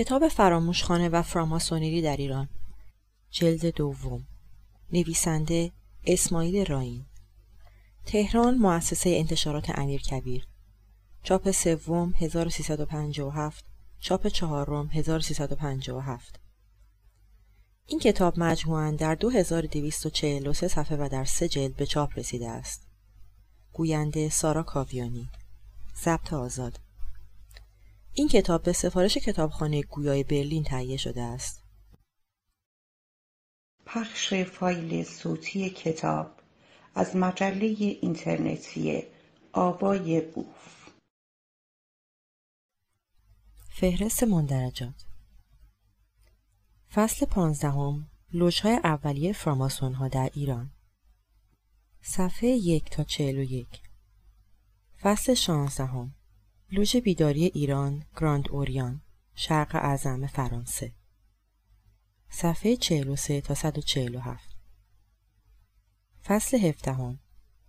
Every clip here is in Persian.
کتاب فراموشخانه و فراماسونری در ایران. جلد دوم. نویسنده اسماعیل راین. تهران مؤسسه انتشارات امیر کبیر چاپ سوم 1357 چاپ چهارم 1357 این کتاب مجموعاً در 2243 صفحه و در سه جلد به چاپ رسیده است. گوینده سارا کاویانی. ضبط آزاد. این کتاب به سفارش کتابخانه گویای برلین تهیه شده است. پخش فایل صوتی کتاب از مجله اینترنتی آوای بوف فهرست مندرجات. فصل پانزدهم لوژهای اولیه فراماسون ها در ایران. صفحه یک تا چهل و یک. فصل شانزدهم. لوژ بیداری ایران گراند اوریان شرق اعظم فرانسه. صفحه 43 تا 147 فصل هفدهم.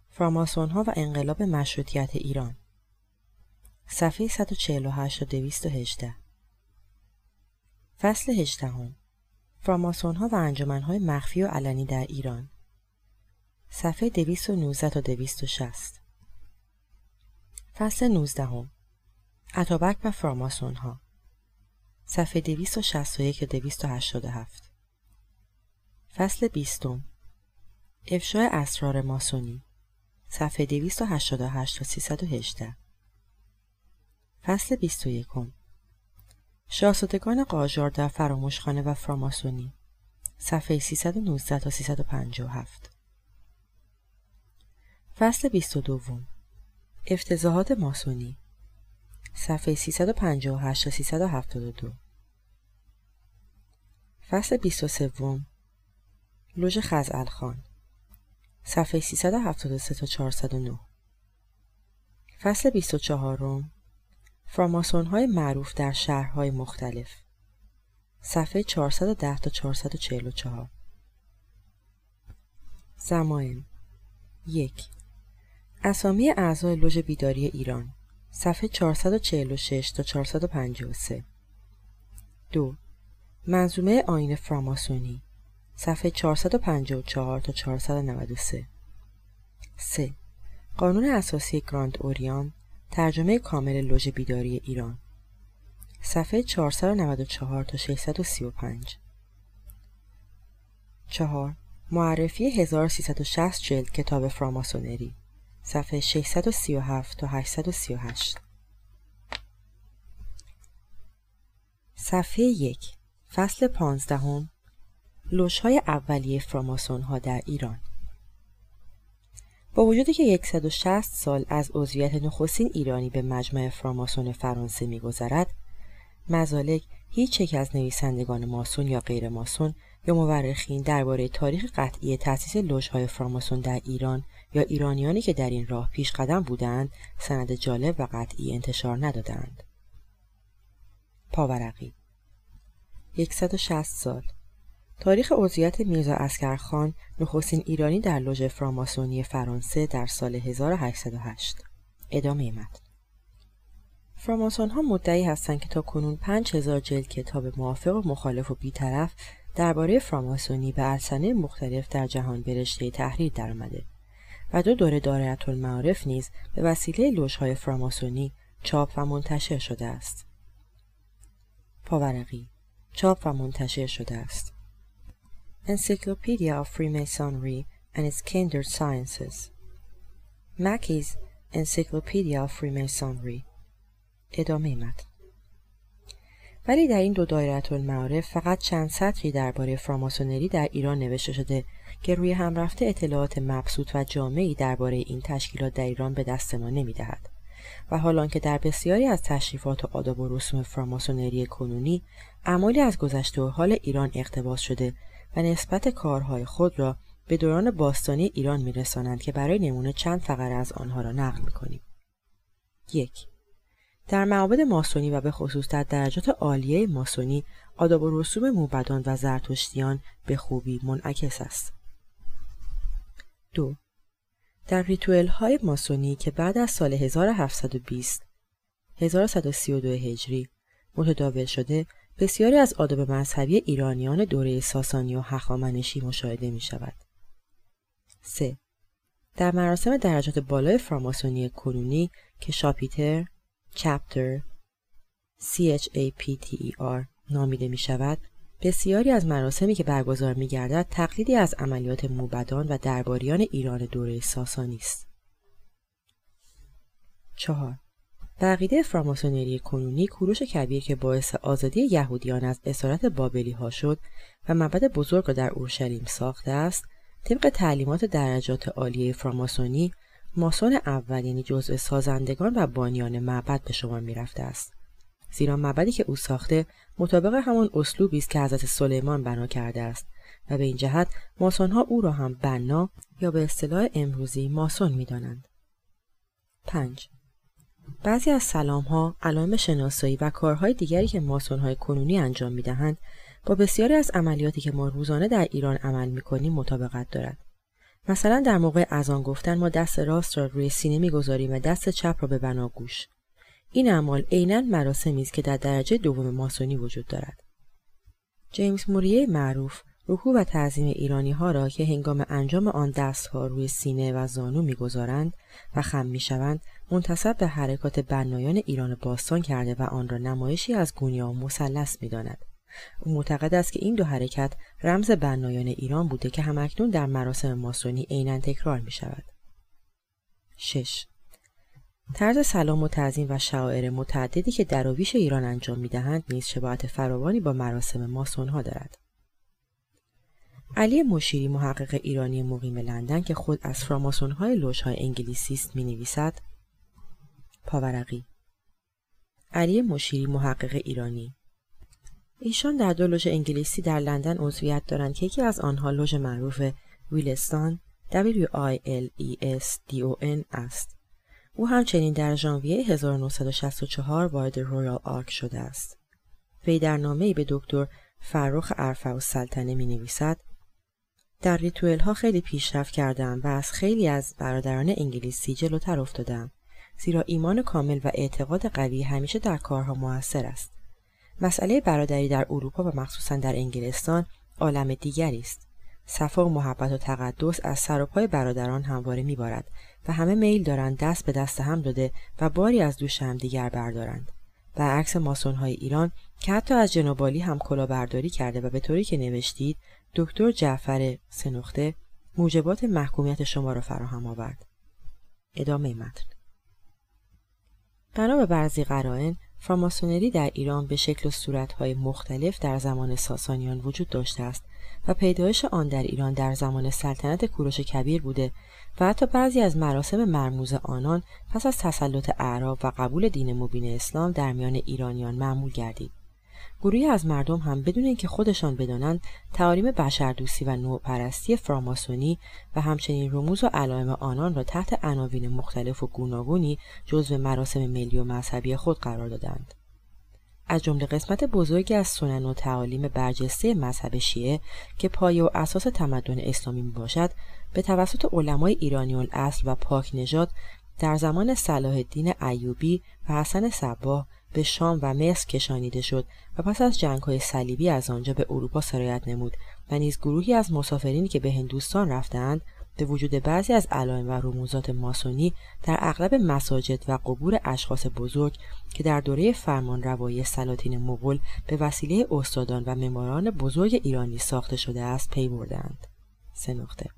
فراماسون ها و انقلاب مشروطیت ایران. صفحه 148 تا 218 فصل هجدهم. فراماسون ها و انجمن های مخفی و علنی در ایران. صفحه 219 تا 260 فصل 19 اتابک و فراماسون ها صفحه 261 و 287 فصل بیستم. افشای اسرار ماسونی. صفحه 288 تا 318 فصل 21 شاهزادگان قاجار در فراموشخانه و فراماسونی. صفحه 319 تا 357 فصل 22 افتضاحات ماسونی. صفحه 358 تا 372 فصل 23 لوژ خزعل خان صفحه 373 تا 409 فصل 24 فراماسون های معروف در شهرهای مختلف. صفحه 410 تا 444 زماین یک. اسامی اعضای لوژ بیداری ایران. صفحه 446 تا 453 دو. منظومه آین فراماسونی. صفحه 454 تا 493 3. قانون اساسی گراند اوریان ترجمه کامل لوژ بیداری ایران. صفحه 494 تا 635 4. معرفی 1360 جلد کتاب فراماسونری. صفحه 637 تا 838 صفحه یک. فصل پانزدهم. لوشهای اولیه فراماسون ها در ایران. با وجودی که 160 سال از عضویت نخستین ایرانی به مجمع فراماسون فرانسه میگذرد مزالک هیچ یک از نویسندگان ماسون یا غیر ماسون یا مورخین درباره تاریخ قطعی تأسیس لوژهای فراماسون در ایران یا ایرانیانی که در این راه پیش قدم بودند سند جالب و قطعی انتشار ندادند. پاورقی. 160 سال. تاریخ عضویت میرزا اسکرخان نخستین ایرانی در لوژ فراماسونی فرانسه در سال 1808 ادامه متن. فراماسون ها مدعی هستند که تا کنون 5000 جلد کتاب موافق و مخالف و بیطرف درباره فراماسونی به ارسنه مختلف در جهان به رشته تحریر درآمده. و دو دوره دارت المعارف نیز به وسیله لوژهای فراماسونی چاپ و منتشر شده است. پاورقی چاپ و منتشر شده است. Encyclopedia of Freemasonry and its Kindred Sciences Mackey's Encyclopedia of Freemasonry ادامه متن ولی در این دو دایره المعارف فقط چند سطری درباره فراماسونری در ایران نوشته شده که روی هم رفته اطلاعات مبسوط و جامعی درباره این تشکیلات در ایران به دست ما نمی‌دهد. و حالان که در بسیاری از تشریفات و آداب و رسوم فراماسونری کنونی اعمالی از گذشته و حال ایران اقتباس شده و نسبت کارهای خود را به دوران باستانی ایران میرسانند که برای نمونه چند فقره از آنها را نقل می‌کنیم. یک. در معابد ماسونی و به خصوص در درجات عالیه ماسونی آداب و رسوم موبدان و زرتشتیان به خوبی منعکس است. دو در ریتوئل های ماسونی که بعد از سال 1720 1132 هجری متداول شده بسیاری از آداب مذهبی ایرانیان دوره ساسانی و هخامنشی مشاهده می شود. 3. در مراسم درجات بالای فراماسونی کنونی که شاپیتر، چپتر، CHAPTER نامیده می شود، بسیاری از مراسمی که برگزار می گردد تقلیدی از عملیات موبدان و درباریان ایران دوره ساسانی است. 4. بقیده فراماسونری کنونی کوروش کبیر که باعث آزادی یهودیان از اسارت بابلی ها شد و معبد بزرگ را در اورشلیم ساخته است طبق تعلیمات درجات عالیه فراماسونی ماسون اول یعنی جزء سازندگان و بانیان معبد به شما می رفته است زیرا معبدی که او ساخته مطابق همان اسلوبی است که حضرت سلیمان بنا کرده است و به این جهت ماسونها او را هم بنا یا به اصطلاح امروزی ماسون می‌دانند. 5. بعضی از سلام ها، علائم شناسایی و کارهای دیگری که ماسون های کنونی انجام می دهند با بسیاری از عملیاتی که ما روزانه در ایران عمل می کنیم مطابقت دارد. مثلا در موقع اذان گفتن ما دست راست را روی سینه می‌گذاریم و دست چپ را به بناگوش. این اعمال عینا مراسمی است که در درجه دوم ماسونی وجود دارد. جیمز موریه معروف رکوع و تعظیم ایرانی ها را که هنگام انجام آن دستها روی سینه و زانو می‌گذارند و خم می‌شوند منتصب به حرکات بنایان ایران باستان کرده و آن را نمایشی از گونیا و مثلث می‌داند او معتقد است که این دو حرکت رمز بنایان ایران بوده که همکنون در مراسم ماسونی عینا تکرار می شود. 6. طرز سلام و تعظیم و شعائر متعددی که دراویش ایران انجام می دهند نیز شباهت فراوانی با مراسم ماسون ها دارد. علی مشیری محقق ایرانی مقیم لندن که خود از فراماسون های لوش های انگلیسی است می نویسد پاورقی علی مشیری محقق ایرانی ایشان در دو لوژ انگلیسی در لندن عضویت دارند که یکی از آنها لوژ معروف ویلستان W-I-L-E-S-D-O-N است. او همچنین در ژانویه 1964 وارد Royal Arch شده است. وی در نامه‌ای به دکتر فرخ ارفع‌السلطنه می نویسد در rituel ها خیلی پیشرفت کردم و از خیلی از برادران انگلیسی جلوتر افتادم زیرا ایمان کامل و اعتقاد قوی همیشه در کارها موثر است. مسئله برادری در اروپا و مخصوصا در انگلستان عالم دیگری است. صفا و محبت و تقدس از سر و پای برادران همواره میبارد و همه میل دارند دست به دست هم داده و باری از دوش هم دیگر بردارند. برعکس ماسون های ایران که حتی از جنوبالی هم کلاهبرداری کرده و به طوری که نوشتید دکتر جعفر سنخته موجبات محکومیت شما را فراهم آورد. ادامه متن بنا به بعضی قرائن فراماسونری در ایران به شکل و صورتهای مختلف در زمان ساسانیان وجود داشته است و پیدایش آن در ایران در زمان سلطنت کوروش کبیر بوده و حتی بعضی از مراسم مرموز آنان پس از تسلط اعراب و قبول دین مبین اسلام در میان ایرانیان معمول گردید. گروهی از مردم هم بدون اینکه خودشان بدانند تعالیم بشردوستی و نوپرستی فراماسونی و همچنین رموز و علائم آنان را تحت عناوین مختلف و گوناگونی جزو مراسم ملی و مذهبی خود قرار دادند از جمله قسمت بزرگی از سنن و تعالیم برجسته مذهب شیعه که پایه و اساس تمدن اسلامی می باشد به توسط علمای ایرانی الاصل و پاک نژاد در زمان صلاح الدین ایوبی و حسن صباه به شام و مصر کشانیده شد و پس از جنگ های صلیبی از آنجا به اروپا سرایت نمود و نیز گروهی از مسافرینی که به هندوستان رفتند به وجود بعضی از علائم و رموزات ماسونی در اغلب مساجد و قبور اشخاص بزرگ که در دوره فرمان روایی سلاطین مغول به وسیله استادان و معماران بزرگ ایرانی ساخته شده است پی بردند. سه نقطه.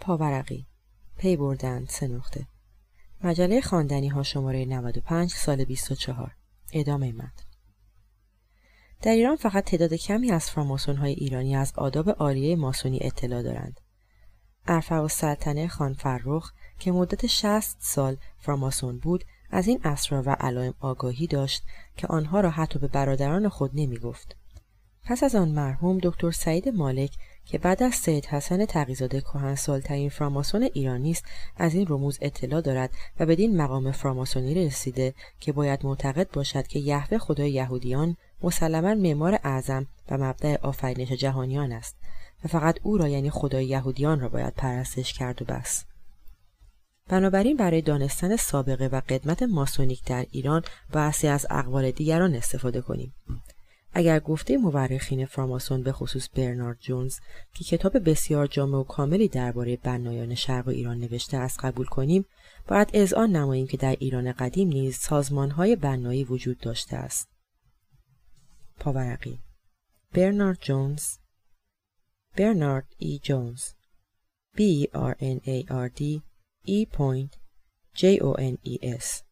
پاورقی. پی بردند. سه نقطه. مجله خواندنی ها شماره 95 سال 24 ادامه متن. در ایران فقط تعداد کمی از فراماسون های ایرانی از آداب آریه ماسونی اطلاع دارند. و سلطنه خان فرخ که مدت 60 سال فراماسون بود از این اسرار و علائم آگاهی داشت که آنها را حتی به برادران خود نمی گفت. پس از آن مرحوم دکتر سعید مالک که بعد از سید حسن تقیزاده سالترین فراماسون ایرانی است از این رموز اطلاع دارد و بدین مقام فراماسونی رسیده که باید معتقد باشد که یهوه خدای یهودیان مسلما معمار اعظم و مبدع آفرینش جهانیان است و فقط او را یعنی خدای یهودیان را باید پرستش کرد و بس. بنابراین برای دانستن سابقه و قدمت ماسونیک در ایران بایستی از اقوال دیگران استفاده کنیم. اگر گفته مورخین فراماسون به خصوص برنارد جونز که کتاب بسیار جامع و کاملی درباره بنایان شرق و ایران نوشته است قبول کنیم باید اذعان نماییم که در ایران قدیم نیز سازمانهای بنایی وجود داشته است. پاورقی. برنارد جونز برنارد ای جونز B R N A R D E point J O N E S.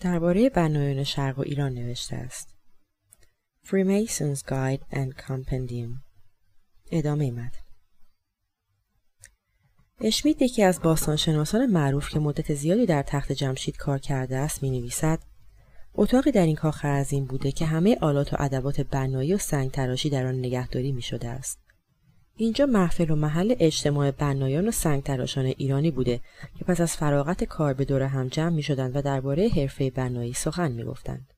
درباره بنایان شرق و ایران نوشته است. Freemason's Guide and Compendium. ادامه متن. اشمیت یکی از باستانشناسان معروف که مدت زیادی در تخت جمشید کار کرده است می نویسد اتاقی در این کاخ این بوده که همه آلات و ادوات بنایی و سنگ تراشی در آن نگهداری می شده است. اینجا محفل و محل اجتماع بنایان و سنگ تراشان ایرانی بوده که پس از فراغت کار به دور هم جمع می شدند و درباره حرفه بنایی سخن می گفتند.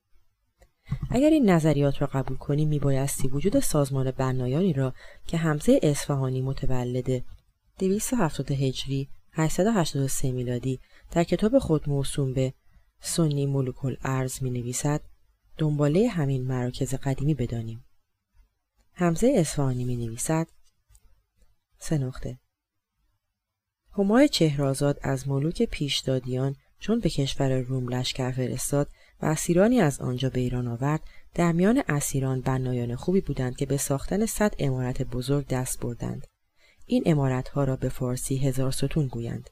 اگر این نظریات را قبول کنیم می بایستی وجود سازمان بنایانی را که همسه اصفهانی متولد 270 هجری 883 میلادی در کتاب خود موسوم به سنی ملوک الارز می نویسد دنباله همین مراکز قدیمی بدانیم. همزه اصفهانی می نویسد سه نقطه. همای چهرازاد از ملوک پیشدادیان چون به کشور روم لشکر فرستاد و اسیرانی از آنجا به ایران آورد در میان اسیران بنایان خوبی بودند که به ساختن صد امارت بزرگ دست بردند. این امارتها را به فارسی هزار ستون گویند.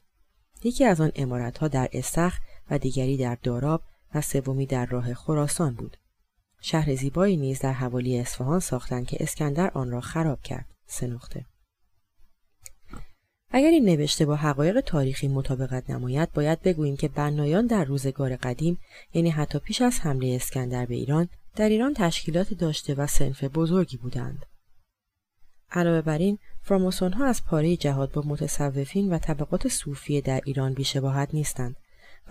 یکی از آن امارتها در استخ و دیگری در داراب و سومی در راه خراسان بود. شهر زیبایی نیز در حوالی اصفهان ساختند که اسکندر آن را خراب کرد سه نقطه. اگر این نوشته با حقایق تاریخی مطابقت نماید باید بگوییم که بنایان در روزگار قدیم یعنی حتی پیش از حمله اسکندر به ایران در ایران تشکیلات داشته و سنف بزرگی بودند. علاوه بر این فراماسون ها از پاره جهاد با متصوفین و طبقات صوفیه در ایران بیشباهت نیستند.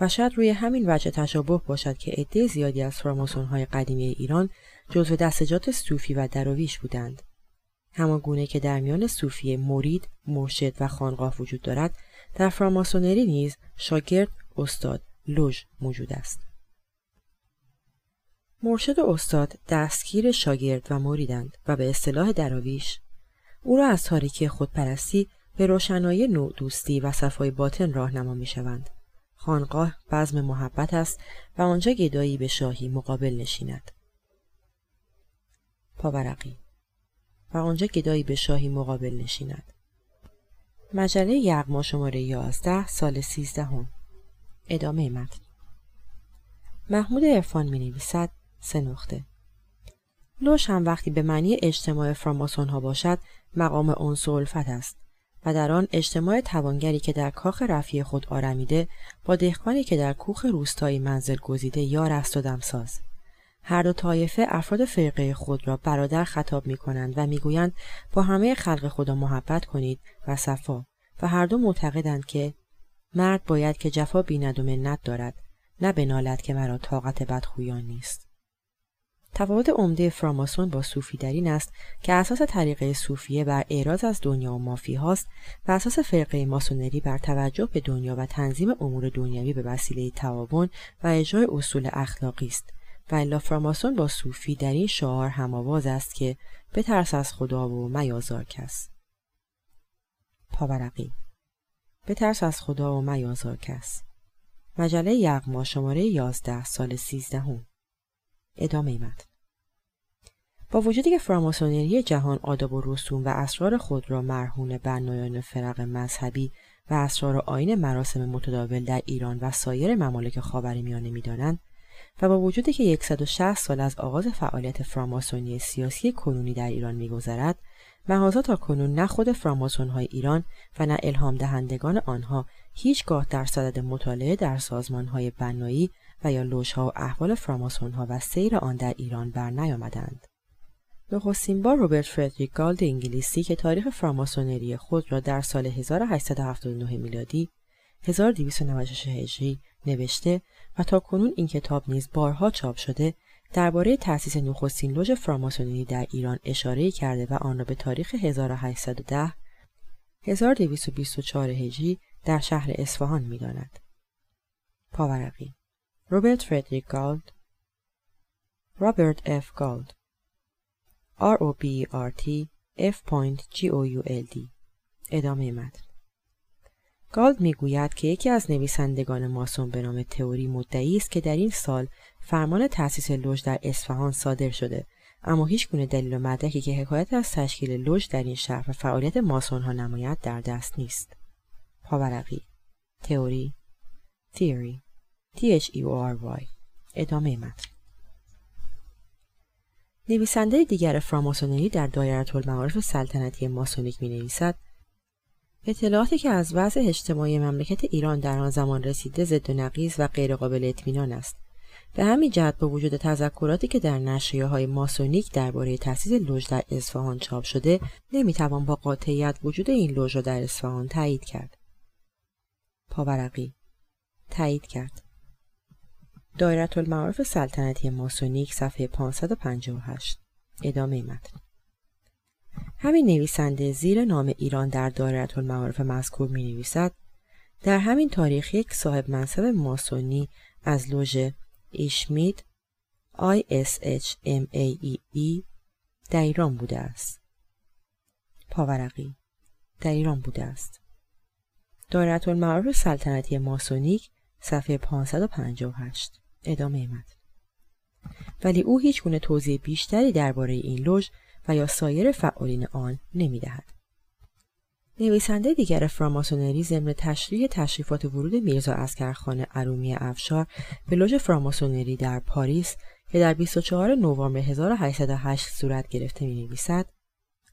و شاید روی همین وجه تشابه باشد که عده زیادی از فراماسون های قدیمی ایران جزو دستجات صوفی و درویش بودند همان گونه که در میان صوفی مرید، مرشد و خانقاه وجود دارد، در فراماسونری نیز شاگرد، استاد، لوژ موجود است. مرشد و استاد دستگیر شاگرد و مریدند و به اصطلاح دراویش او را از تاریکی خودپرستی به روشنایی نوع دوستی و صفای باطن راهنما می شوند. خانقاه بزم محبت است و آنجا گدایی به شاهی مقابل نشیند. پاورقی و آنجا گدایی به شاهی مقابل نشیند. مجله یغما شماره 11 سال 13 هم. ادامه متن محمود عرفان می نویسد سه نقطه لوش هم وقتی به معنی اجتماع فراماسون ها باشد مقام اونس و است و در آن اجتماع توانگری که در کاخ رفیع خود آرمیده با دهقانی که در کوخ روستایی منزل گزیده یار است و دمساز هر دو طایفه افراد فرقه خود را برادر خطاب می کنند و می‌گویند با همه خلق خدا محبت کنید و صفا. و هر دو معتقدند که مرد باید که جفا بیند و منت دارد نه بنالد که مرا طاقت بدخویان نیست. تفاوت عمده فراماسون با صوفی در این است که اساس طریقه صوفیه بر اعراض از دنیا و مافی هاست و اساس فرقه ماسونری بر توجه به دنیا و تنظیم امور دنیوی به وسیله تعاون و اجرای اصول اخلاقی است. و الا فراماسون با صوفی در این شعار هماواز است که بترس از خدا و میازار کس. پاورقی. بترس از خدا و میازار کس. مجله یغما شماره 11 سال 13 هم. ادامه متن با وجودی که فراماسونری جهان آداب و رسوم و اسرار خود را مرهون بنایان فرق مذهبی و اسرار آین مراسم متداول در ایران و سایر ممالک خاورمیانه می‌دانند و با وجودی که 160 سال از آغاز فعالیت فراماسونی سیاسی کنونی در ایران میگذرد مهازا تا کنون نه خود فراماسون های ایران و نه الهام دهندگان آنها هیچگاه در صدد مطالعه در سازمان های بنایی و یا لوژها و احوال فراماسون ها و سیر آن در ایران بر نیامدند. نخستین بار روبرت فردریک گالد انگلیسی که تاریخ فراماسونری خود را در سال 1879 میلادی 1296 هجری نوشته و تا کنون این کتاب نیز بارها چاپ شده درباره تأسیس نخستین لوژ فراماسونری در ایران اشاره کرده و آن را به تاریخ 1810 1224 هجری در شهر اصفهان می‌داند. پاورقی روبرت فردریک گالد Robert F. Gold R-O-B-E-R-T F.G-O-U-L-D ادامه متن. گالد می‌گوید که یکی از نویسندگان ماسون به نام تئوری مدعی است که در این سال فرمان تأسیس لوژ در اصفهان صادر شده. اما هیچ گونه دلیل و مدرکی که حکایت از تشکیل لوژ در این شهر و فعالیت ماسون ها نماید در دست نیست. پاورقی. تئوری. theory T-H-E-O-R-Y ادامه متن. نویسنده دیگر فراماسونری در دایره المعارف سلطنتی ماسونیک می نویسد اطلاعاتی که از وضع اجتماعی مملکت ایران در آن زمان رسیده ضد و نقیز و غیرقابل اطمینان است. به همین جهت با وجود تذکراتی که در نشریه های ماسونیک درباره تأسیس لوژ در اصفهان چاپ شده نمی‌توان با قاطعیت وجود این لوژ را در اصفهان تایید کرد. پاورقی. تایید کرد. دایره المعارف سلطنتی ماسونیک صفحه 558 ادامه متن همین نویسنده زیر نام ایران در دایره المعارف مذکور می نویسد در همین تاریخ یک صاحب منصب ماسونی از لوژ ایشمید I S H M E E E در ایران بوده است. پاورقی در ایران بوده است. دایره المعارف سلطنتی ماسونیک صفحه 558 ادامه متن ولی او هیچ گونه توضیح بیشتری درباره این لوژ و یا سایر فعالین آن نمی دهد. نویسنده دیگر فراماسونری ضمن تشریح تشریفات ورود میرزا اسکرخان ارومی افشار به لوژ فراماسونری در پاریس که در 24 نوامبر 1808 صورت گرفته می نویسد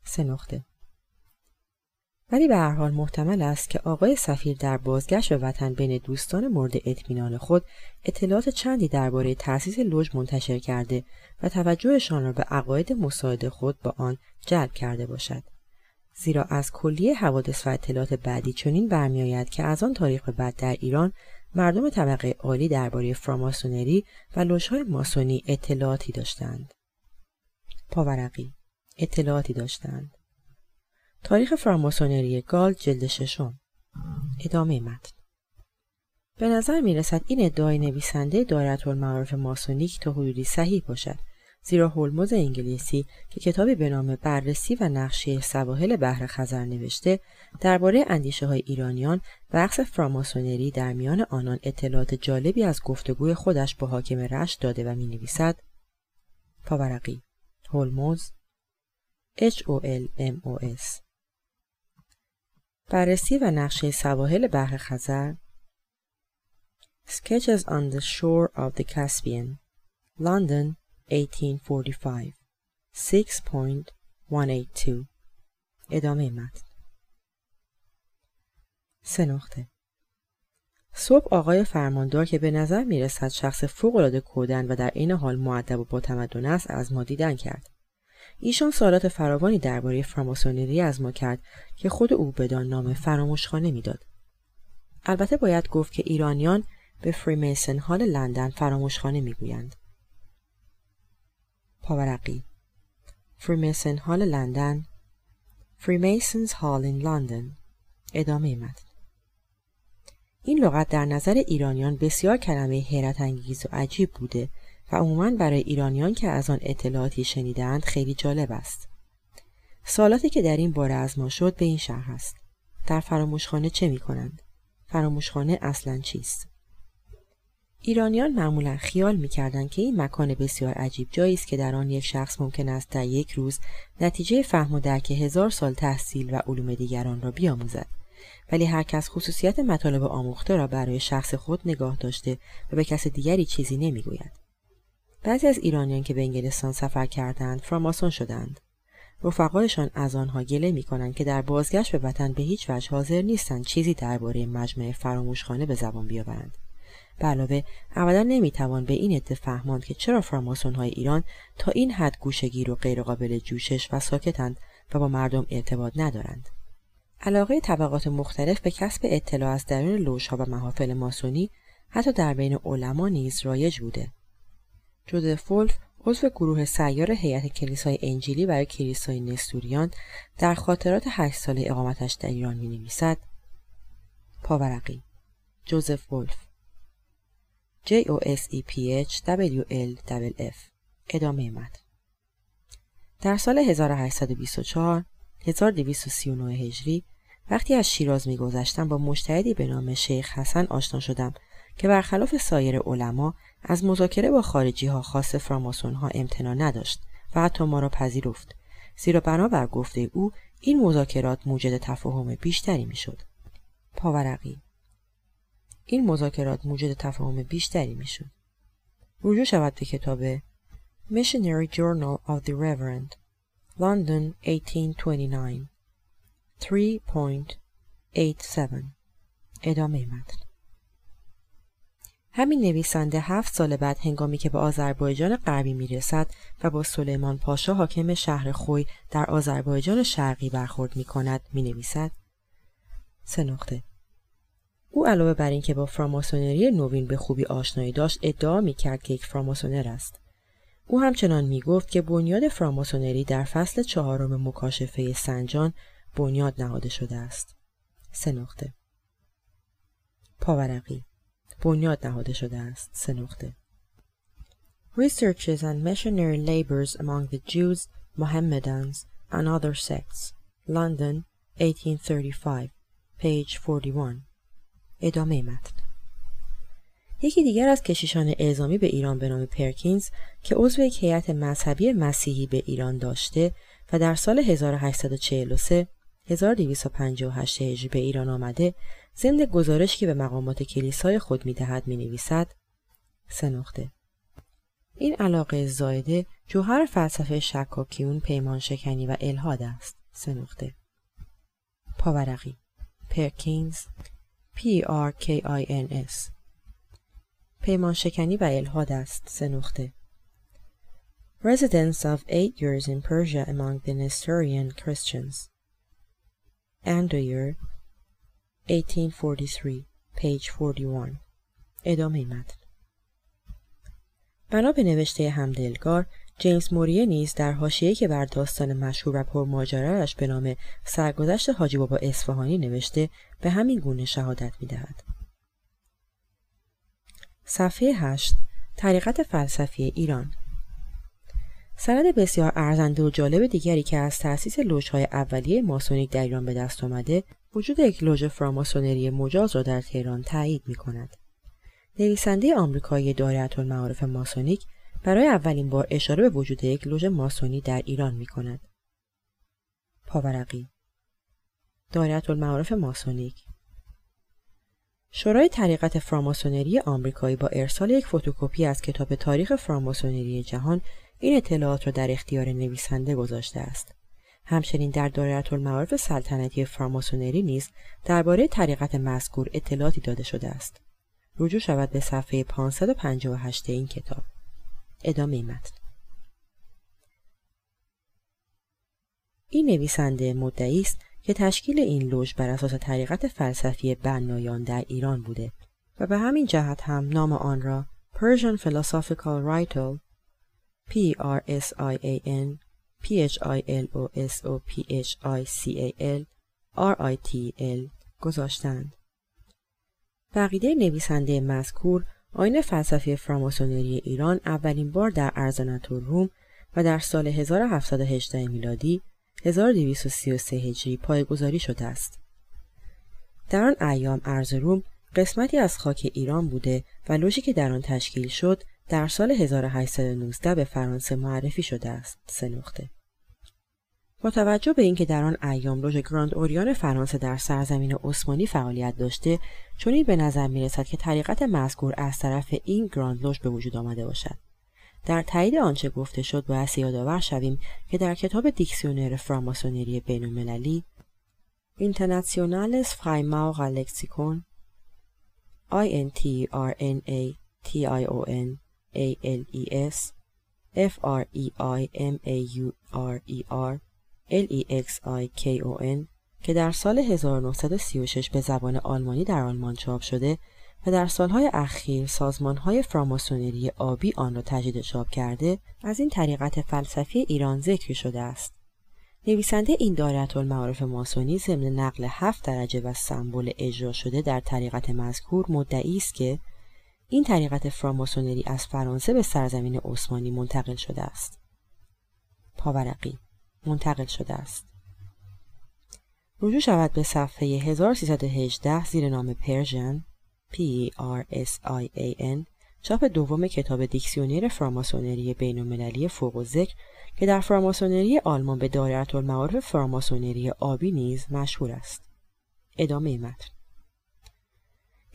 سه نقطه ولی به هر حال محتمل است که آقای سفیر در بازگشت به وطن بین دوستان مورد اطمینان خود اطلاعات چندی درباره تأسیس لوژ منتشر کرده و توجهشان را به عقاید مساعد خود با آن جلب کرده باشد. زیرا از کلیه حوادث و اطلاعات بعدی چنین برمیآید که از آن تاریخ به بعد در ایران مردم طبقه عالی درباره فراماسونری و لوژهای ماسونی اطلاعاتی داشتند. پاورقی. اطلاعاتی داشتند. تاریخ فراماسونری گال جلد ششم. ادامه متن. به نظر می رسد این ادعای نویسنده دایره المعارف ماسونیک تا حدودی صحیح باشد زیرا هولموز انگلیسی که کتابی به نام بررسی و نقشه سواحل بحر خزر نوشته درباره اندیشه های ایرانیان و عکس فراماسونری در میان آنان اطلاعات جالبی از گفتگوی خودش با حاکم رشت داده و می نویسد پاورقی هولموز H O L M O S. بررسی و نقشه سواحل بحر خزر. Sketches on the shore of the Caspian. London 1845 6.182 ادامه متن. سه نقطه. صبح آقای فرماندار که به نظر می رسد شخص فوقالعاده کودن و در این حال معدب و با تمدن است از ما دیدن کرد. ایشان سوالات فراوانی درباره فراماسونری از ما کرد که خود او بدان نام فراموشخانه می‌داد. البته باید گفت که ایرانیان به Freemason Hall لندن فراموشخانه می‌گویند. پاورقی Freemason Hall لندن Freemasons Hall in London. ادامه متن. این لغت در نظر ایرانیان بسیار کلمه حیرت انگیز و عجیب بوده و عموما برای ایرانیان که از آن اطلاعاتی شنیدند خیلی جالب است. سوالاتی که در این باره از ما شد به این شهر است. در فراموشخانه چه می کنند؟ فراموشخانه اصلا چیست؟ ایرانیان معمولا خیال می‌کردند که این مکان بسیار عجیب جایی است که در آن یک شخص ممکن است در یک روز نتیجه فهم و درک هزار سال تحصیل و علوم دیگران را بیاموزد ولی هر کس خصوصیت مطالب آموخته را برای شخص خود نگاه داشته و به کس دیگری چیزی نمی‌گوید بعضی از ایرانیان که به انگلستان سفر کردند فراماسون شدند. رفقایشان از آنها گله می کنند که در بازگشت به وطن به هیچ وجه حاضر نیستند چیزی درباره مجمع فراموشخانه به زبان بیاورند. به علاوه ابدا نمی‌توان به این عده فهماند که چرا فراماسون های ایران تا این حد گوشگیر و غیرقابل جوشش و ساکتند و با مردم ارتباط ندارند. علاقه طبقات مختلف به کسب اطلاع از درون لوژها و محافل ماسونی حتی در بین علما نیز رایج بوده. جوزف ولف عضو گروه سیار هیئت کلیسای انجیلی برای کلیسای نستوریان در خاطرات هشت ساله اقامتش در ایران می نویسد پاورقی. جوزف ولف J O S E P H W L F ادامه متن. در سال 1824 1239 هجری وقتی از شیراز میگذشتم با مشتهدی به نام شیخ حسن آشنا شدم. که برخلاف سایر علما از مذاکره با خارجی ها خاص فراماسون ها امتنا نداشت و حتی ما را پذیرفت. زیرا بنابر گفته او این مذاکرات موجد تفاهم بیشتری می‌شد. پاورقی. این مذاکرات موجد تفاهم بیشتری می‌شد. رجوع شود به کتاب Missionary Journal of the Reverend London 1829 3.87 ادامه متن. همین نویسنده هفت سال بعد هنگامی که به آذربایجان غربی می‌رسد و با سلیمان پاشا حاکم شهر خوی در آذربایجان شرقی برخورد می کند می نویسد سه نقطه. او علاوه بر اینکه با فراماسونری نوین به خوبی آشنایی داشت ادعا می کرد که یک فراماسونر است. او همچنان می گفت که بنیاد فراماسونری در فصل چهارم مکاشفه سنجان بنیاد نهاده شده است. سه نقطه. پاورقی. بنیاد نهاده شده است سه نقطه Researches and missionary labors among the Jews, Mohammedans, and other sects. London, 1835. Page 41. ادامه متن یکی دیگر از کشیشان اعزامی به ایران به نام پرکینز که عضو هیئت مذهبی مسیحی به ایران داشته و در سال 1843 1258 هجری به ایران آمده ضمن گزارش که به مقامات کلیسای خود می‌دهد می نویسد سه نقطه. این علاقه زایده جوهر فلسفه شکاکیون پیمان شکنی و الهاد است. سه نقطه. پاورقی. پرکینز. P R K I N S پیمان شکنی و الهاد است. سه نقطه. Residence of eight years in Persia among the Nestorian Christians. Andoyer 1843 page 41 ادامه متن. بنا به نوشته همدلگار جیمز موریه نیز در حاشیه‌ای که بر داستان مشهور و پرماجرایش به نام سرگذشت حاجی بابا اصفهانی نوشته به همین گونه شهادت می‌دهد. صفحه 8 طریقت فلسفی ایران. سند بسیار ارزنده و جالب دیگری که از تأسیس لوژهای اولیه ماسونیک در ایران به دست آمده وجود یک لوژ فراماسونری مجاز را در تهران تایید می کند. نویسنده آمریکایی دایره المعارف ماسونیک برای اولین بار اشاره به وجود یک لوژ ماسونی در ایران می کند. پاورقی دایره المعارف ماسونیک شورای طریقت فراماسونری آمریکایی با ارسال یک فتوکپی از کتاب تاریخ فراماسونری جهان این اطلاعات را در اختیار نویسنده گذاشته است. همچنین در دایره المعارف سلطنتی فراماسونری نیز درباره طریقت مذکور اطلاعاتی داده شده است. رجوع شود به صفحه 558 این کتاب. ادامه متن این نویسنده مدعی است که تشکیل این لوژ بر اساس طریقت فلسفی بنایان در ایران بوده و به همین جهت هم نام آن را Persian Philosophical Writal P R S I A N P H I L O S O P H I C A L R I T L گذاشتند. بقیده نویسنده مذکور آین فلسفی فراماسونری ایران اولین بار در ارزانت روم و در سال 1718 میلادی 1233 هجری پایه‌گذاری شده است. در آن ایام ارزروم قسمتی از خاک ایران بوده و لوژی که در آن تشکیل شد در سال 1819 به فرانسه معرفی شده است. سه. با توجه به اینکه در آن ایام لوژ گراند اوریان فرانسه در سرزمین عثمانی فعالیت داشته چنین به نظر می رسد که طریقت مذکور از طرف این گراند لوژ به وجود آمده باشد. در تایید آنچه گفته شد باید یادآور شویم که در کتاب دیکسیونر فراماسونری بین المللی Internationales Freimaurer Lexikon I N T L-E-X-I-K-O-N که در سال 1936 به زبان آلمانی در آلمان چاپ شده و در سالهای اخیر سازمانهای فراماسونری آبی آن را تجدید چاپ کرده از این طریقت فلسفی ایران ذکر شده است. نویسنده این دارت المعارف ماسونی ضمن نقل هفت درجه و سمبل اجرا شده در طریقت مذکور مدعی است که این طریقت فراماسونری از فرانسه به سرزمین عثمانی منتقل شده است. پاورقی منتقل شده است. رجوع شود به صفحه 1318 زیر نام Persian P-E-R-S-I-A-N چاپ دوم کتاب dictionnaire فراماسونری بین المللی فوق‌الذکر که در فراماسونری آلمان به دایره المعارف فراماسونری آبی نیز مشهور است. ادامه متن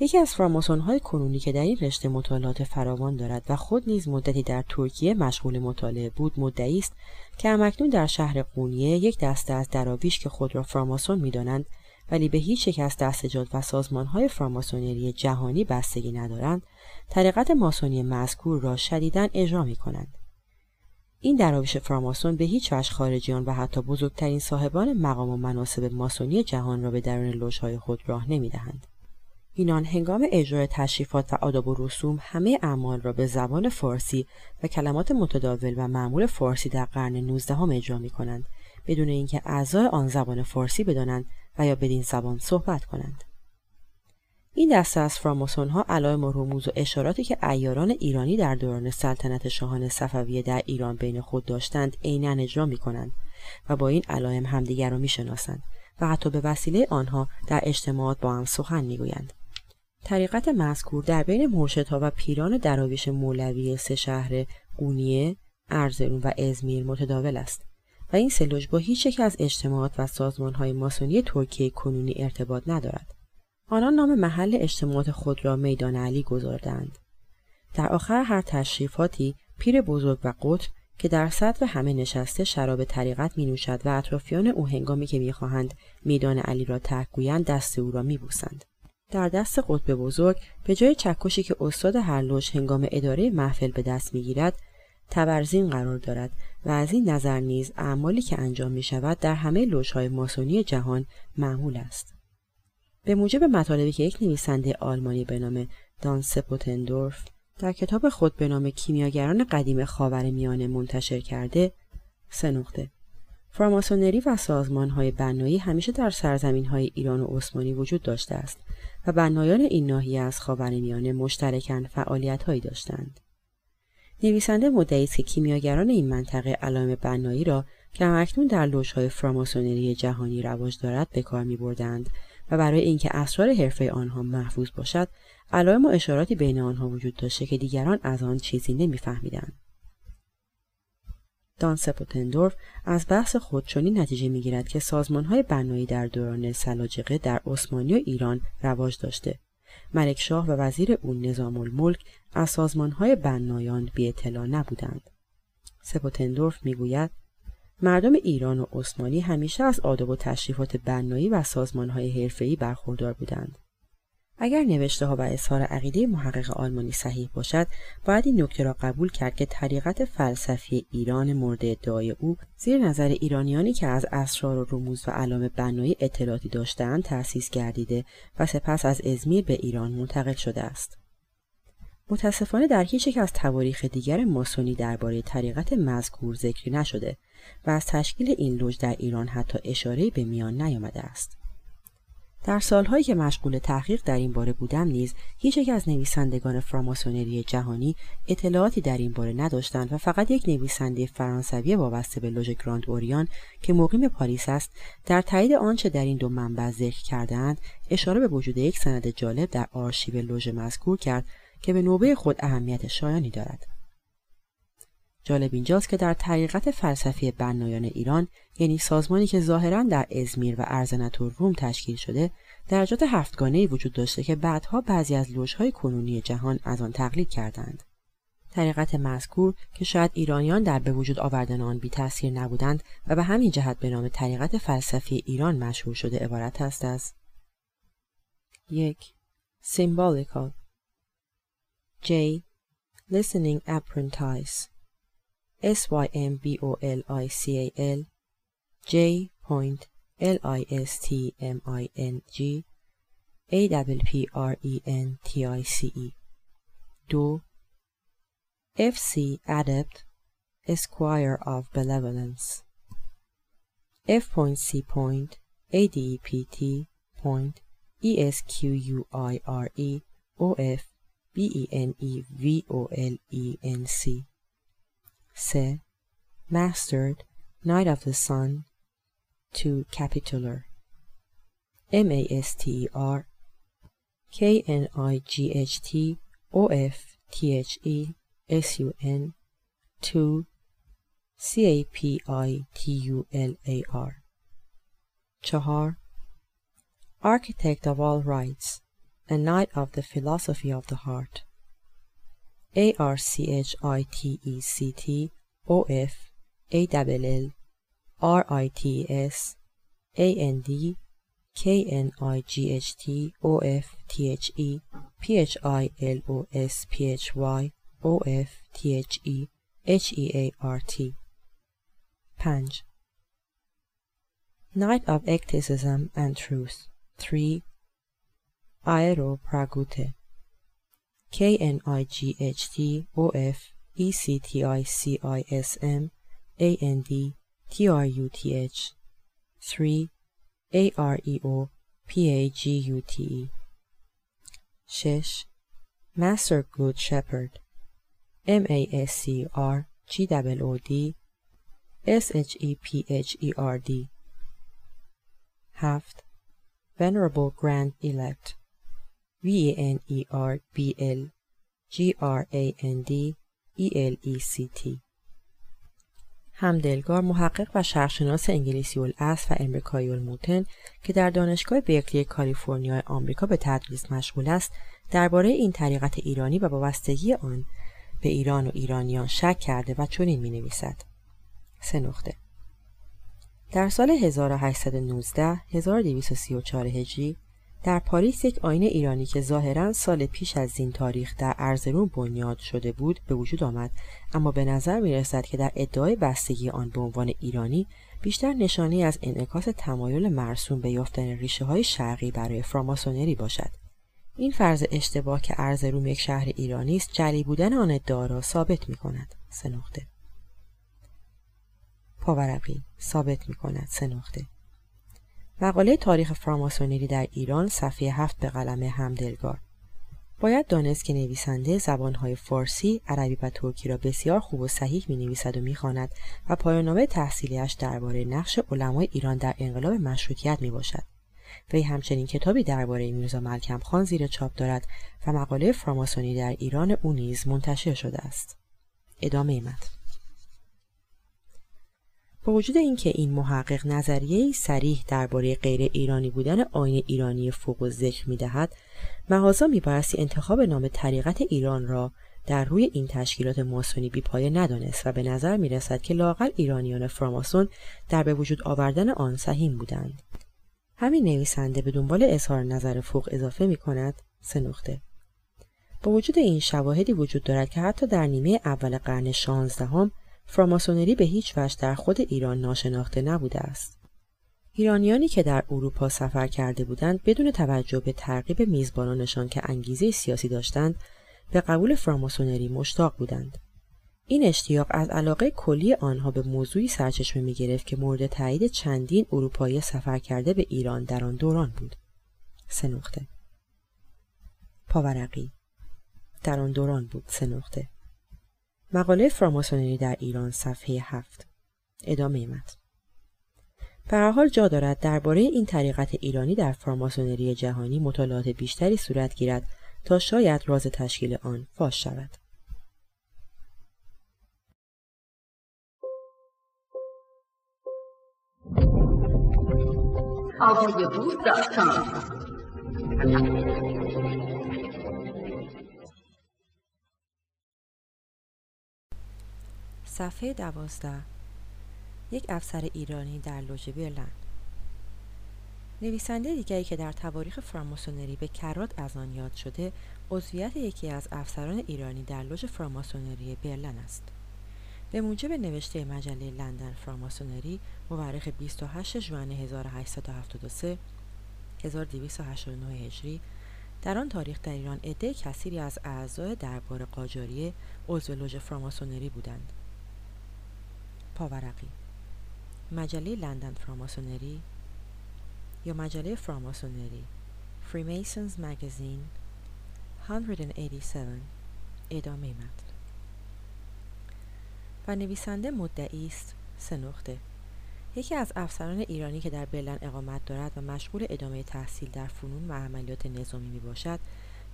یکی از فراماسون های کنونی که در این رشته مطالعات فراوان دارد و خود نیز مدتی در ترکیه مشغول مطالعه بود مدعی است که همکنون در شهر قونیه یک دسته از دراویش که خود را فراماسون می‌دانند ولی به هیچ یک از دستجات و سازمان های فراماسونری جهانی بستگی ندارند طریقت ماسونی مذکور را شدیداً اجرا می کنند. این دراویش فراماسون به هیچ وجه خارجیان و حتی بزرگترین صاحبان مقام و مناسب ماسونی جهان را به درون لوژهای خود راه نمی‌دهند. اینان هنگام اجرای تشریفات و آداب و رسوم همه اعمال را به زبان فارسی و کلمات متداول و معمول فارسی در قرن 19 هم اجرا می کنند بدون اینکه اعضای آن زبان فارسی بدانند و یا بدین زبان صحبت کنند. این دسته از فراماسون ها علائم و رموز و اشاراتی که ایاران ایرانی در دوران سلطنت شاهان صفویه در ایران بین خود داشتند عینا اجرا می کنند و با این علائم همدیگر را می شناسند و حتی به وسیله آنها در اجتماعات با هم سخن می گویند. طریقت مذکور در بین مرشدها و پیران دراویش مولوی سه شهر قونیه، ارزرون و ازمیر متداول است و این سلوج با هیچ یک از اجتماعات و سازمانهای ماسونی ترکیه کنونی ارتباط ندارد. آنان نام محل اجتماعات خود را میدان علی گذاردند. در آخر هر تشریفاتی پیر بزرگ و قطب که در صدر همه نشسته شراب طریقت می نوشد و اطرافیان او هنگامی که می‌خواهند میدان علی را ترک گویند دست او را میبوسند. در دست قطب بزرگ به جای چکشی که استاد هر لوژ هنگام اداره محفل به دست می‌گیرد تبرزین قرار دارد و از این نظر نیز اعمالی که انجام می شود در همه لوژهای ماسونی جهان معمول است. به موجب مطالبی که یک نویسنده آلمانی به نام دان سپوتندورف در کتاب خود به نام کیمیاگران قدیم خاور میانه منتشر کرده سه نقطه فراماسونری و سازمان های بنایی همیشه در سرزمین های ایران و عثمانی وجود داشته است و بنایان این ناحیه از خاورمیانه مشترکاً فعالیتهایی داشتند. نویسنده مدعی است که کیمیاگران این منطقه علائم بنایی را که اکنون در لوژهای فراماسونری جهانی رواج دارد به کار می بردند و برای اینکه اسرار حرفه آنها محفوظ باشد علائم و اشاراتی بین آنها وجود داشته که دیگران از آن چیزی نمیفهمیدند دان سپوتندورف از بحث خود چنین نتیجه می‌گیرد که های بنایی در دوران سلاجقه در عثمانی و ایران رواج داشته. ملک شاه و وزیر او نظام الملک از های بنایان بی اطلاع نبودند. سپوتندورف می‌گوید مردم ایران و عثمانی همیشه از آداب و تشریفات بنایی و های حرفه‌ای برخوردار بودند. اگر نوشته ها و اظهار عقیده محقق آلمانی صحیح باشد باید این نکته را قبول کرد که طریقت فلسفی ایران مورد ادعای او زیر نظر ایرانیانی که از اسرار و رموز و علام بنایی اطلاعاتی داشتند تأسیس گردیده و سپس از ازمیر به ایران منتقل شده است. متاسفانه در هیچ یک از تواریخ دیگر ماسونی درباره طریقت مذکور ذکری نشده و از تشکیل این لوژ در ایران حتی اشاره به میان نیامده است. در سالهایی که مشغول تحقیق در این باره بودم نیز هیچ یک از نویسندگان فراماسونری جهانی اطلاعاتی در این باره نداشتند و فقط یک نویسنده فرانسوی وابسته به لوژ گراند اوریان که مقیم پاریس است در تایید آنچه در این دو منبع ذکر کردهاند اشاره به وجود یک سند جالب در آرشیو لوژ مذکور کرد که به نوبه خود اهمیت شایانی دارد. جالب اینجاست که در طریقت فلسفی بنایان ایران یعنی سازمانی که ظاهرا در ازمیر و ارزنة‌الروم تشکیل شده درجات هفتگانه وجود داشته که بعدها بعضی از لوژهای کنونی جهان از آن تقلید کردند. طریقت مذکور که شاید ایرانیان در به وجود آوردن آن بی تاثیر نبودند و به همین جهت به نام طریقت فلسفی ایران مشهور شده عبارت است از یک symbolical J listening apprentice. SYMBOLICAL J point L I S T M I N G A W P R E N T I C E Do FC Adept Esquire of Benevolence F point C point A. D. E. P. T. point E S Q U I R E O F B E N E V O L E N C Se Mastered Knight of the Sun to Capitular. M-A-S-T-E-R K-N-I-G-H-T-O-F-T-H-E-S-U-N to C-A-P-I-T-U-L-A-R Chahar Architect of all rights, a knight of the philosophy of the heart. A R C H I T E C T O F A L L R I T S A N D K N I G H T O F T H E P H I L O S P H Y O F T H E H E A R T Panj Knight of Ecticism and Truth 3. Aero Pragute K N I G H T O F E C T I C I S M A N D T R U T H 3. A R E O P A G U T E 6. Master Good Shepherd M A S C R G O O D S H E P H E R D 7. Venerable Grand Elect V-A-N-E-R-B-L G-R-A-N-D E-L-E-C-T همدلگار محقق و شرقشناس انگلیسی الاصل و امریکایی الموتن که در دانشگاه برکلی کالیفرنیا آمریکا به تدریس مشغول است درباره این طریقت ایرانی و وابستگی آن به ایران و ایرانیان شک کرده و چنین می نویسد. سه نقطه در سال 1819 1234 هجری در پاریس یک آینه ایرانی که ظاهرا سال پیش از این تاریخ در ارزرون بنیاد شده بود به وجود آمد اما به نظر می رسد که در ادعای بستگی آن به عنوان ایرانی بیشتر نشانه از انعکاس تمایل مرسوم به یافتن ریشه های شرقی برای فراماسونری باشد. این فرض اشتباه که ارزروم یک شهر ایرانی است جلی بودن آن ادعا را ثابت می کند سه نقطه. پاورقی. ثابت می کند سه نقطه. مقاله تاریخ فراماسونری در ایران صفحه هفت به قلم همدلگار باید دانست که نویسنده زبانهای فارسی، عربی و ترکی را بسیار خوب و صحیح می نویسد و می خاند و پایانامه تحصیلیش درباره نقش علمای ایران در انقلاب مشروطیت می باشد. وی همچنین کتابی درباره میرزا ملکم خان زیر چاپ دارد و مقاله فراماسونی در ایران او نیز منتشر شده است. ادامه متن با وجود اینکه این محقق نظریه سریح درباره غیر ایرانی بودن آین ایرانی فوق و ذکر می دهد محاضا می انتخاب نام طریقت ایران را در روی این تشکیلات ماسونی بیپایه ندانست و به نظر می رسد که لاقل ایرانیان فراماسون در به وجود آوردن آن سهیم بودند. همین نویسنده به دنبال اظهار نظر فوق اضافه می کند سه نقطه. با وجود این شواهدی وجود دارد که حتی در نیمه اول قرن شانزدهم فراماسونری به هیچ وجه در خود ایران ناشناخته نبوده است. ایرانیانی که در اروپا سفر کرده بودند بدون توجه به ترغیب میزبانانشان که انگیزه سیاسی داشتند به قبول فراماسونری مشتاق بودند. این اشتیاق از علاقه کلی آنها به موضوعی سرچشمه می گرفت که مورد تایید چندین اروپایی سفر کرده به ایران در آن دوران بود. سه نقطه پاورقی در آن دوران بود سه نقطه مقاله فراماسونری در ایران صفحه هفت. ادامه متن. به حال جا دارد درباره این طریقت ایرانی در فراماسونری جهانی مطالعات بیشتری صورت گیرد تا شاید راز تشکیل آن فاش شود. صفحه دوازده. یک افسر ایرانی در لوژ برلن نویسنده دیگری که در تواریخ فراماسونری به کرات از آن یاد شده عضویت یکی از افسران ایرانی در لوژ فراماسونری برلن است. به موجب نوشته مجله لندن فراماسونری مورخ 28 ژوئن 1873 1289 هجری در آن تاریخ در ایران عده کثیری از اعضای دربار قاجاریه عضو لوژ فراماسونری بودند. پاورقی. مجله لندن فراماسونری یا مجله فراماسونری. فریمیسونز مگزین 187 ادامه متن. و نویسنده مدعی است سه نقطه. یکی از افسران ایرانی که در برلن اقامت دارد و مشغول ادامه تحصیل در فنون و عملیات نظامی می باشد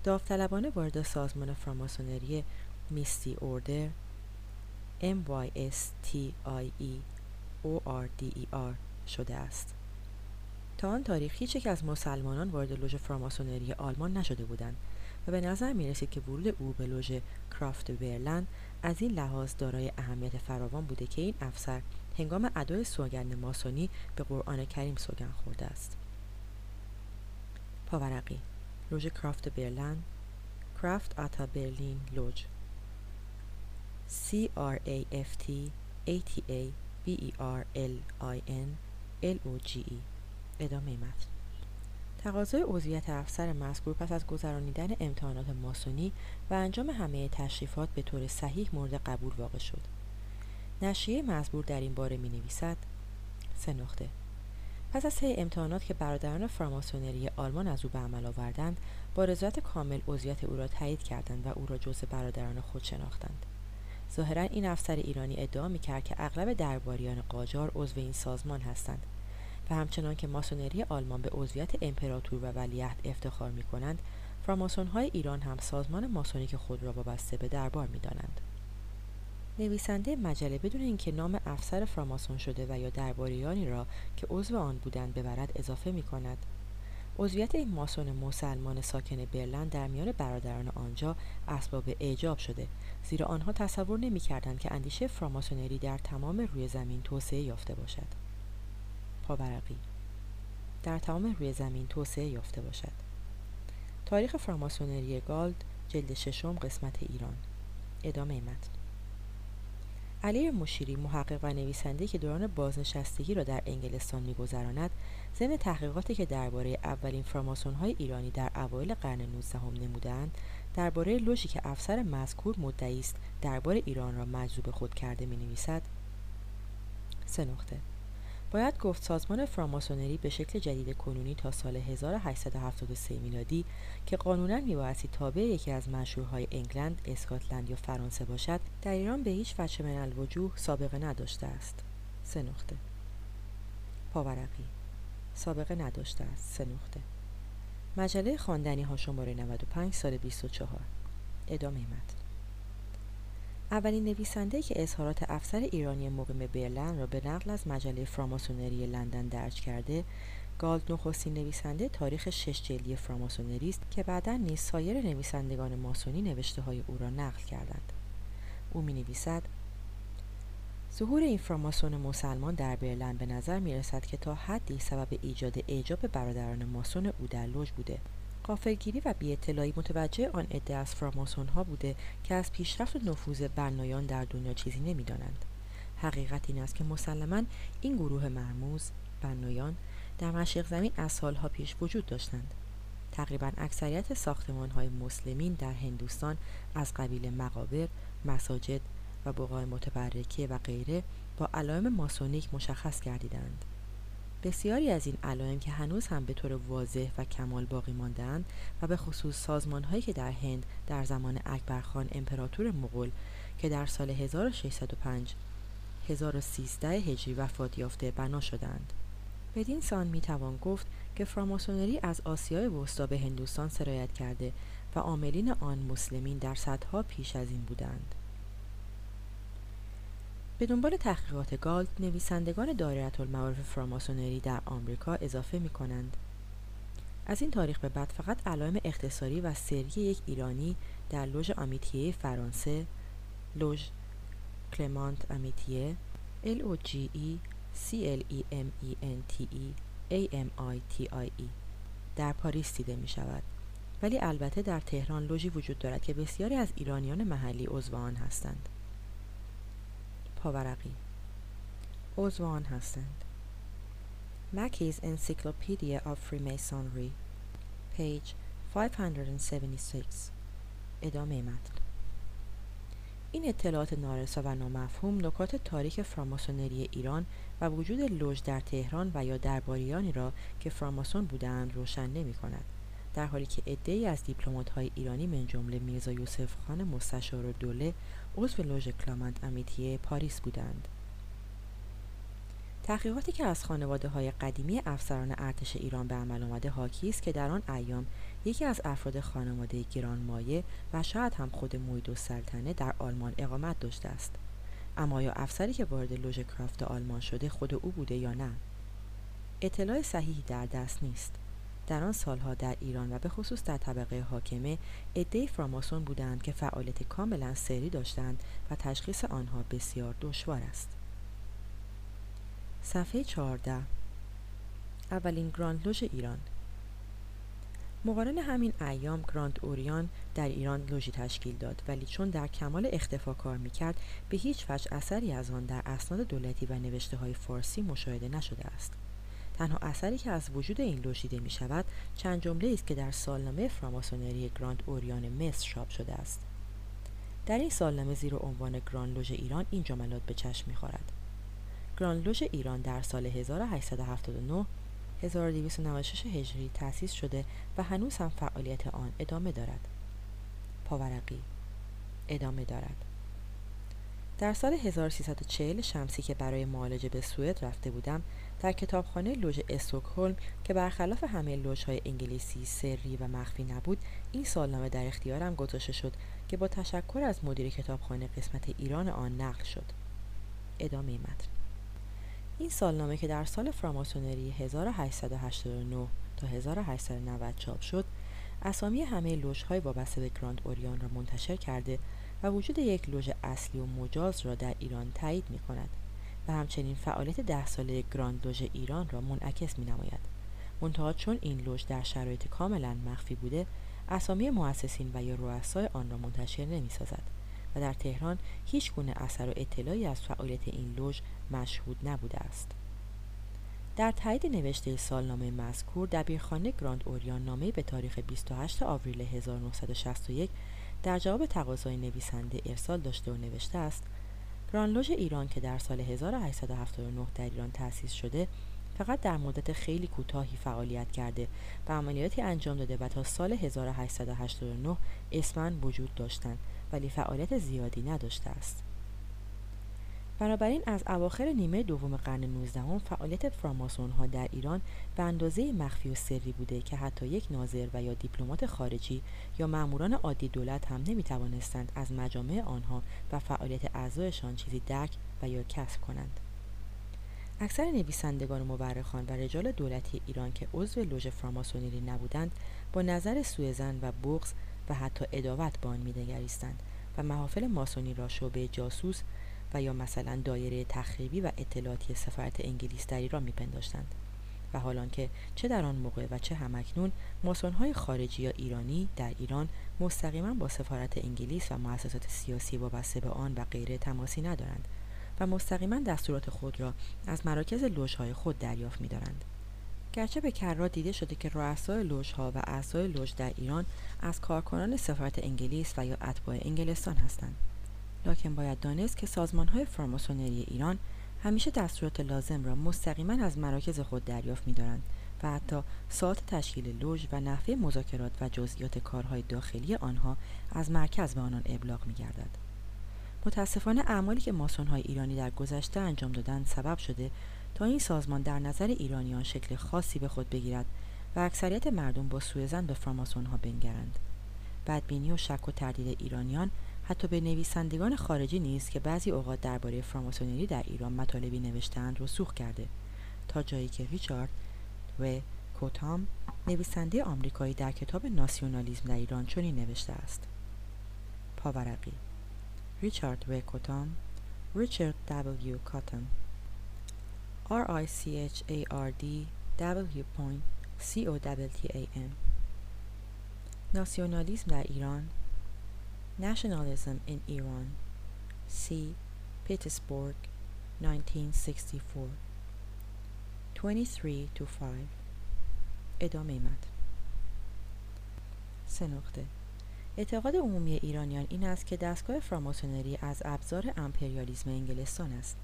داوطلبانه وارد سازمان فراماسونری میستی اوردر M-Y-S-T-I-E O-R-D-E-R شده است. تا آن تاریخ هیچ یک از مسلمانان وارد لوژ فراماسونری آلمان نشده بودند و به نظر می رسید که ورود او به لوژ کرافت برلن از این لحاظ دارای اهمیت فراوان بوده که این افسر هنگام ادای سوگند ماسونی به قرآن کریم سوگند خورده است. پاورقی لوژ کرافت برلن کرافت آتا برلین لوژ. C R A F T A T A B E R L I N L O G E. ادامه متن. تقاضای عضویت افسر مذکور پس از گذرانیدن امتحانات ماسونی و انجام همه تشریفات به طور صحیح مورد قبول واقع شد. نشریه مزبور در این باره می نویسد سه نقطه. پس از طی امتحانات که برادران فراماسونری آلمان از او به عمل آوردند با رضایت کامل عضویت او را تایید کردند و او را جزو برادران خود شناختند. ظاهرا این افسر ایرانی ادعا می‌کرد که اغلب درباریان قاجار عضو این سازمان هستند و همچنان که ماسونری آلمان به عضویت امپراتور و ولیعهد افتخار می کنند فراماسون های ایران هم سازمان ماسونیک خود را وابسته به دربار می دانند. نویسنده مجله بدون اینکه نام افسر فراماسون شده و یا درباریانی را که عضو آن بودند ببرد اضافه می کند. عضویت این ماسون مسلمان ساکن برلن در میان برادران آنجا اسباب اعجاب شده زیرا آنها تصور نمی‌کردند که اندیشه فراماسونری در تمام روی زمین توسعه یافته باشد. پاورقی. در تمام روی زمین توسعه یافته باشد. تاریخ فراماسونری گالد جلد ششم قسمت ایران. ادامه متن. علی مشیری محقق و نویسنده که دوران بازنشستگی را در انگلستان میگذراند ضمن تحقیقاتی که درباره اولین های ایرانی در اوایل قرن نوزدهم نمودند درباره لوژی که افسر مذکور مدعی است درباره ایران را مجذوب خود کرده می نویسد سه نقطه. باید گفت سازمان فراماسونری به شکل جدید کنونی تا سال 1873 میلادی که قانونا میبایستی تابع یکی از منشورهای انگلند، اسکاتلند یا فرانسه باشد در ایران به هیچ وجه من الوجوه سابقه نداشته است. سه نقطه. پاورقی. سابقه نداشته است. سه نقطه. مجله خواندنی ها شماره 95 سال 24 ادامه متن. اولین نویسنده که اظهارات افسر ایرانی مقیم برلن را به نقل از مجله فراماسونری لندن درج کرده گالد نخستین نویسنده تاریخ شش جلدی فراماسونری است که بعدا نیز سایر نویسندگان ماسونی نوشته های او را نقل کردند. او می نویسد ظهور این فراماسون مسلمان در برلن به نظر می رسد که تا حدی سبب ایجاد اعجاب برادران ماسون او در لوژ بوده. قافلگیری و بیاطلاعی متوجه آن عده از فراماسون ها بوده که از پیشرفت و نفوذ بنایان در دنیا چیزی نمی‌دانند. حقیقت این است که مسلما این گروه مرموز بنایان در مشرق زمین از سالها پیش وجود داشتند. تقریبا اکثریت ساختمان های مسلمین در هندوستان از قبیل مقابر، مساجد بقای متبرکه و غیره با علائم ماسونیک مشخص گردیدند. بسیاری از این علائم که هنوز هم به طور واضح و کمال باقی ماندهاند و به خصوص سازمان هایی که در هند در زمان اکبرخان امپراتور مغول که در سال 1605 1013 هجری وفات یافته بنا شدند. بدین سان می توان گفت که فراماسونری از آسیای وسطا به هندوستان سرایت کرده و عاملین آن مسلمین در صدها پیش از این بودند. به دنبال تحقیقات گالد نویسندگان دایره المعارف فراماسونری در آمریکا اضافه می کنند. از این تاریخ به بعد فقط علائم اختصاری و سری یک ایرانی در لوژ آمیتیه فرانسه لوژ کلمانت امیتیه L O G E C L E M E N T E A M I T I E در پاریس دیده می شود ولی البته در تهران لوژی وجود دارد که بسیاری از ایرانیان محلی عضو آن هستند پاورقی. عضو آن هستند Mackey's Encyclopedia of Freemasonry page 576 ادامه متن. این اطلاعات نارسا و نامفهوم نکات تاریک فراماسونری ایران و وجود لوژ در تهران و یا درباریانی را که فراماسون بودند روشن نمی کند. در حالی که عدهای از های ایرانی من جمله میرزا یوسف خان مستشار و دوله عضو لوژ کلامند امیتیه پاریس بودند. تحقیقاتی که از خانواده های قدیمی افسران ارتش ایران به عمل آمده حاکی است که در آن ایام یکی از افراد خانواده گرانمایه و شاید هم خود موید سلطنه در آلمان اقامت داشته است. اما یا افسری که وارد لوژ کرافت آلمان شده خود او بوده یا نه؟ اطلاع صحیحی در دست نیست. در آن سالها در ایران و به خصوص در طبقه حاکمه عدهای فراماسون بودند که فعالیت کاملا سری داشتند و تشخیص آنها بسیار دشوار است. صفحه 14 اولین گراند لوژ ایران. مقارن همین ایام گراند اوریان در ایران لوژی تشکیل داد ولی چون در کمال اختفا کار می‌کرد به هیچ وجه اثری از آن در اسناد دولتی و نوشته های فارسی مشاهده نشده است. تنها اثری که از وجود این لوژ دیده می شود چند جمله است که در سالنامه فراماسونری گراند اوریان مصر چاپ شده است در این سالنامه زیر عنوان گراند لوژ ایران این جملات به چشم می‌خورد گراند لوژ ایران در سال 1879 1296 هجری تأسیس شده و هنوز هم فعالیت آن ادامه دارد. پاورقی ادامه دارد. در سال 1340 شمسی که برای معالجه به سوئد رفته بودم در کتابخانه لوژ استوکهلم که برخلاف همه لوژهای انگلیسی سری و مخفی نبود این سالنامه در اختیارم گذاشته شد که با تشکر از مدیر کتابخانه قسمت ایران آن نقل شد. ادامه متن. این سالنامه که در سال فراماسونری 1889 تا 1890 چاپ شد اسامی همه لوژهای وابسته به گراند اوریان را منتشر کرده و وجود یک لوژ اصلی و مجاز را در ایران تایید می کند و همچنین فعالیت ده ساله گراند لوژ ایران را منعکس می نماید. منتها چون این لوژ در شرایط کاملا مخفی بوده اسامی مؤسسین و یا رؤسای آن را منتشر نمی سازد و در تهران هیچ گونه اثر و اطلاعی از فعالیت این لوژ مشهود نبوده است در تایید نوشته سالنامه مذکور دبیرخانه گراند اوریان نامه به تاریخ 28 آوریل 1961 در جواب تقاضای نویسنده ارسال داشته و نوشته است گرانلوژ ایران که در سال 1879 در ایران تأسیس شده فقط در مدت خیلی کوتاهی فعالیت کرده و عملیاتی انجام داده و تا سال 1889 اسمن وجود داشتند ولی فعالیت زیادی نداشته است. بنابراین از اواخر نیمه دوم قرن 19 فعالیت فراماسون ها در ایران به اندازه مخفی و سری بوده که حتی یک ناظر و یا دیپلمات خارجی یا ماموران عادی دولت هم نمی توانستند از مجامع آنها و فعالیت اعضایشان چیزی درک و یا کسب کنند. اکثر نویسندگان و مورخان و رجال دولتی ایران که عضو لوژ فراماسونری نبودند با نظر سوءزن و بغض و حتی اداوت به آن و محافل ماسونی را شعبه جاسوس و یا مثلا دایره تخریبی و اطلاعاتی سفارت انگلیس در ایران میپنداشتند. و حالان که چه در آن موقع و چه همکنون ماسونهای خارجی یا ایرانی در ایران مستقیما با سفارت انگلیس و مؤسسات سیاسی وابسته به آن و غیره تماسی ندارند و مستقیما دستورات خود را از مراکز لوژهای خود دریافت می‌دارند. گرچه به کرات دیده شده که رؤسای لوژها و اعضای لوژ در ایران از کارکنان سفارت انگلیس و یا اتباع انگلستان هستند. لکن باید دانست که های فراماسونری ایران همیشه دستورات لازم را مستقیما از مراکز خود دریافت می‌دارند و حتی ساعت تشکیل لوژ و نحوه مذاکرات و جزئیات کارهای داخلی آنها از مرکز به آنان ابلاغ می‌گردد. متاسفانه اعمالی که های ایرانی در گذشته انجام دادند سبب شده تا این سازمان در نظر ایرانیان شکل خاصی به خود بگیرد و اکثریت مردم با سوء زن به فراماسون ها بنگرند بدبینی و شک و تردید ایرانیان حتی به نویسندگان خارجی نیست که بعضی اوقات درباره فراماسونری در ایران مطالبی نوشتند رسوخ کرده. تا جایی که ریچارد و کوتام نویسنده آمریکایی در کتاب ناسیونالیزم در ایران چنین نوشته است. پاورقی ریچارد و کوتام ریچارد دبلیو کاتم R I C H A R D W C O W T A M. ناسیونالیسم در ایران Nationalism in Iran. C. Petersburg 1964 23 to 5 ادامه نقطه. اعتقاد عمومی ایرانیان این است که دستگاه فراماسونری از ابزار امپریالیسم انگلستان است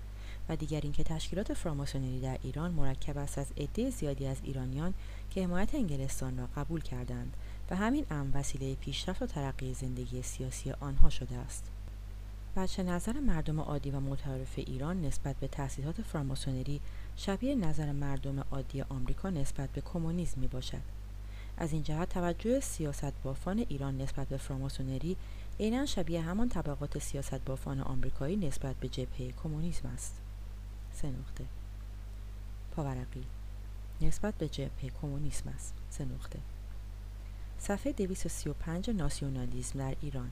و دیگر اینکه تشکیلات فراماسونری در ایران مرکب است از عده زیادی از ایرانیان که حمایت انگلستان را قبول کردند و همین امر وسیله پیشرفت و ترقی زندگی سیاسی آنها شده است. بچه نظر مردم عادی و متعارف ایران نسبت به تأسیسات فراماسونری شبیه نظر مردم عادی آمریکا نسبت به کمونیسم می باشد. از این جهت توجه سیاست بافان ایران نسبت به فراماسونری عینا شبیه همان طبقات سیاست بافان آمریکایی نسبت به جبهه کمونیسم است. سه نقطه. پاورقی. نسبت به جبهه کمونیسم است. سه نقطه. صفحه 235 ناسیونالیزم در ایران.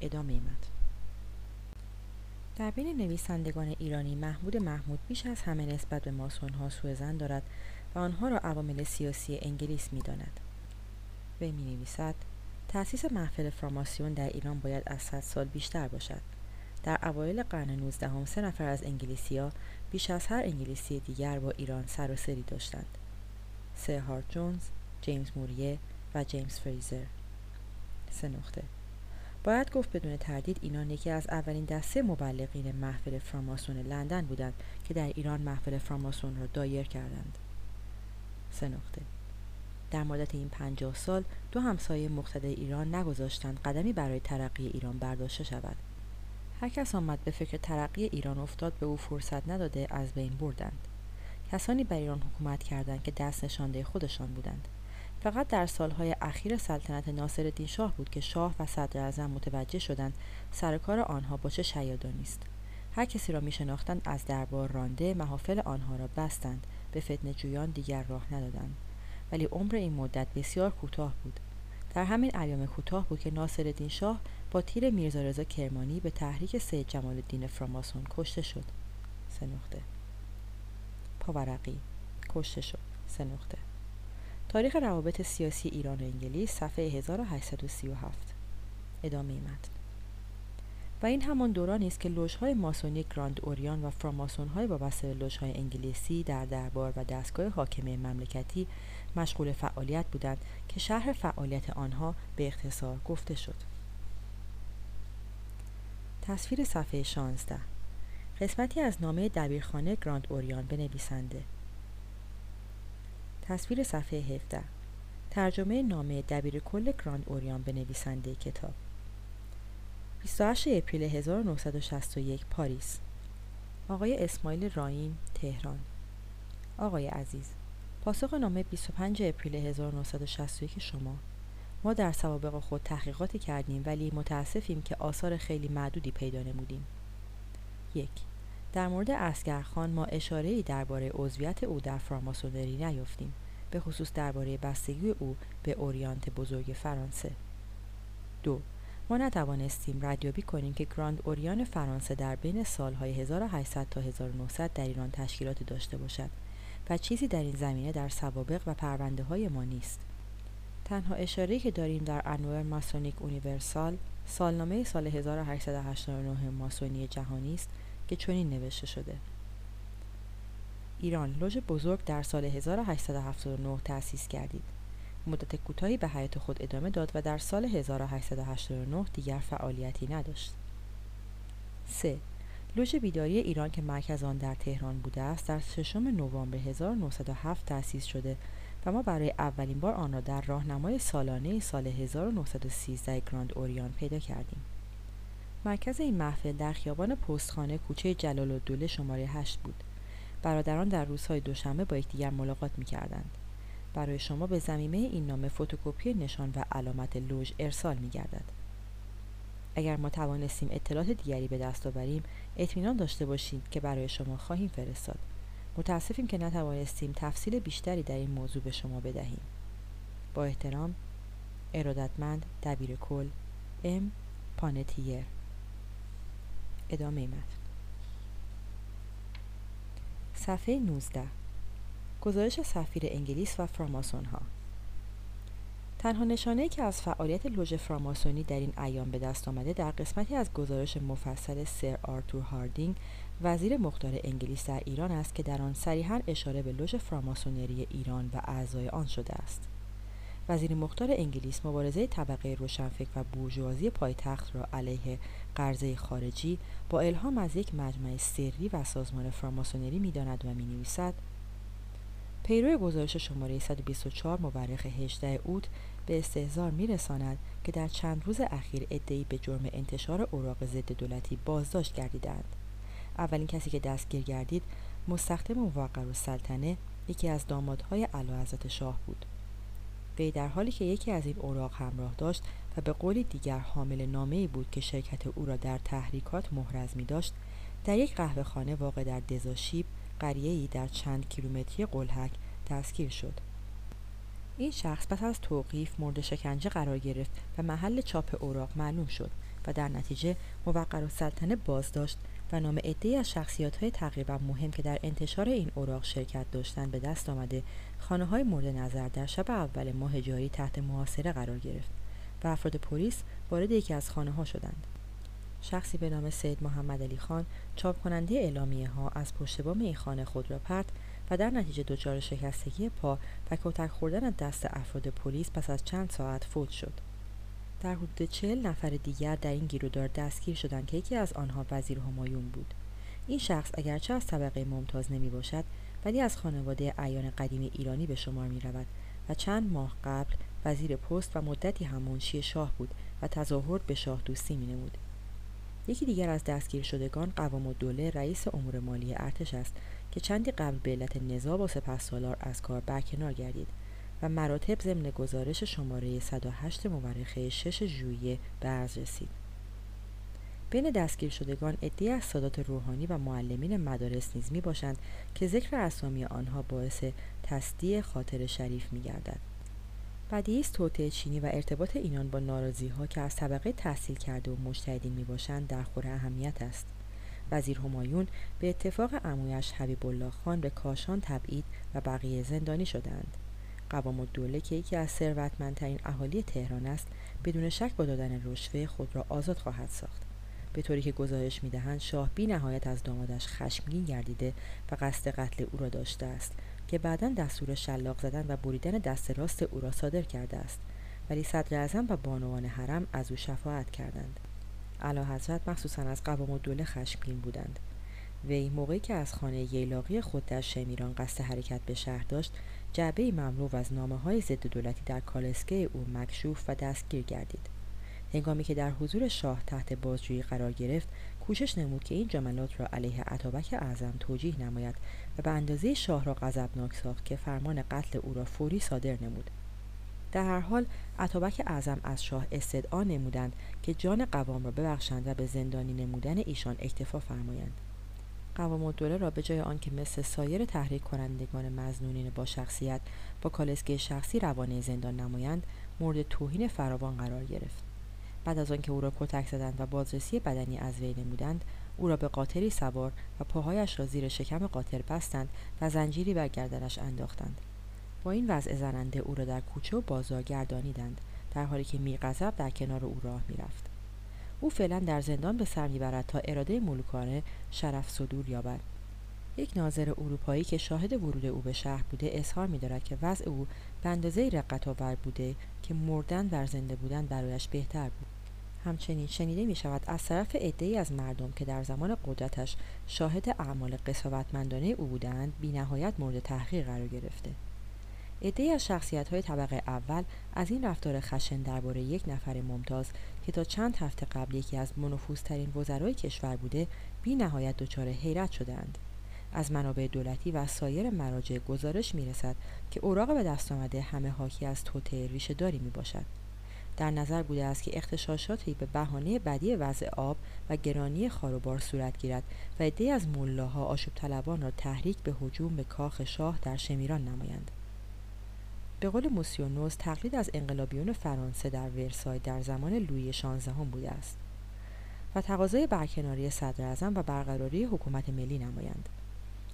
ادامه متن. در بین نویسندگان ایرانی محمود محمود بیش از همه نسبت به ماسونها سوء زن دارد و آنها را عوامل سیاسی انگلیس می‌داند. وی می نویسد تأسیس محفل فراماسیون در ایران باید از صد سال بیشتر باشد. در اوایل قرن 19 هم سه نفر از انگلیسیا بیش از هر انگلیسی دیگر با ایران سر و سری داشتند. سر هارت جونز جیمز موریه و جیمز فریزر. سه نقطه. باید گفت بدون تردید اینان یکی از اولین دسته مبلغین محفل فراماسون لندن بودند که در ایران محفل فراماسون را دایر کردند. سه نقطه. در مدت این پنجاه سال دو همسایه مقتدر ایران نگذاشتند قدمی برای ترقی ایران برداشته شود. هر کس آمد به فکر ترقی ایران افتاد به او فرصت نداده از بین بردند. کسانی بر ایران حکومت کردند که دست نشانده خودشان بودند. فقط در سالهای اخیر سلطنت ناصرالدین شاه بود که شاه و صدر متوجه شدند سر کار آنها با چه شیادانی است هر کسی را میشناختند از دربار رانده محافل آنها را بستند به فتنه جویان دیگر راه ندادند. ولی عمر این مدت بسیار کوتاه بود. در همین ایام کوتاه بود که ناصرالدین شاه با تیر میرزا رضا کرمانی به تحریک سید جمال الدین فراماسون کشته شد. سه نقطه. پاورقی. کشته شد. سه نقطه. تاریخ روابط سیاسی ایران و انگلیس صفحه 1837 ادامه متن. و این همان دورانی است که لوژهای ماسونی گراند اوریان و فراماسونهای وابسته به لوژهای انگلیسی در دربار و دستگاه حاکمه مملکتی مشغول فعالیت بودند که شهر فعالیت آنها به اختصار گفته شد. تصویر صفحه 16 قسمتی از نامه دبیرخانه گراند اوریان به نویسنده تصویر صفحه 17 ترجمه نامه دبیر کل گراند اوریان به نویسنده کتاب. 28 اپریل 1961 پاریس. آقای اسماعیل رایین تهران. آقای عزیز پاسخ نامه 25 اپریل 1961 شما. ما در سوابق خود تحقیقاتی کردیم ولی متاسفیم که آثار خیلی معدودی پیدا نمودیم. یک. در مورد عسگرخان ما اشاره ای درباره عضویت او در فراماسونری نیافتیم به خصوص درباره بستگی او به اوریانت بزرگ فرانسه. دو ما نتوانستیم ردیابی کنیم که گراند اوریان فرانسه در بین سالهای 1800 تا 1900 در ایران تشکیلاتی داشته باشد و چیزی در این زمینه در سوابق و پرونده های ما نیست. تنها اشاره که داریم در انوار ماسونیک اونیورسال سالنامه سال 1889 ماسونی جهانی است که چنین نوشته شده ایران لوژ بزرگ در سال 1879 تأسیس کردید مدت کوتاهی به حیات خود ادامه داد و در سال 1889 دیگر فعالیتی نداشت 3. لوژ بیداری ایران که مرکز آن در تهران بوده است در ششم نوامبر 1907 تأسیس شده و ما برای اولین بار آن را در راهنمای سالانه سال 1913 گراند اوریان پیدا کردیم. مرکز این محفل در خیابان پستخانه کوچه جلال الدوله شماره 8 بود. برادران در روزهای دوشنبه با یکدیگر ملاقات می کردند. برای شما به زمینه این نامه فتوکپی نشان و علامت لوژ ارسال می گردد. اگر ما توانستیم اطلاعات دیگری به دست آوریم اطمینان داشته باشید که برای شما خواهیم فرستاد متاسفیم که نتوانستیم تفصیل بیشتری در این موضوع به شما بدهیم با احترام ارادتمند دبیر کل ام پانتیر ادامه متن صفحه 19 گزارش سفیر انگلیس و فراماسون ها تنها نشانه که از فعالیت لوژ فراماسونری در این ایام به دست آمده در قسمتی از گزارش مفصل سر آرتور هاردینگ وزیر مختار انگلیس در ایران است که در آن صریحا اشاره به لوژ فراماسونری ایران و اعضای آن شده است. وزیر مختار انگلیس مبارزه طبقه روشنفکر و بورژوازی پایتخت را علیه قرضه خارجی با الهام از یک مجمع سری و سازمان فراماسونری می‌داند و می‌نویسد. پیرو گزارش شماره 124 مورخ 18 اوت به استهزار میرساند که در چند روز اخیر ادعی به جرم انتشار اوراق ضد دولتی بازداشت گردیدند. اولین کسی که دستگیر گردید مستخدم موقر سلطنه یکی از دامادهای اعلیحضرت شاه بود. وی در حالی که یکی از این اوراق همراه داشت و به قولی دیگر حامل نامه بود که شرکت او را در تحریکات محرز می داشت در یک قهوه خانه واقع در دزاشیب قریه‌ای در چند کیلومتری قلحک دستگیر شد. این شخص پس از توقیف مورد شکنجه قرار گرفت و محل چاپ اوراق معلوم شد و در نتیجه موقر سلطنه بازداشت و نام عدهای از شخصیت های تقریبا مهم که در انتشار این اوراق شرکت داشتند به دست آمده خانه های مورد نظر در شب اول ماه جاری تحت محاصره قرار گرفت. و افراد پلیس وارد یکی از خانه ها شدند. شخصی به نام سید محمد علی خان چاپ کننده اعلامیه ها از پشت بام این خانه خود را پرت و در نتیجه دچار شکستگی پا و کتک خوردن دست افراد پلیس پس از چند ساعت فوت شد. در حدود چهل نفر دیگر در این گیرودار دستگیر شدند که یکی از آنها وزیر همایون بود. این شخص اگرچه از طبقه ممتاز نمی باشد ولی از خانواده ایان قدیم ایرانی به شمار می رود و چند ماه قبل وزیر پست و مدتی هم منشی شاه بود و تظاهر به شاه دوستی می نمود. یکی دیگر از دستگیر شدگان قوام الدوله رئیس امور مالی ارتش است که چندی قبل به علت نزاع با سپهسالار از کار برکنار گردید و مراتب ضمن گزارش شماره 108 مورخه 6 ژوئیه به عرض رسید بین دستگیر شدگان عدهای از سادات روحانی و معلمین مدارس نیز می باشند که ذکر اسامی آنها باعث تصدیع خاطر شریف می گردد. بدیهی است توطعه چینی و ارتباط اینان با ناراضی ها که از طبقه تحصیل کرده و مجتهدین می باشند در خور اهمیت است. وزیر همایون به اتفاق امویش حبیب الله خان به کاشان تبعید و بقیه زندانی شدند. قوام الدوله که یکی از ثروتمندترین اهالی تهران است بدون شک با دادن رشوه خود را آزاد خواهد ساخت به طوری که گزارش می‌دهند شاه بی نهایت از دامادش خشمگین گردیده و قصد قتل او را داشته است که بعدا دستور شلاق زدن و بریدن دست راست او را صادر کرده است. ولی صدر اعظم و بانوان حرم از او شفاعت کردند. اعلی حضرت مخصوصا از قوام الدوله خشمگین بودند. وی موقعی که از خانه ییلاقی خود در شمیران قصد حرکت به شهر داشت جعبه مملو از نامه های ضد دولتی در کالسکه او مکشوف و دستگیر گردید. هنگامی که در حضور شاه تحت بازجویی قرار گرفت کوشش نمود که این جملات را علیه عطابک اعظم توجیه نماید و به اندازه شاه را غضبناک ساخت که فرمان قتل او را فوری صادر نمود. در هر حال عطابک اعظم از شاه استدعا نمودند که جان قوام را ببخشند و به زندانی نمودن ایشان اکتفا فرمایند. قوام الدوله را به جای آنکه مثل سایر تحریک کنندگان مزنونین با شخصیت با کالسکه شخصی روانه زندان نمایند مورد توهین فراوان قرار گرفت. بعد از آنکه او را کتک زدند و بازرسی بدنی از وی نمودند او را به قاطری سوار و پاهایش را زیر شکم قاطر بستند و زنجیری بر گردنش انداختند. با این وضع زننده او را در کوچه و بازار گردانیدند در حالی که میغضب در کنار او راه می‌رفت. او فعلا در زندان به سر می‌برد تا اراده ملوکانه شرف صدور یابد. یک ناظر اروپایی که شاهد ورود او به شهر بوده اظهار میدارد که وضع او به اندازه رقت آور بوده که مردن در زنده بودن برایش بهتر بود. همچنین شنیده می شود از طرف عدهای از مردم که در زمان قدرتش شاهد اعمال قصاوتمندانه او بودند بینهایت مورد تحقیق قرار گرفته عدهای از شخصیت های طبقه اول از این رفتار خشن درباره یک نفر ممتاز که تا چند هفته قبل یکی از منفوذترین وزرای کشور بوده بی نهایت دچار حیرت شدند از منابع دولتی و سایر مراجع گزارش می رسد که اوراق به دست آمده همه حاکی از توطعه ریشه داری می باشد. در نظر بوده است که اختشاشاتی به بهانه بدی وضع آب و گرانی خاروبار صورت گیرد و عدهای از ملاها آشوب طلبان را تحریک به هجوم به کاخ شاه در شمیران نمایند. به قول موسیونوز تقلید از انقلابیون فرانسه در ورسای در زمان لویی شانزدهم بوده است و تقاضای برکناری صدر و برقراری حکومت ملی نمایند.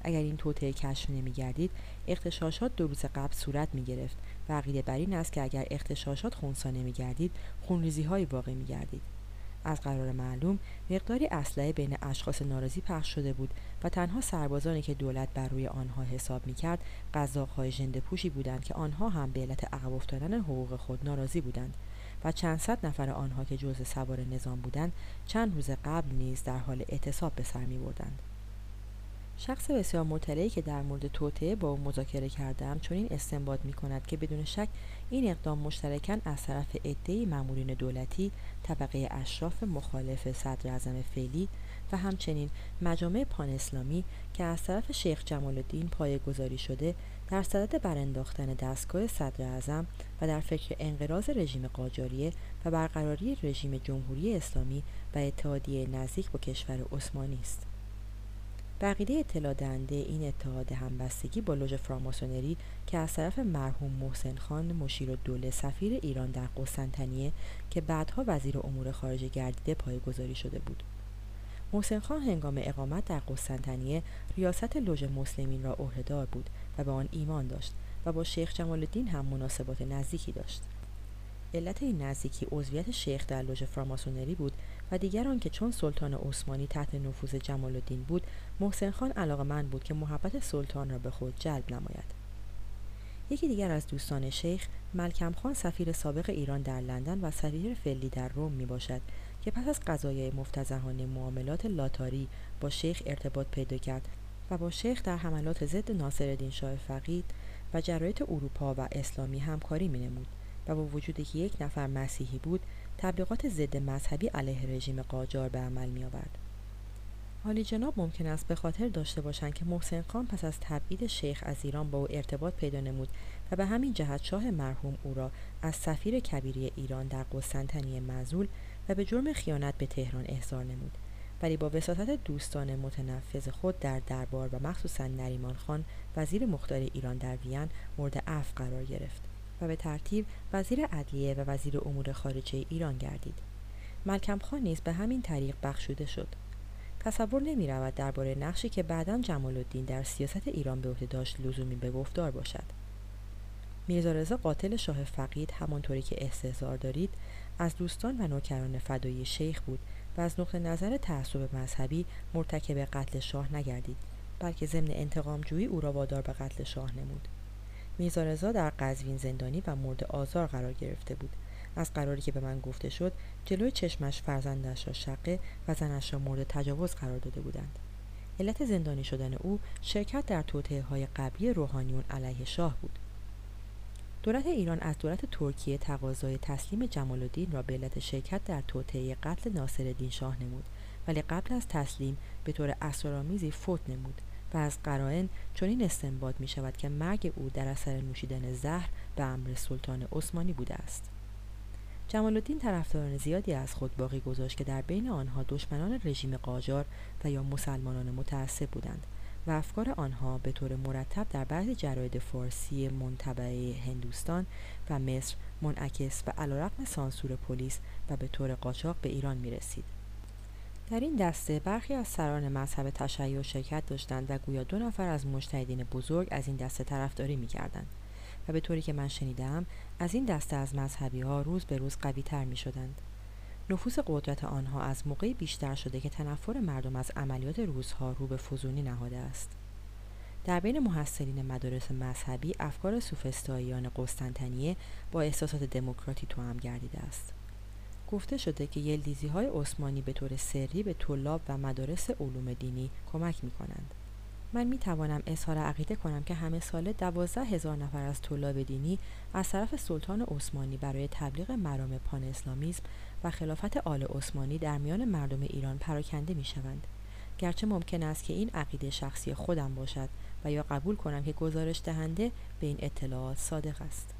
اگر این توطعه کشف نمیگردید اختشاشات دو روز قبل صورت می گرفت و عقیده بر این است که اگر اختشاشات خونسا نمیگردید خونریزی های واقع می گردید از قرار معلوم مقداری اسلحه بین اشخاص ناراضی پخش شده بود و تنها سربازانی که دولت بر روی آنها حساب می‌کرد قزاقهای ژنده پوشی بودند که آنها هم به علت عقب افتادن حقوق خود ناراضی بودند و چند صد نفر آنها که جزء سوار نظام بودند چند روز قبل نیز در حال اعتصاب به سر می بردند. شخص بسیار مطلعی که در مورد توطعه با او مذاکره کردم چون این استنباط می کند که بدون شک این اقدام مشترکاً از طرف عدهای مامورین دولتی طبقه اشراف مخالف صدر اعظم فعلی و همچنین مجامع پان اسلامی که از طرف شیخ جمال الدین پایه گذاری شده در صدد برانداختن دستگاه صدر اعظم و در فکر انقراض رژیم قاجاریه و برقراری رژیم جمهوری اسلامی و اتحادیه نزدیک با کشور عثمانی است. بقیده اطلاع دهنده این اتحاد همبستگی با لوژ فراماسونری که از طرف مرحوم محسن خان مشیر دوله سفیر ایران در قسطنطنیه که بعدها وزیر امور خارجه گردیده پایگذاری شده بود. محسن خان هنگام اقامت در قسطنطنیه ریاست لوژ مسلمین را عهدهدار بود و به آن ایمان داشت و با شیخ جمال الدین هم مناسبات نزدیکی داشت. علت این نزدیکی عضویت شیخ در لوژ فراماسونری بود و دیگر آنکه چون سلطان عثمانی تحت نفوذ جمال الدین بود محسن خان علاقه من بود که محبت سلطان را به خود جلب نماید. یکی دیگر از دوستان شیخ ملکم خان سفیر سابق ایران در لندن و سفیر فعلی در روم می باشد که پس از قضایای مفتزهانه معاملات لاتاری با شیخ ارتباط پیدا کرد و با شیخ در حملات ضد ناصرالدین شاه فقید و جرایت اروپا و اسلامی همکاری می نمود و با وجودی که یک نفر مسیحی بود تبلیغات ضد مذهبی علیه رژیم قاجار به عمل می آورد. حالی جناب ممکن است به خاطر داشته باشند که محسن خان پس از تبعید شیخ از ایران با او ارتباط پیدا نمود و به همین جهت شاه مرحوم او را از سفیر کبیری ایران در قسطنطنیه معزول و به جرم خیانت به تهران احضار نمود ولی با وساطت دوستان متنفذ خود در دربار و مخصوصا نریمان خان وزیر مختار ایران در وین مورد عفو قرار گرفت و به ترتیب وزیر عدلیه و وزیر امور خارجه ایران گردید. ملکم خان نیز به همین طریق بخشوده شد. تصور نمی رود درباره نقشی که بعدا جمال الدین در سیاست ایران به عهده داشت لزومی به گفتار باشد. میرزا رضا قاتل شاه فقید همانطوری که استحضار دارید از دوستان و نوکران فدایی شیخ بود و از نقطه نظر تعصب مذهبی مرتکب قتل شاه نگردید بلکه ضمن انتقام جویی او را وادار به قتل شاه نمود. میرزا رضا در قزوین زندانی و مورد آزار قرار گرفته بود. از قراری که به من گفته شد جلوی چشمش فرزندش را شقه و زنش را مورد تجاوز قرار داده بودند. علت زندانی شدن او شرکت در توطعه های قبلی روحانیون علیه شاه بود. دولت ایران از دولت ترکیه تقاضای تسلیم جمال الدین را به علت شرکت در توطعه قتل ناصرالدین شاه نمود ولی قبل از تسلیم به طور اسرارآمیزی فوت نمود. و از قرائن چنین استنباط می شود که مرگ او در اثر نوشیدن زهر به امر سلطان عثمانی بوده است جمال الدین طرفداران زیادی از خود باقی گذاشت که در بین آنها دشمنان رژیم قاجار و یا مسلمانان متعصب بودند و افکار آنها به طور مرتب در بعضی جراید فارسی منطبعه هندوستان و مصر منعکس و علیرغم سانسور پلیس و به طور قاچاق به ایران می رسید. در این دسته برخی از سران مذهب تشیع شرکت داشتند و گویا دو نفر از مجتهدین بزرگ از این دسته طرفداری می‌کردند و به طوری که من شنیدم از این دسته از مذهبی ها روز به روز قوی تر می شدند. نفوذ قدرت آنها از موقعی بیشتر شده که تنفر مردم از عملیات روزها رو به فزونی نهاده است. در بین محصلین مدارس مذهبی افکار سوفستاییان قسطنطنیه با احساسات دموکراتی هم گردیده است. گفته شده که یلدیزی های عثمانی به طور سری به طلاب و مدارس علوم دینی کمک می کنند. من می توانم اظهار عقیده کنم که همه ساله دوازده هزار نفر از طلاب دینی از طرف سلطان عثمانی برای تبلیغ مرام پان اسلامیزم و خلافت آل عثمانی در میان مردم ایران پراکنده می شوند. گرچه ممکن است که این عقیده شخصی خودم باشد و یا قبول کنم که گزارش دهنده به این اطلاعات صادق است.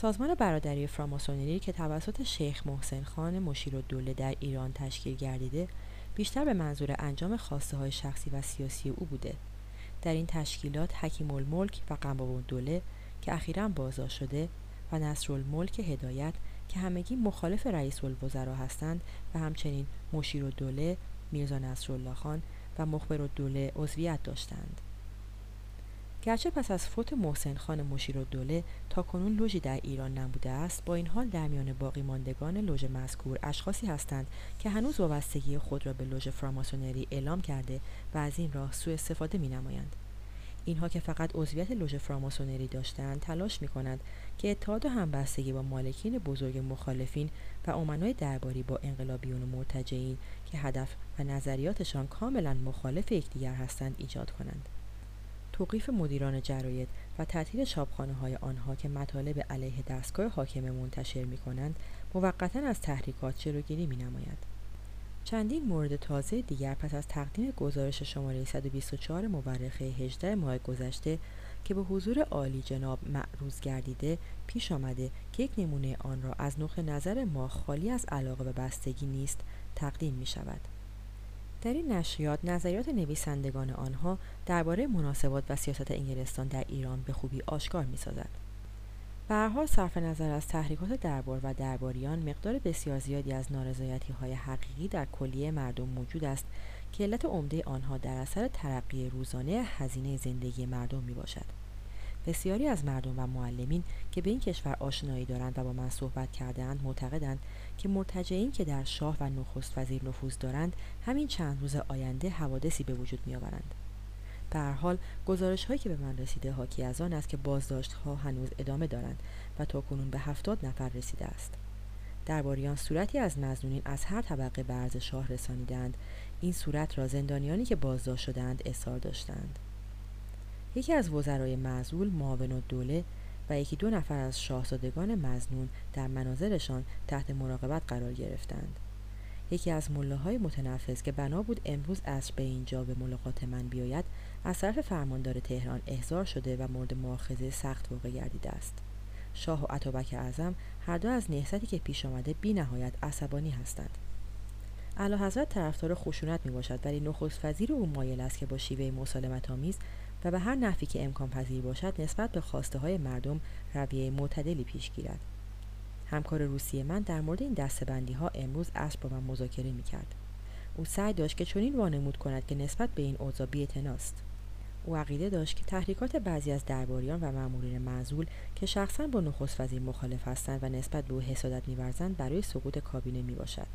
سازمان برادری فراماسونری که توسط شیخ محسن خان مشیر و دوله در ایران تشکیل گردیده بیشتر به منظور انجام خواسته های شخصی و سیاسی او بوده. در این تشکیلات حکیم الملک و قنباب دوله که اخیرا بازداشت شده و نصر الملک هدایت که همگی مخالف رئیس الوزرا هستند و همچنین مشیر و دوله میرزا نصرالله خان و مخبر و دوله عضویت داشتند. گرچه پس از فوت محسن خان مشیر و دوله تا کنون لوژی در ایران نبوده است با این حال در میان باقی ماندگان لوژ مذکور اشخاصی هستند که هنوز وابستگی خود را به لوژ فراماسونری اعلام کرده و از این راه سوء استفاده می نمایند. اینها که فقط عضویت لوژ فراماسونری داشتند تلاش می کنند که اتحاد و همبستگی با مالکین بزرگ مخالفین و امنای درباری با انقلابیون و مرتجعین که هدف و نظریاتشان کاملا مخالف یکدیگر هستند ایجاد کنند توقیف مدیران جراید و تعطیل چاپخانه های آنها که مطالب علیه دستگاه حاکمه منتشر می کنند موقتا از تحریکات جلوگیری می نماید. چندین مورد تازه دیگر پس از تقدیم گزارش شماره 124 مورخه 18 ماه گذشته که به حضور عالی جناب معروض گردیده پیش آمده که یک نمونه آن را از نقطه نظر ما خالی از علاقه و بستگی نیست تقدیم می شود. در این نشریات نظریات نویسندگان آنها درباره مناسبات و سیاست انگلستان در ایران به خوبی آشکار می سازد. به هر حال صرف نظر از تحریکات دربار و درباریان مقدار بسیار زیادی از نارضایتی های حقیقی در کلیه مردم موجود است که علت عمده آنها در اثر ترقی روزانه هزینه زندگی مردم می باشد. بسیاری از مردم و معلمین که به این کشور آشنایی دارند و با من صحبت کردهاند معتقدند که مرتجعین که در شاه و نخست وزیر نفوذ دارند همین چند روز آینده حوادثی به وجود می آورند. به هر حال گزارش هایی که به من رسیده حاکی از آن است که بازداشت ها هنوز ادامه دارند و تا کنون به هفتاد نفر رسیده است. درباریان صورتی از مزنونین از هر طبقه به شاه رسانیدند این صورت را زندانیانی که بازداشت شدند اصرار داشتند یکی از وزرای معزول معاون دوله و یکی دو نفر از شاهزادگان مزنون در مناظرشان تحت مراقبت قرار گرفتند. یکی از های متنفذ که بنا بود امروز عصر به اینجا به ملاقات من بیاید از طرف فرماندار تهران احضار شده و مورد مؤاخذه سخت واقع گردیده است. شاه و عطابک اعظم هر دو از نهضتی که پیش آمده بی نهایت عصبانی هستند. اعلی حضرت طرفدار خشونت می باشد ولی نخست وزیر او مایل است که با شیوه مسالمت آمیز و به هر نحوی که امکان پذیر باشد نسبت به خواسته های مردم رویه معتدلی پیش گیرد همکار روسی من در مورد این دستبندی ها امروز عصر با من مذاکره می کرد. او سعی داشت که چنین وانمود کند که نسبت به این اوضاع بی‌اعتناست. او عقیده داشت که تحریکات بعضی از درباریان و مأمورین معزول که شخصا با نخست وزیر مخالف هستند و نسبت به او حسادت میورزند برای سقوط کابینه می‌باشد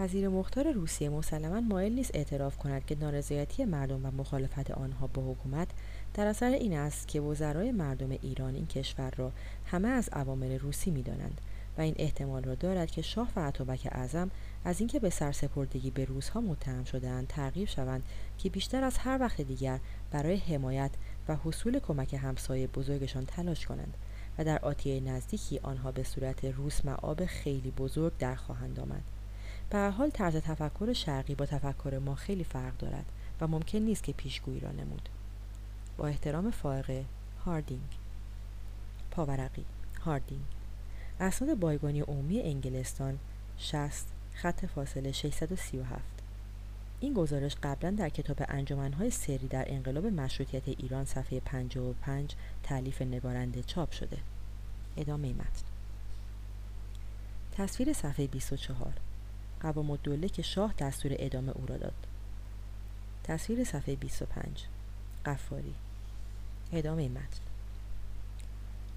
وزیر مختار روسیه مسلما مایل نیست اعتراف کند که نارضایتی مردم و مخالفت آنها با حکومت در اثر این است که وزرای مردم ایران این کشور را همه از عوامل روسی می‌دانند و این احتمال را دارد که شاه و عطابک اعظم از اینکه به سرسپردگی به روزها متهم شدهاند تغییر شوند که بیشتر از هر وقت دیگر برای حمایت و حصول کمک همسایه بزرگشان تلاش کنند و در آتیه نزدیکی آنها به صورت روس معاب خیلی بزرگ در خواهند آمد. به هر حال طرز تفکر شرقی با تفکر ما خیلی فرق دارد و ممکن نیست که پیشگویی را نمود. با احترام فائقه هاردینگ. پاورقی هاردینگ. اسناد بایگانی عمومی انگلستان 60 خط فاصله 637 این گزارش قبلا در کتاب انجمنهای سری در انقلاب مشروطیت ایران صفحه 55 تعلیف نگارنده چاپ شده. ادامه متن. تصویر صفحه 24 قوام الدوله که شاه دستور ادامه او را داد. تصویر صفحه 25 قفاری ادامه متن.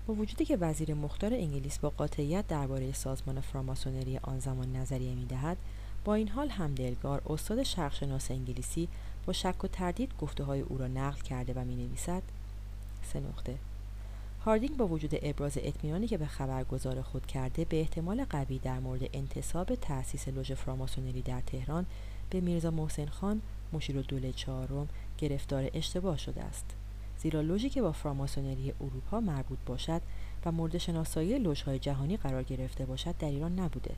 با وجودی که وزیر مختار انگلیس با قاطعیت درباره سازمان فراماسونری آن زمان نظریه می‌دهد با این حال همدلگار استاد شرقشناس انگلیسی با شک و تردید گفته های او را نقل کرده و می نویسد سه نقطه. هاردینگ با وجود ابراز اطمینانی که به خبرگزار خود کرده به احتمال قوی در مورد انتصاب تأسیس لوژ فراماسونری در تهران به میرزا محسن خان مشیر دوله چهارم گرفتار اشتباه شده است. زیرا لوژی که با فراماسونری اروپا مربوط باشد و مورد شناسایی لوژهای جهانی قرار گرفته باشد در ایران نبوده.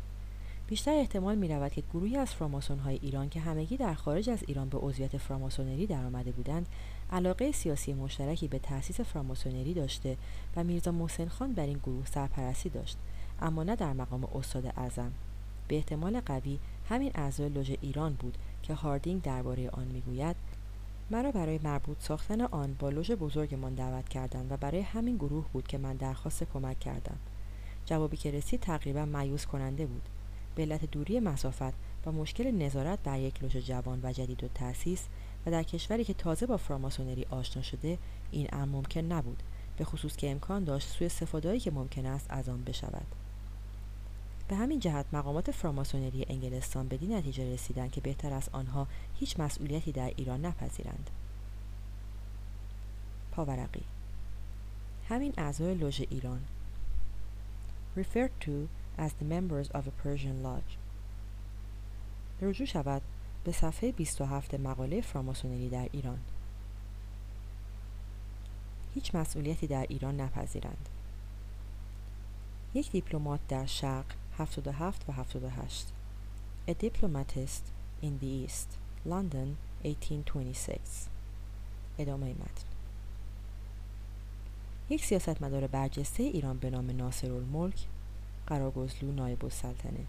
بیشتر احتمال می رود که گروهی از فراماسون های ایران که همگی در خارج از ایران به عضویت فراماسونری درآمده بودند علاقه سیاسی مشترکی به تأسیس فراماسونری داشته و میرزا محسن خان بر این گروه سرپرستی داشت اما نه در مقام استاد اعظم. به احتمال قوی همین اعضای لوژ ایران بود که هاردینگ درباره آن می‌گوید مرا برای مربوط ساختن آن با لوژ بزرگمان دعوت کردند و برای همین گروه بود که من درخواست کمک کردم. جوابی که رسید تقریبا مایوس کننده بود. به علت دوری مسافت و مشکل نظارت بر یک لوژ جوان و جدید و تأسیس و در کشوری که تازه با فراماسونری آشنا شده این امر ممکن نبود به خصوص که امکان داشت سوء استفادهایی که ممکن است از آن بشود. به همین جهت مقامات فراماسونری انگلستان بدین نتیجه رسیدند که بهتر از آنها هیچ مسئولیتی در ایران نپذیرند. پاورقی همین اعضای لوژ ایران. Referred to as the members of a Persian lodge. رجوع شود به صفحه 27 مقاله فراماسونری در ایران. هیچ مسئولیتی در ایران نپذیرند. یک دیپلمات در شرق 77 و 78 A diplomatist in the East London 1826 ادامه متن. یک سیاستمدار برجسته ایران به نام ناصر الملک قراگزلو نایب السلطنه.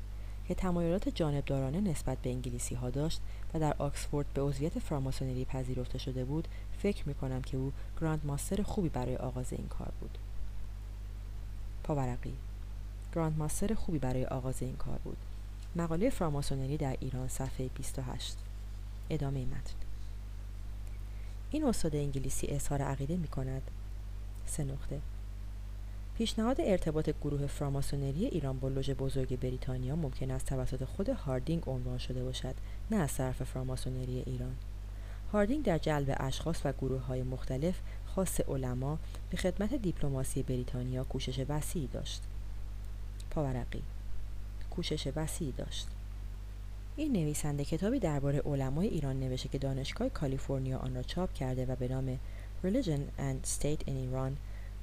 که تمایلات جانبدارانه نسبت به انگلیسی ها داشت و در آکسفورد به عضویت فراماسونری پذیرفته شده بود فکر می کنم که او grand master خوبی برای آغاز این کار بود. پاورقی. grand master خوبی برای آغاز این کار بود. مقاله فراماسونری در ایران صفحه 28 ادامه متن. این استاد انگلیسی اظهار عقیده می کند سه نقطه. پیشنهاد ارتباط گروه فراماسونری ایران با لوژ بزرگ بریتانیا ممکن است توسط خود هاردینگ عنوان شده باشد نه از طرف فراماسونری ایران. هاردینگ در جلب اشخاص و گروه های مختلف خاص علما به خدمت دیپلماسی بریتانیا کوشش وسیعی داشت. پاورقی کوشش وسیعی داشت. این نویسنده کتابی درباره علمای ایران نوشته که دانشگاه کالیفرنیا آن را چاپ کرده و به نام Religion and State in Iran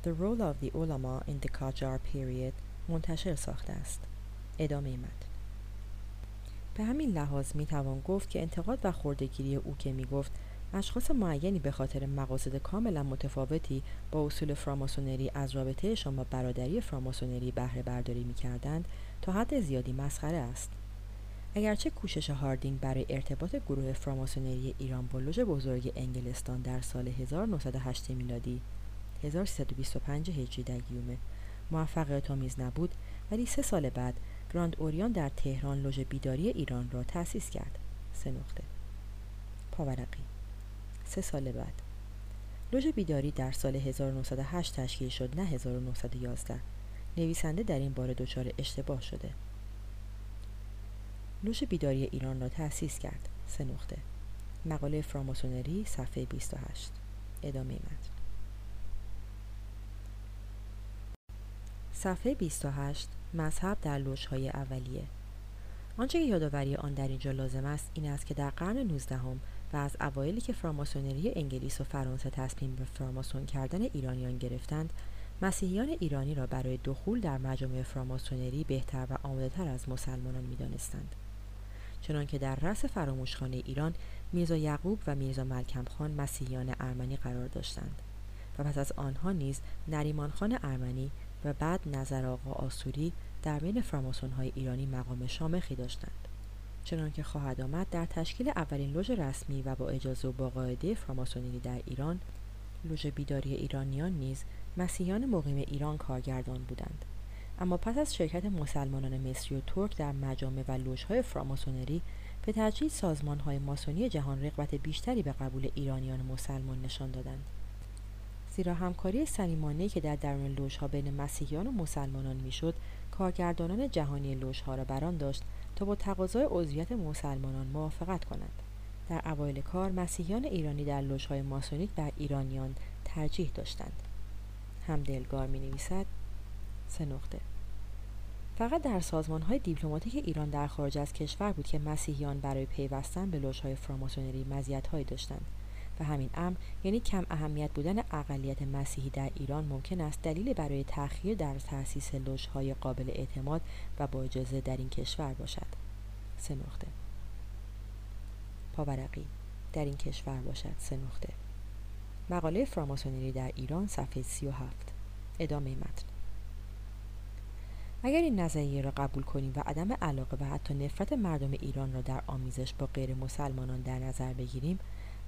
The Role of the Ulama in the Qajar Period منتشر ساخته است. ادامه متن به همین لحاظ می توان گفت که انتقاد و خوردگیری او که می گفت اشخاص معینی به خاطر مقاصد کاملا متفاوتی با اصول فراماسونری از رابطهشان با برادری فراماسونری بهره برداری می کردند تا حد زیادی مسخره است. اگرچه کوشش هاردینگ برای ارتباط گروه فراماسونری ایران با لوژ بزرگ انگلستان در سال 1908 میلادی 1325 هجری در گیومه. موفقیت آمیز نبود ولی سه سال بعد گراند اوریان در تهران لوژ بیداری ایران را تأسیس کرد. سه نقطه. پاورقی. سه سال بعد. لوژ بیداری در سال 1908 تشکیل شد نه 1911 نویسنده در این باره دچار اشتباه شده. لوژ بیداری ایران را تأسیس کرد. سه نقطه. مقاله فراماسونری صفحه 28 ادامه متن صفحه 28 مذهب در لوژهای اولیه. آنچه که یادآوری آن در اینجا لازم است این است که در قرن 19 هم و از اوایلی که فراماسونری انگلیس و فرانسه تصمیم به فراماسون کردن ایرانیان گرفتند مسیحیان ایرانی را برای دخول در مجامع فراماسونری بهتر و آماده از مسلمانان می‌دانستند. چنانکه در رأس فراموشخانه ایران میرزا یعقوب و میرزا ملکم خان مسیحیان ارمنی قرار داشتند و پس از آنها نیز نریمان خان ارمنی و بعد نظر آقا آسوری در بین فراماسون های ایرانی مقام شامخی داشتند. چنانکه خواهد آمد در تشکیل اولین لوژ رسمی و با اجازه و با قاعده فراماسونری در ایران لوژ بیداری ایرانیان نیز مسیحیان مقیم ایران کارگردان بودند. اما پس از شرکت مسلمانان مصری و ترک در مجامع و لوژهای فراماسونری به تدریج سازمانهای ماسونی جهان رغبت بیشتری به قبول ایرانیان مسلمان نشان دادند. زیرا همکاری صمیمانهای که در درون لوژها بین مسیحیان و مسلمانان می‌شد کارگردانان جهانی لوژها را بران داشت تا با تقاضای عضویت مسلمانان موافقت کنند. در اوایل کار مسیحیان ایرانی در لوژهای ماسونیک بر ایرانیان ترجیح داشتند. هم دلگار می نویسد سه نقطه. فقط در سازمان های دیپلماتیک ایران در خارج از کشور بود که مسیحیان برای پیوستن به لوژهای فراماسونری مزیت‌هایی داشتند. همین امر یعنی کم اهمیت بودن اقلیت مسیحی در ایران ممکن است دلیل برای تأخیر در تأسیس لوژهای قابل اعتماد و با اجازه در این کشور باشد. سه نقطه. پاورقی. در این کشور باشد. سه نقطه. مقاله فراماسونری در ایران صفحه 37 ادامه متن. اگر این نظریه را قبول کنیم و عدم علاقه و حتی نفرت مردم ایران را در آمیزش با غیر مسلمانان در نظر بگیریم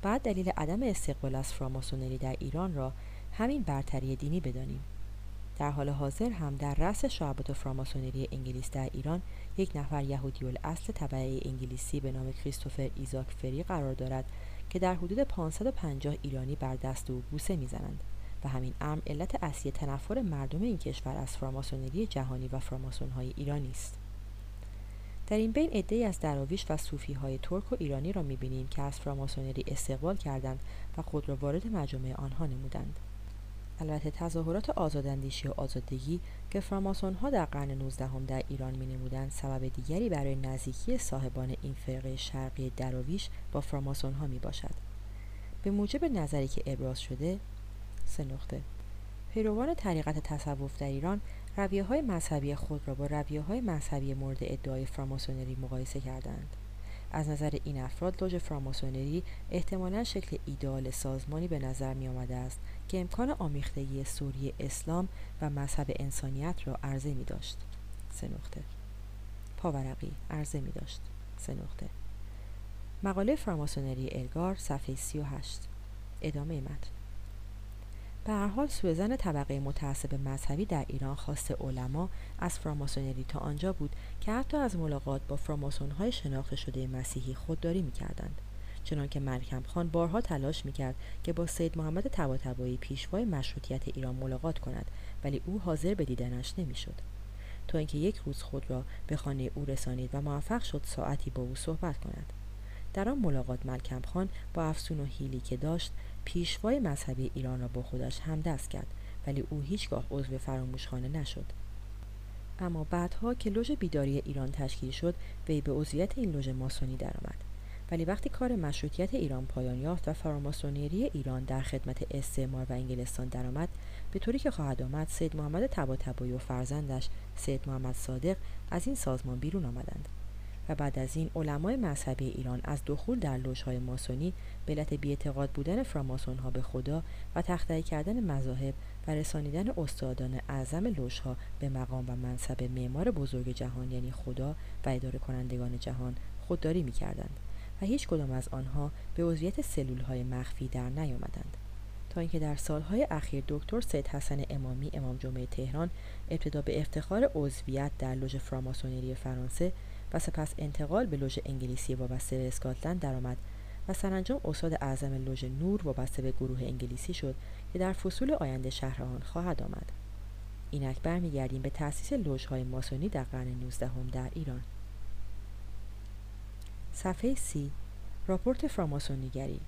بعد دلیل عدم استقبال از فراماسونری در ایران را همین برتری دینی بدانیم. در حال حاضر هم در رأس شعبت فراماسونری انگلیس در ایران یک نفر یهودی الاصل طبعه انگلیسی به نام کریستوفر ایزاک فری قرار دارد که در حدود 550 ایرانی بر دست او بوسه می‌زنند و همین امر علت اصلی تنفر مردم این کشور از فراماسونری جهانی و فراماسونهای ایرانی است در این بین عدهای از دراویش و صوفی های ترک و ایرانی را می‌بینیم که از فراماسونری استقبال کردند و خود را وارد مجامع آنها نمودند البته تظاهرات آزاداندیشی و آزادگی که فراماسون ها در قرن 19 هم در ایران می نمودند سبب دیگری برای نزدیکی صاحبان این فرقه شرقی دراویش با فراماسون ها می باشد. به موجب نظری که ابراز شده سه نقطه پیروان طریقت تصوف در ایران رویه های مذهبی خود را با رویه های مذهبی مورد ادعای فراماسونری مقایسه کردند. از نظر این افراد لوژ فراماسونری احتمالا شکل ایدئال سازمانی به نظر می آمده است که امکان آمیختگی سوری اسلام و مذهب انسانیت را عرضه می داشت. سه نقطه پاورقی عرضه می داشت. سه نقطه مقاله فراماسونری الگار صفحه 38 ادامه متن به هر حال سوزن طبقه متعصب مذهبی در ایران خواست علما از فراماسونری تا آنجا بود که حتی از ملاقات با فراماسونهای شناخته شده مسیحی خودداری می‌کردند. چنانکه ملکم خان بارها تلاش می‌کرد که با سید محمد طباطبایی پیشوای مشروطیت ایران ملاقات کند ولی او حاضر به دیدنش نمی‌شد. تا اینکه یک روز خود را به خانه او رسانید و موفق شد ساعتی با او صحبت کند. در آن ملاقات ملکم خان با افسون و حیلی که داشت پیشوای مذهبی ایران را با خودش همدست کرد ولی او هیچگاه عضو فراموشخانه نشد. اما بعدها که لوژ بیداری ایران تشکیل شد وی به عضویت این لوژ ماسونی درآمد. ولی وقتی کار مشروطیت ایران پایان یافت و فراماسونری ایران در خدمت استعمار و انگلستان درآمد به طوری که خواهد آمد سید محمد طباطبایی و فرزندش سید محمد صادق از این سازمان بیرون آمدند. و بعد از این علمای مذهبی ایران از دخول در لوژهای ماسونی به علت بیاعتقاد بودن فراماسون ها به خدا و تخته کردن مذاهب و رسانیدن استادان اعظم لوژها به مقام و منصب معمار بزرگ جهان یعنی خدا و اداره کنندگان جهان خودداری می کردند و هیچ کدام از آنها به عضویت سلول های مخفی در نیامدند. تا اینکه در سالهای اخیر دکتر سید حسن امامی امام جمعه تهران ابتدا به افتخار عضویت در لوژ فراماسونری فرانسه و سپس انتقال به لوژ انگلیسی وابسته به اسکاتلند درآمد و سرانجام استاد اعظم لوژ نور وابسته به گروه انگلیسی شد که در فصول آینده شهر آن خواهد آمد. اینک برمیگردیم به تأسیس لوژهای ماسونی در قرن 19 در ایران. صفحه سی راپورت فراماسونیگری.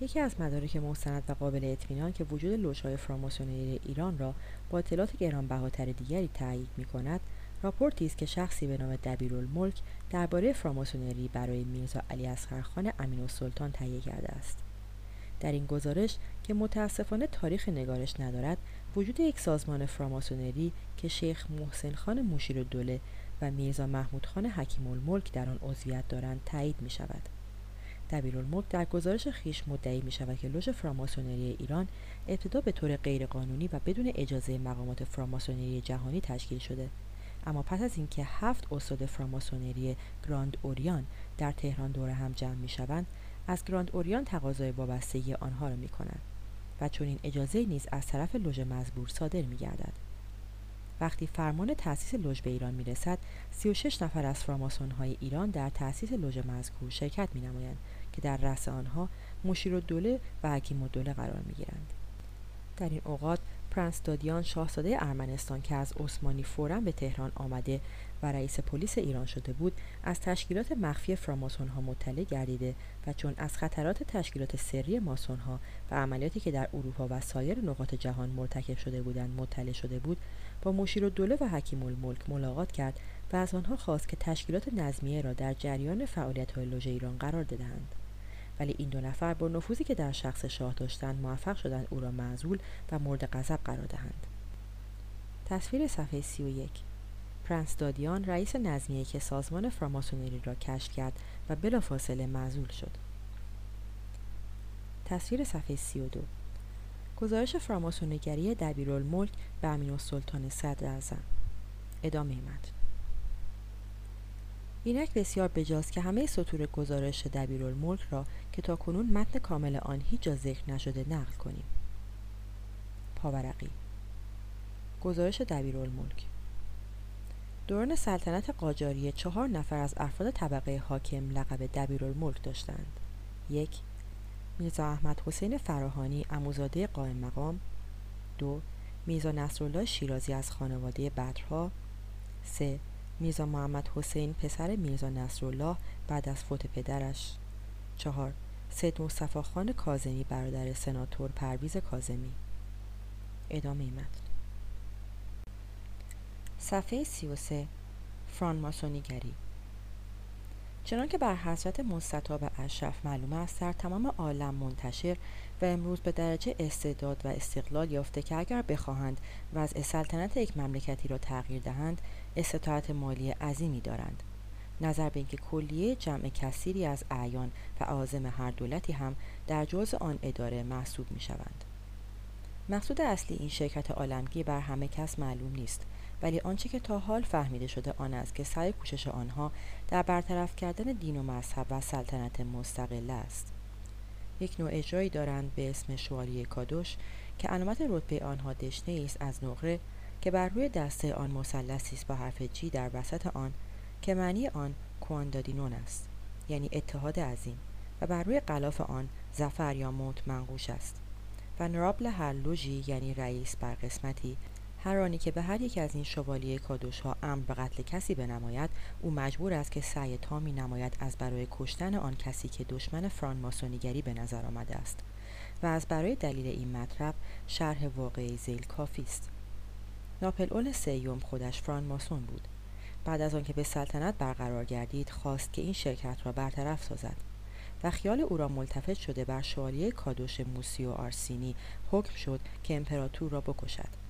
یکی از مدارک مستند و قابل اطمینان که وجود لوژهای فراماسونری ایران را با اطلاعات گرانبهاتر دیگری تایید می کند راپورتی است که شخصی به نام دبیرالملک درباره فراماسونری برای میرزا علی اصغرخان امین السلطان تهیه کرده است در این گزارش که متاسفانه تاریخ نگارش ندارد وجود یک سازمان فراماسونری که شیخ محسن خان مشیر دوله و میرزا محمود خان حکیم الملک در آن عضویت دارند تایید می شود. دبیرالملک در گزارش خیش مدعی می شود که لوژ فراماسونری ایران ابتدا به طور غیرقانونی و بدون اجازه مقامات فراماسونری جهانی تشکیل شده اما پس از اینکه هفت استاد فراماسونری گراند اوریان در تهران دور هم جمع می شوند از گراند اوریان تقاضای وابستگی آنها را می کنند و چون این اجازه نیز از طرف لوژ مزبور صادر می گردد. وقتی فرمان تأسیس لوژ به ایران می رسد 36 نفر از فراماسون های ایران در تأسیس لوژ مذکور شرکت می نمایند که در رأس آنها مشیر دوله و حکیم دوله قرار می گیرند. در این اوقات پرنس دادیان شاهزاده ارمنستان که از عثمانی فورا به تهران آمده و رئیس پلیس ایران شده بود از تشکیلات مخفی فراماسون ها مطلع گردیده و چون از خطرات تشکیلات سری ماسون ها و عملیاتی که در اروپا و سایر نقاط جهان مرتکب شده بودند مطلع شده بود با مشیر دوله و حکیم الملک ملاقات کرد و از آنها خواست که تشکیلات نظمیه را در جریان فعالیت های لوژ ایران قرار دهند ولی این دو نفر با نفوذی که در شخص شاه داشتند موفق شدند او را معزول و مورد غضب قرار دهند. تصویر صفحه 31 پرنس دادیان رئیس نظمیه که سازمان فراماسونری را کشف کرد و بلافاصله معزول شد. تصویر صفحه 32 گزارش فراماسونگری دبیرالملک به امین السلطان صدر اعظم ادامه متن اینک بسیار بجاست که همه سطور گزارش دبیرالملک را که تا کنون متن کامل آن هیچ جا ذکر نشده نقل کنیم. پاورقی. گزارش دبیرالملک. دوران سلطنت قاجاریه چهار نفر از افراد طبقه حاکم لقب دبیرالملک داشتند. یک میرزا احمد حسین فراهانی اموزاده قائم مقام. دو میرزا نصرالله شیرازی از خانواده بدرها. سه میرزا محمد حسین پسر میرزا نصرالله بعد از فوت پدرش. چهار سید مصطفی خان کازمی برادر سناتور پرویز کازمی ادامه متن. صفحه 33 فرانماسونیگری چنان که بر حضرت مستطاب اشرف معلوم است در تمام عالم منتشر و امروز به درجه استعداد و استقلال یافته که اگر بخواهند وضع سلطنت یک مملکتی را تغییر دهند استطاعت مالی عظیمی دارند نظر به اینکه کلیه جمع کثیری از اعیان و عازم هر دولتی هم در جزء آن اداره محسوب می شوند. مقصود اصلی این شرکت عالمگی بر همه کس معلوم نیست ولی آنچه که تا حال فهمیده شده آن است که سعی کوشش آنها در برطرف کردن دین و مذهب و سلطنت مستقل است یک نوع اجرایی دارند به اسم شوالیه کادوش که علامت رتبه آنها دشنه است از نقره که بر روی دسته آن مثلثی است با حرف جی در وسط آن که معنی آن کواندادینون است یعنی اتحاد عظیم و بر روی غلاف آن زفر یا موت منقوش است. و نرابل هر لوژی یعنی رئیس بر قسمتی هر آنی که به هر یک از این شوالیه کادوش ها امر به قتل کسی بنماید او مجبور است که سعی تامی نماید از برای کشتن آن کسی که دشمن فران ماسونیگری به نظر آمده است. و از برای دلیل این مطلب شرح واقعی ذیل کافی است. ناپلئون سیوم خودش فرانماسون بود. بعد از آنکه به سلطنت برقرار گردید خواست که این شرکت را برطرف سازد و خیال او را ملتفت شده بر شوالیه کادوش موسیو آرسینی حکم شد که امپراتور را بکشد.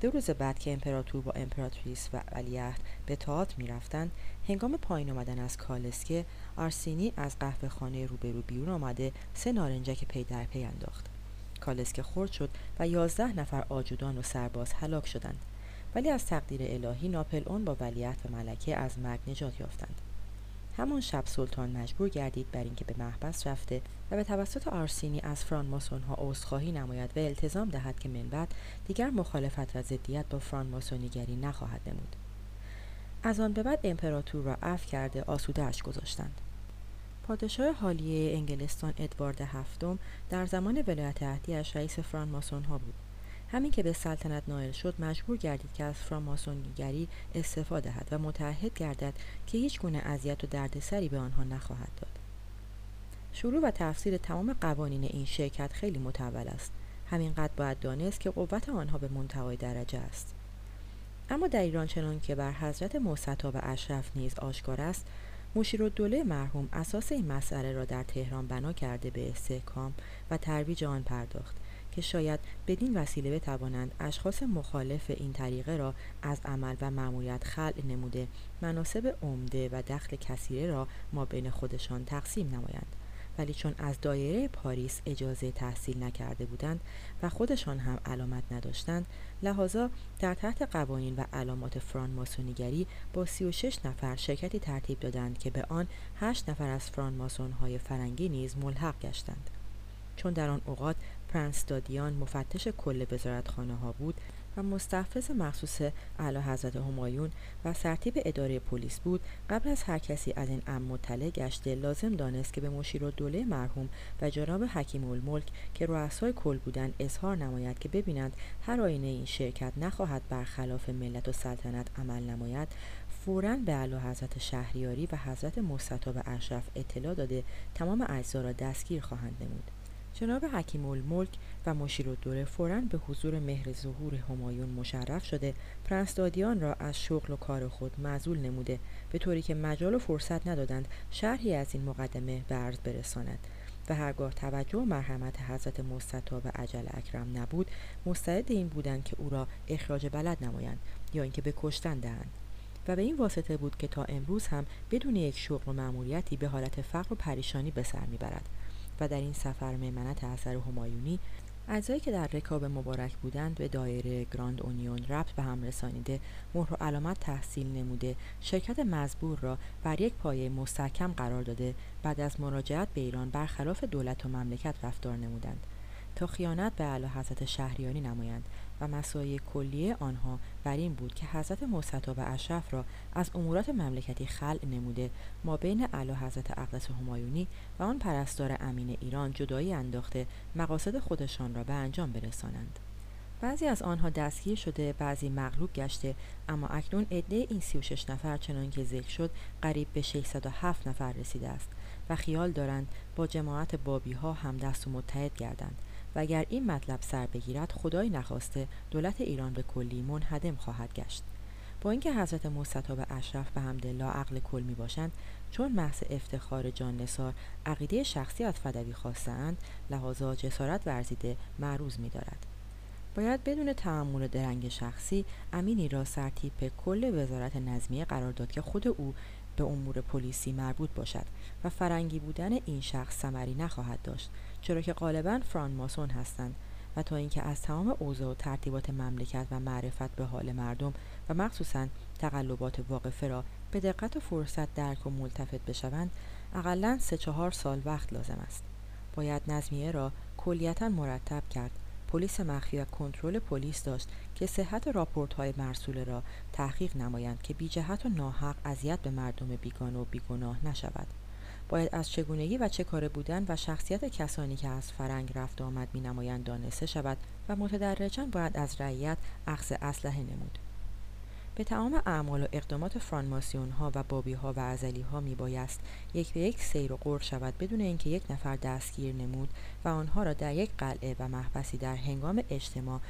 دو روز بعد که امپراتور با امپراتریس و ولیعهد به تئاتر می‌رفتند هنگام پایین آمدن از کالسکه آرسینی از قهوه خانه روبرو بیرون آمده سه نارنجک پی در پی انداخت. کالسکه خرد شد و یازده نفر آجودان و سرباز هلاک شدند. ولی از تقدیر الهی ناپلئون با ولیعهد و ملکه از مرگ نجات یافتند. همان شب سلطان مجبور گردید بر اینکه به محبس رفته و به توسط آرسینی از فرانماسون‌ها عذرخواهی نماید و التزام دهد که من بعد دیگر مخالفت و ضدیت با فرانماسونیگری نخواهد نمود. از آن به بعد امپراتور را عفو کرده اش گذاشتند. پادشاه حالیه انگلستان ادوارد هفتم در زمان ولایت عهدیاش رئیس فرانماسون ها بود. همین که به سلطنت نائل شد مجبور گردید که از فراماسونگری استفاده دهد و متعهد گردد که هیچ گونه اذیت و دردسری به آنها نخواهد داد. شروع و تفسیر تمام قوانین این شرکت خیلی متول است. همینقدر باید دانست که قوت آنها به منتهای درجه است. اما در ایران چنان که بر حضرت موسطا و اشرف نیز آشکار است دوله مرحوم اساس این مسئله را در تهران بنا کرده به استحکام و ترویج آن پرداخت که شاید بدین وسیله بتوانند اشخاص مخالف این طریقه را از عمل و معمولیت خلع نموده مناسب عمده و دخل کثیره را ما بین خودشان تقسیم نمایند. ولی چون از دایره پاریس اجازه تحصیل نکرده بودند و خودشان هم علامت نداشتند لحاظا در تحت قوانین و علامات فران ماسونیگری با 36 نفر شرکتی ترتیب دادند که به آن 8 نفر از فران ماسون های فرنگی نیز ملحق گشتند. چون در آن اوقات پرنس دادیان مفتش کل وزارتخانه ها بود و مستحفظ مخصوص اعلی حضرت همایون و سرتیب اداره پلیس بود قبل از هر کسی از این امر مطلع گشته لازم دانست که به مشیر و دوله مرحوم و جناب حکیم الملک که رؤسای کل بودند اظهار نماید که ببینند هر آینه این شرکت نخواهد برخلاف ملت و سلطنت عمل نماید. فورا به اعلی حضرت شهریاری و حضرت مستطاب اشرف اطلاع داده تمام اجزا را دستگیر خواهند نمود. جناب حکیم الملک و مشیر الدوله فورا به حضور مهر ظهور همایون مشرف شده پرنس دادیان را از شغل و کار خود معزول نموده به طوری که مجال و فرصت ندادند شرحی از این مقدمه به عرض برساند. و هرگاه توجه و مرحمت حضرت مستطاب اجل اکرم نبود مستعد این بودند که او را اخراج بلد نمایند یا اینکه به کشتن دهند. و به این واسطه بود که تا امروز هم بدون یک شغل و مأموریتی به حالت فقر و پریشانی به سر می‌برد. و در این سفر میمنت اثر همایونی اعضایی که در رکاب مبارک بودند به دایره گراند اونیون ربط به هم رسانیده مهر و علامت تحصیل نموده شرکت مزبور را بر یک پایه مستحکم قرار داده بعد از مراجعت به ایران برخلاف دولت و مملکت رفتار نمودند. تا خیانت به اعلی حضرت شهریاری نمایند. و مسایه کلیه آنها بر این بود که حضرت مستطاب اشرف را از امورات مملکتی خلع نموده. ما بین اعلی حضرت اقدس همایونی و آن پرستار امین ایران جدایی انداخته مقاصد خودشان را به انجام برسانند. بعضی از آنها دستگیر شده بعضی مغلوب گشته اما اکنون عده این 36 نفر چنان که ذکر شد قریب به 607 نفر رسیده است و خیال دارند با جماعت بابی ها هم دست و متحد گردند. و اگر این مطلب سر بگیرد خدای نخواسته دولت ایران به کلی منهدم خواهد گشت با اینکه حضرت مستطاب اشرف به حمدالله عقل کل می باشند چون محض افتخار جان نسار عقیده شخصی از فدوی خواستند لحاظا جسارت ورزیده معروض می دارد. باید بدون تعمل درنگ شخصی امینی را سرتیپ کل وزارت نظمیه قرار داد که خود او به امور پلیسی مربوط باشد و فرنگی بودن این شخص ثمری نخواهد داشت چرا که غالبا فران ماسون هستند و تا اینکه از تمام اوضاع و ترتیبات مملکت و معرفت به حال مردم و مخصوصا تقلبات واقفه را به دقت و فرصت درک و ملتفت بشوند اقلا سه چهار سال وقت لازم است. باید نظمیه را کلیتا مرتب کرد. پلیس مخفی و کنترل پلیس داشت که صحت راپورت های مرسوله را تحقیق نمایند که بی جهت و ناحق اذیت به مردم بیگانه و بیگناه نشود. باید از چگونگی و چه کاره بودن و شخصیت کسانی که از فرنگ رفت آمد می نمایند دانسته شود و متدرجا باید از رعیت اخذ اسلحه نمود. به تمام اعمال و اقدامات فرانماسیون ها و بابی ها و ازلی ها می بایست یک به یک سیر و قرد شود بدون اینکه یک نفر دستگیر نمود و آنها را در یک قلعه و محبسی در هنگام اجتماع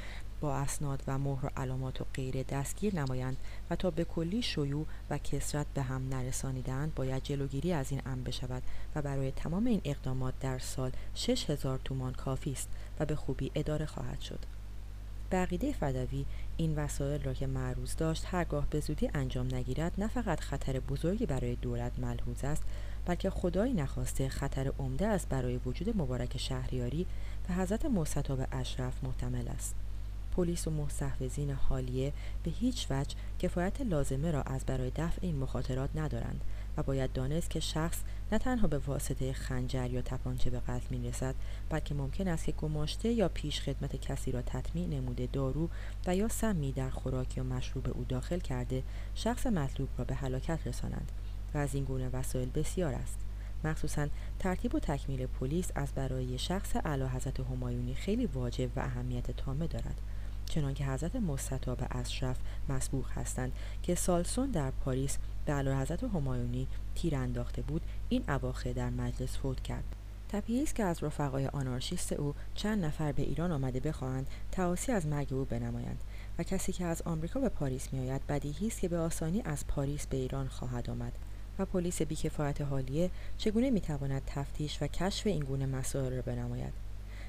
با اسناد و مهر و علامات و غیره دستگیر نمایند و تا به کلی شیوع و کسرت به هم نرسانیدند باید جلوگیری از این امر بشود و برای تمام این اقدامات در سال شش هزار تومان کافی است و به خوبی اداره خواهد شد. بقیده فدوی این وسایل را که معروض داشت هرگاه به زودی انجام نگیرد نه فقط خطر بزرگی برای دولت ملحوظ است بلکه خدایی نخواسته خطر عمده است برای وجود مبارک شهریاری و حضرت مستطاب اشرف محتمل است. پلیس و مستحوذین حالیه به هیچ وجه کفایت لازمه را از برای دفع این مخاطرات ندارند و باید دانست که شخص نه تنها به واسطه خنجر یا تپانچه به قتل می رسد بلکه ممکن است که گماشته یا پیش خدمت کسی را تطمیع نموده دارو و یا سمی در خوراک یا مشروب او داخل کرده شخص مطلوب را به هلاکت رسانند و از این گونه وسایل بسیار است. مخصوصا ترتیب و تکمیل پلیس از برای شخص اعلی حضرت همایونی خیلی واجب و اهمیت تامه دارد. چنانکه حضرت مستطاب اشرف مسبوق هستند که سالسون در پاریس به علی حضرت همایونی تیر انداخته بود این اواخر در مجلس فوت کرد. تپییست که از رفقای آنارشیست او چند نفر به ایران آمده بخواهند تعاسی از مرگ او بنمایند و کسی که از آمریکا به پاریس میآید بدیهی است که به آسانی از پاریس به ایران خواهد آمد و پلیس بیکفایت حالیه چگونه می‌تواند تفتیش و کشف این گونه مسائل را بنماید.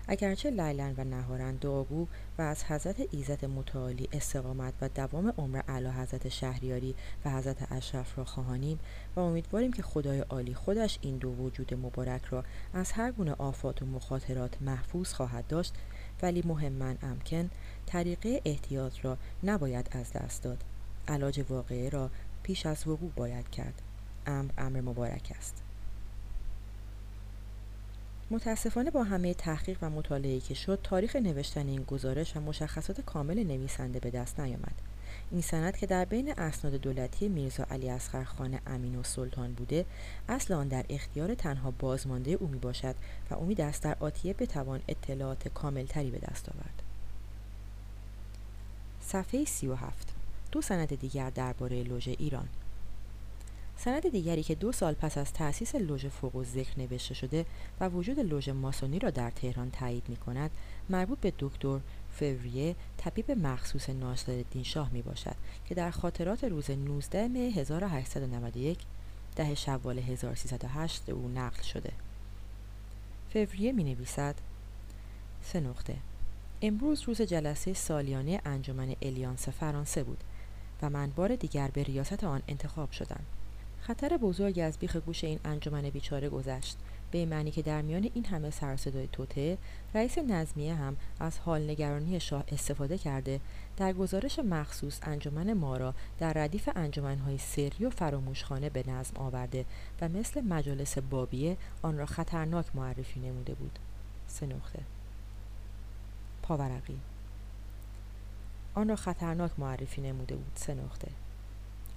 اگرچه لیلن و نهارن دعاگو و از حضرت ایزد متعالی استقامت و دوام عمر اعلی حضرت شهریاری و حضرت اشرف را خواهانیم و امیدواریم که خدای عالی خودش این دو وجود مبارک را از هر گونه آفات و مخاطرات محفوظ خواهد داشت ولی مهما امکن طریقه احتیاط را نباید از دست داد. علاج واقعه را پیش از وقوع باید کرد. امر امر مبارک است. متاسفانه با همه تحقیق و مطالعه‌ای که شد تاریخ نوشتن این گزارش و مشخصات کامل نویسنده به دست نیامد. این سند که در بین اسناد دولتی میرزا علی اصغر امین و سلطان بوده اصل آن در اختیار تنها بازمانده او می باشد و امید است در آتیه بتوان اطلاعات کاملتری به دست آورد. صفحه 37 دو سند دیگر درباره لوژ ایران. سند دیگری که دو سال پس از تأسیس لوژ فوق ذکر نوشته شده و وجود لوژ ماسونی را در تهران تایید می کند مربوط به دکتر فوریه طبیب مخصوص ناصرالدین شاه می باشد که در خاطرات روز 19 می 1891 ده شوال 1308 او نقل شده. فوریه می نویسد سه نقطه. امروز روز جلسه سالیانه انجمن الیانس فرانسه بود و من بار دیگر به ریاست آن انتخاب شدم. خطر بزرگی از بیخ گوش این انجمن بیچاره گذشت. به معنی که در میان این همه سرصدای توته رئیس نظمیه هم از حال نگرانی شاه استفاده کرده. در گزارش مخصوص انجمن ما را در ردیف انجمنهای سری و فراموشخانه به نظم آورده و مثل مجالس بابیه آن را خطرناک معرفی نموده بود. سه نقطه. پاورقی. آن را خطرناک معرفی نموده بود. سه نقطه.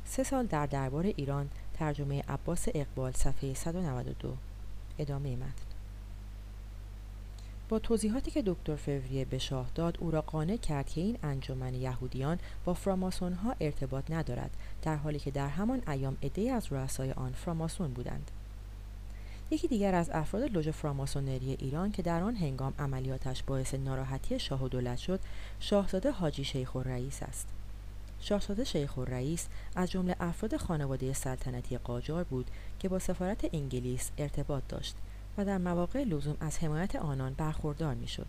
سه سال در دربار ایران ترجمه عباس اقبال صفحه 192 ادامه متن. با توضیحاتی که دکتر فوریه به شاه داد او را قانع کرد که این انجمن یهودیان با فراماسون ها ارتباط ندارد در حالی که در همان ایام عدهای از رؤسای آن فراماسون بودند. یکی دیگر از افراد لوژ فراماسونری ایران که در آن هنگام عملیاتش باعث ناراحتی شاه و دولت شد شاهزاده حاجی شیخ رئیس است. شاهزاده شیخ رئیس از جمله افراد خانواده سلطنتی قاجار بود که با سفارت انگلیس ارتباط داشت و در مواقع لزوم از حمایت آنان برخوردار می‌شد.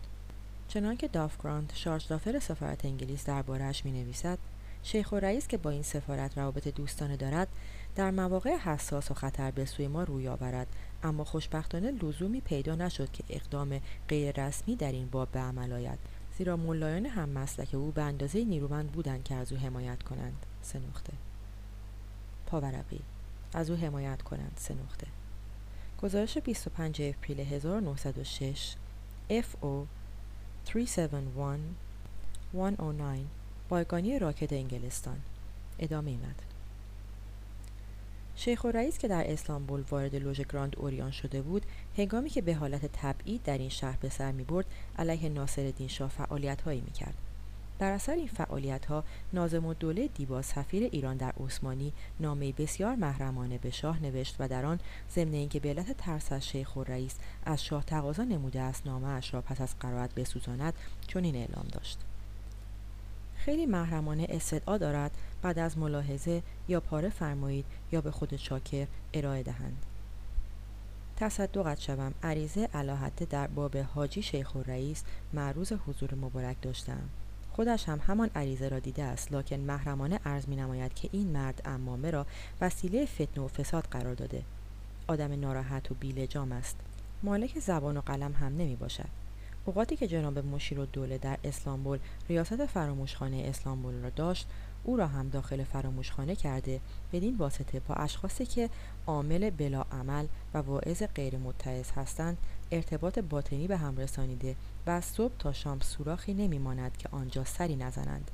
چنانکه دافگراند شارژ دافر سفارت انگلیس دربارهاش می نویسد شیخ و رئیس که با این سفارت روابط دوستانه دارد در مواقع حساس و خطر به سوی ما روی آورد اما خوشبختانه لزومی پیدا نشد که اقدام غیر رسمی در این باب به عمل آید. زیرا ملایان هم مسلک او به اندازه نیرومند بودند که از او حمایت کنند. سه نقطه. پاورقی از او حمایت کنند. سه نقطه. گزارش 25 اپریل 1906 FO 371 109 بایگانی راکد انگلستان. ادامه متن شیخ و رئیس که در اسلامبول وارد لوژ گراند اوریان شده بود هنگامی که به حالت تبعید در این شهر به سر می برد علیه ناصر شاه فعالیت هایی می کرد. در اثر این فعالیت ها نازم الدوله دیبا سفیر ایران در عثمانی نامه بسیار محرمانه به شاه نوشت و در آن ضمن اینکه به علت ترس از شیخ و رئیس از شاه تقاضا نموده است نامه اش را پس از قرائت بسوزاند چنین اعلام داشت خیلی محرمانه استدعا دارد بعد از ملاحظه یا پاره فرمایید یا به خود شاکر ارائه دهند تصدقت شوم عریضه علاحته در باب حاجی شیخ و رئیس معروض حضور مبارک داشتم. خودش هم همان عریضه را دیده است لکن محرمانه عرض می نماید که این مرد امامه را وسیله فتنه و فساد قرار داده. آدم ناراحت و بیلجام است. مالک زبان و قلم هم نمی باشد. اوقاتی که جناب مشیر و دوله در اسلامبول ریاست فراموشخانه اسلامبول را داشت او را هم داخل فراموشخانه کرده بدین واسطه با اشخاصی که عامل بلا عمل و واعظ غیر متعز هستند ارتباط باطنی به هم رسانیده و از صبح تا شام سوراخی نمیماند که آنجا سری نزنند.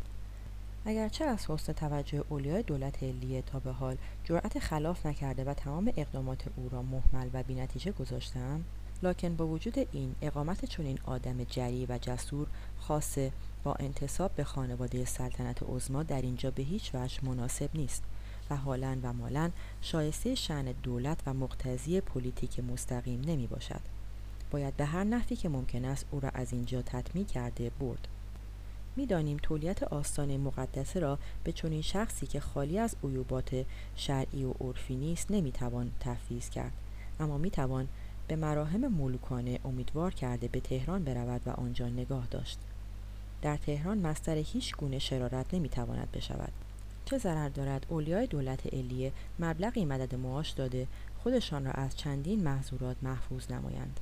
اگرچه از حسن توجه اولیای دولت علیه تا به حال جرأت خلاف نکرده و تمام اقدامات او را محمل و بینتیجه گذاشتم لکن با وجود این اقامت چنین آدم جری و جسور خاصه با انتصاب به خانواده سلطنت عظما در اینجا به هیچ وجه مناسب نیست و حالا و مآلا شایسته شأن دولت و مقتضی پلیتیک مستقیم نمی باشد. باید به هر نحوی که ممکن است او را از اینجا تطمیع کرده برد. می‌دانیم تولیت آستان مقدسه را به چنین شخصی که خالی از عیوبات شرعی و عرفی نیست نمی‌توان تفویض کرد. اما می‌توان به مراحم ملوکانه امیدوار کرده به تهران برود و آنجا نگاه داشت. در تهران مصدر هیچ گونه شرارت نمی‌تواند بشود. چه ضرر دارد؟ اولیای دولت علیه مبلغی مدد معاش داده خودشان را از چندین محظورات محفوظ نمایند.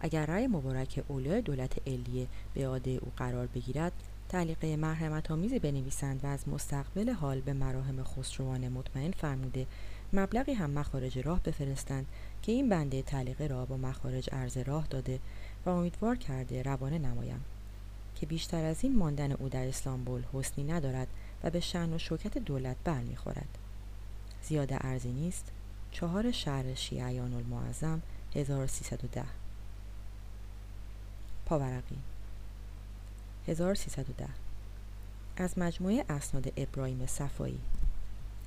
اگر رأی مبارک اولیای دولت علیه به عاده او قرار بگیرد تعلیقه مرحمت آمیزی بنویسند و از مستقبل حال به مراهم خسروان مطمئن فرموده مبلغی هم مخارج راه بفرستند که این بنده تعلیقه را با مخارج عرض راه داده و امیدوار کرده روانه نمایم. که بیشتر از این ماندن او در اسلامبول حسنی ندارد و به شن و شوکت دولت بر می‌خورد زیاده ارزی نیست چهار شهر شیعیان المعظم 1310 پاورقی. 1310 از مجموعه اسناد ابراهیم صفایی.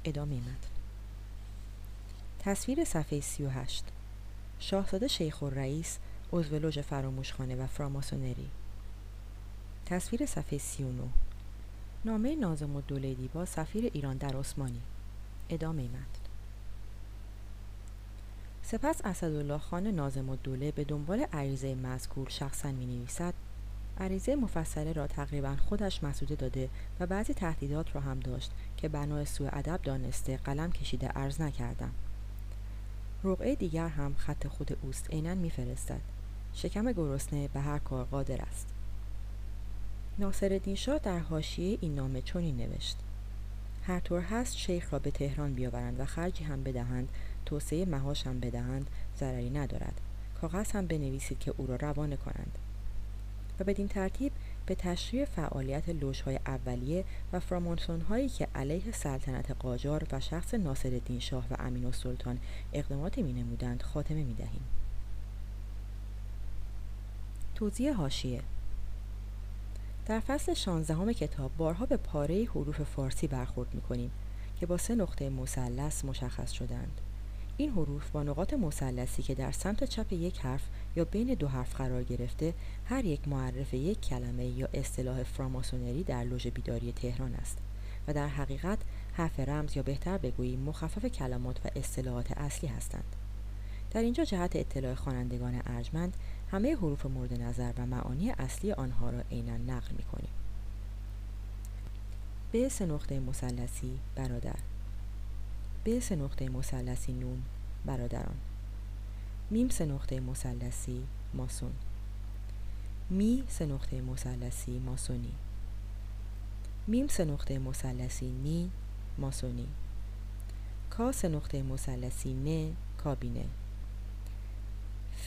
ادامه متن. تصویر صفحه 38 شاهزاده شیخ رئیس عضو لوژ فراموشخانه و فراماسونری. تصویر صفحه 39 نامه نازم الدوله دیبا سفیر ایران در عثمانی. ادامه متن. سپس اسدالله خان نازم الدوله به دنبال عریضه مذکور شخصا می نویسد عریضه مفصله را تقریبا خودش مسوده داده و بعضی تهدیدات را هم داشت که بنا سوء ادب دانسته قلم کشیده ارز نکردم. رقعه دیگر هم خط خود اوست عینا میفرستد. شکم گرسنه به هر کار قادر است. ناصرالدین شاه در حاشیه این نامه چنین نوشت. هر طور هست شیخ را به تهران بیاورند و خرجی هم بدهند توسعه مهاش هم بدهند ضرری ندارد. کاغذ هم بنویسید که او را روانه کنند. و بدین ترتیب به تشریع فعالیت لوژهای اولیه و فرامونسون هایی که علیه سلطنت قاجار و شخص ناصرالدین شاه و امین السلطان اقداماتی می نمودند خاتمه می دهیم. توضیح هاشیه در فصل 16 کتاب بارها به پاره حروف فارسی برخورد می کنیم که با سه نقطه مثلث مشخص شدند. این حروف با نقاط مثلثی که در سمت چپ یک حرف یا بین دو حرف قرار گرفته هر یک معرف یک کلمه یا اصطلاح فراماسونری در لوژ بیداری تهران است و در حقیقت حرف رمز یا بهتر بگوییم مخفف کلمات و اصطلاحات اصلی هستند در اینجا جهت اطلاع خوانندگان ارجمند همه حروف مورد نظر و معانی اصلی آنها را عینا نقل می کنیم. به سه نقطه مثلثی برادر. به سه نقطه مثلثی نون برادران. میم سه نقطه مثلثی ماسون. می سه نقطه مثلثی ماسونی. میم سه نقطه مثلثی نی ماسونی. کا سه نقطه مثلثی نه کابینه.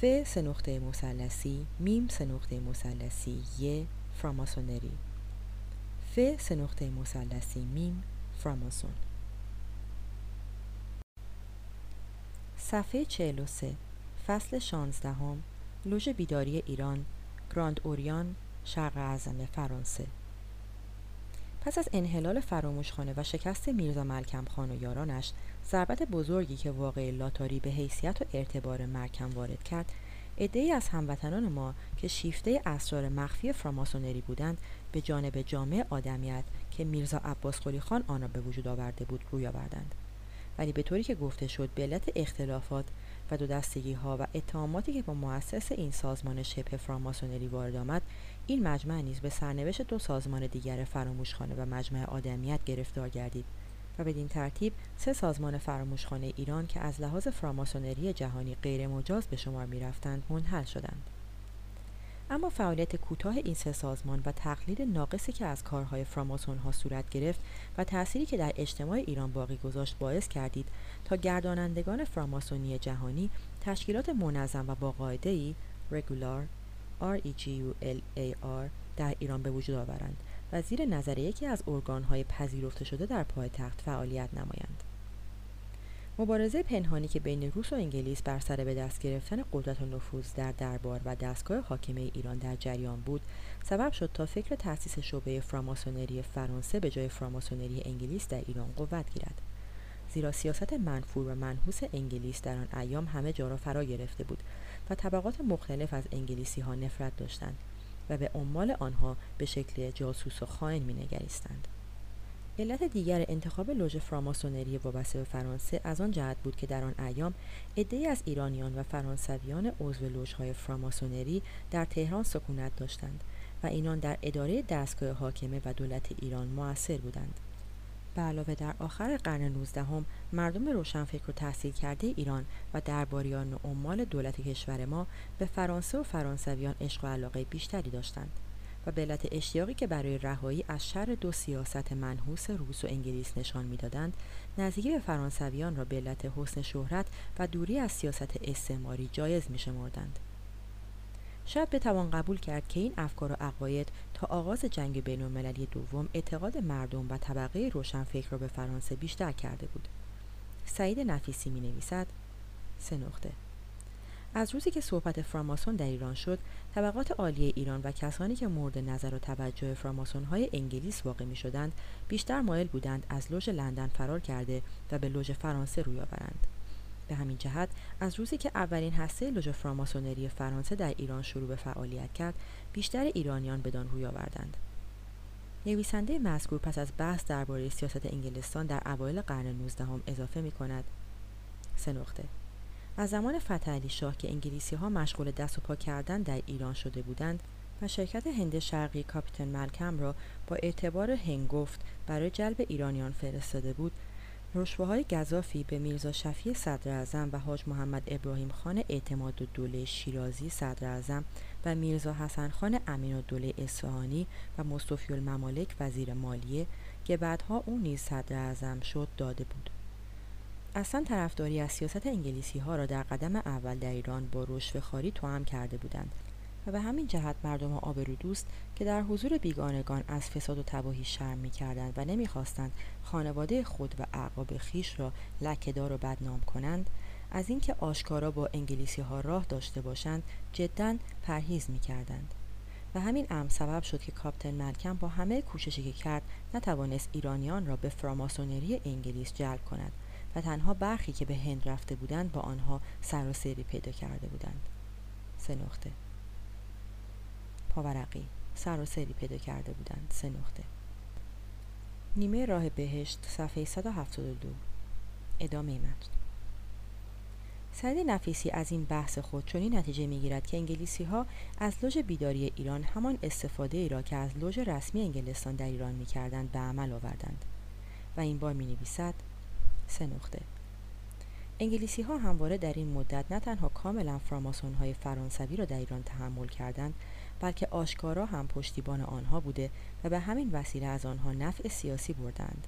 ف سه نقطه مثلثی میم سه نقطه مثلثی ی فراماسونری. ف سه نقطه مثلثی میم فراماسون. صفحه 43 فصل 16 هم لوژ بیداری ایران گراند اوریان شرق اعظم فرانسه. پس از انحلال فراموشخانه و شکست میرزا ملکم خان و یارانش ضربت بزرگی که واقع لاتاری به حیثیت و اعتبار مرکم وارد کرد ای از هموطنان ما که شیفته اسرار مخفی فراماسونری بودند به جانب جامعه آدمیت که میرزا عباس خان آن را به وجود آورده بود روی آوردند. ولی به طوری که گفته شد به علت اختلافات و دو دستگی ها و اتهاماتی که با مؤسس این سازمان شبه فراماسونری وارد آمد این مجمع نیز به سرنوشت دو سازمان دیگر فراموشخانه و مجمع آدمیت گرفتار گردید و بدین ترتیب سه سازمان فراموشخانه ایران که از لحاظ فراماسونری جهانی غیر مجاز به شمار می رفتند منحل شدند. اما فعالیت کوتاه این سه سازمان و تقلید ناقصی که از کارهای فراماسون ها صورت گرفت و تأثیری که در اجتماع ایران باقی گذاشت باعث کردید تا گردانندگان فراماسونی جهانی تشکیلات منظم و با قاعده ای regular E در ایران به وجود آورند و زیر نظر یکی از ارگانهای پذیرفته شده در پایتخت فعالیت نمایند. مبارزه پنهانی که بین روس و انگلیس بر سر به دست گرفتن قدرت و نفوذ در دربار و دستگاه حاکمه ایران در جریان بود سبب شد تا فکر تأسیس شعبه فراماسونری فرانسه به جای فراماسونری انگلیس در ایران قوت گیرد زیرا سیاست منفور و منحوس انگلیس در آن ایام همه جا را فرا گرفته بود و طبقات مختلف از انگلیسی ها نفرت داشتند و به عمال آنها به شکل جاسوس و خائن مینگریستند. علت دیگر انتخاب لوژ فراماسونری وابسته به فرانسه از آن جهت بود که در آن ایام عدهای از ایرانیان و فرانسویان عضو لوژهای فراماسونری در تهران سکونت داشتند و اینان در اداره دستگاه حاکمه و دولت ایران موثر بودند. به علاوه در آخر قرن نوزدهم مردم روشنفکر و تحصیل کرده ایران و درباریان و عمال دولت کشور ما به فرانسه و فرانسویان عشق و علاقه بیشتری داشتند و به علت اشتیاقی که برای رهایی از شر دو سیاست منحوس روس و انگلیس نشان می‌دادند نزدیکی به فرانسویان را به علت حسن شهرت و دوری از سیاست استعماری جایز میشمردند. شاید بتوان قبول کرد که این افکار و عقاید تا آغاز جنگ بین المللی دوم اعتقاد مردم و طبقه روشنفکر را به فرانسه بیشتر کرده بود. سعید نفیسی می نویسد سه نقطه. از روزی که صحبت فراماسون در ایران شد طبقات عالی ایران و کسانی که مورد نظر و توجه فراماسون های انگلیس واقع می شدند بیشتر مایل بودند از لوژ لندن فرار کرده و به لوژ فرانسه روی آورند. به همین جهت از روزی که اولین هسته لوژ فراماسونری فرانسه در ایران شروع به فعالیت کرد بیشتر ایرانیان بدان روی آوردند. نویسنده مذکور پس از بحث درباره سیاست انگلستان در اوایل قرن نوزدهم اضافه می کند سه نقطه. از زمان فتح شاه که انگلیسی ها مشغول دست و پا کردن در ایران شده بودند و شرکت هند شرقی کاپیتان ملکم را با اعتبار هنگفت برای جلب ایرانیان فرستاده بود رشوه گذافی به میرزا شفی صدر و حاج محمد ابراهیم خان اعتماد و دوله شیرازی صدر و میرزا حسن خان امین و دوله و مصطفی الممالک وزیر مالیه که بعدها او نیز صدر شد داده بود. اصلا طرفداری از سیاست انگلیسی ها را در قدم اول در ایران با رشوه خاری توام کرده بودند و به همین جهت مردم آبرو دوست که در حضور بیگانگان از فساد و تباهی شرم می کردند و نمی‌خواستند خانواده خود و اعقاب خیش را لکهدار و بدنام کنند از اینکه آشکارا با انگلیسی ها راه داشته باشند جدا پرهیز می کردند. و همین امر سبب شد که کاپتن ملکم با همه کوششی که کرد نتوانست ایرانیان را به فراماسونری انگلیس جلب کند و تنها برخی که به هند رفته بودند با آنها سر و سری پیدا کرده بودند سه نقطه پاورقی. سری پیدا کرده بودند. سه نقطه. نیمه راه بهشت صفحه 172 ادامه متن. سعید نفیسی از این بحث خود چنین نتیجه می‌گیرد که انگلیسی ها از لوژ بیداری ایران همان استفاده ای را که از لوژ رسمی انگلستان در ایران می‌کردند به عمل آوردند. و این بار می نویسد سه نقطه. انگلیسی ها همواره در این مدت نه تنها کاملا فراماسون های فرانسوی را در ایران تحمل کردند بلکه آشکارا هم پشتیبان آنها بوده و به همین وسیله از آنها نفع سیاسی بردند.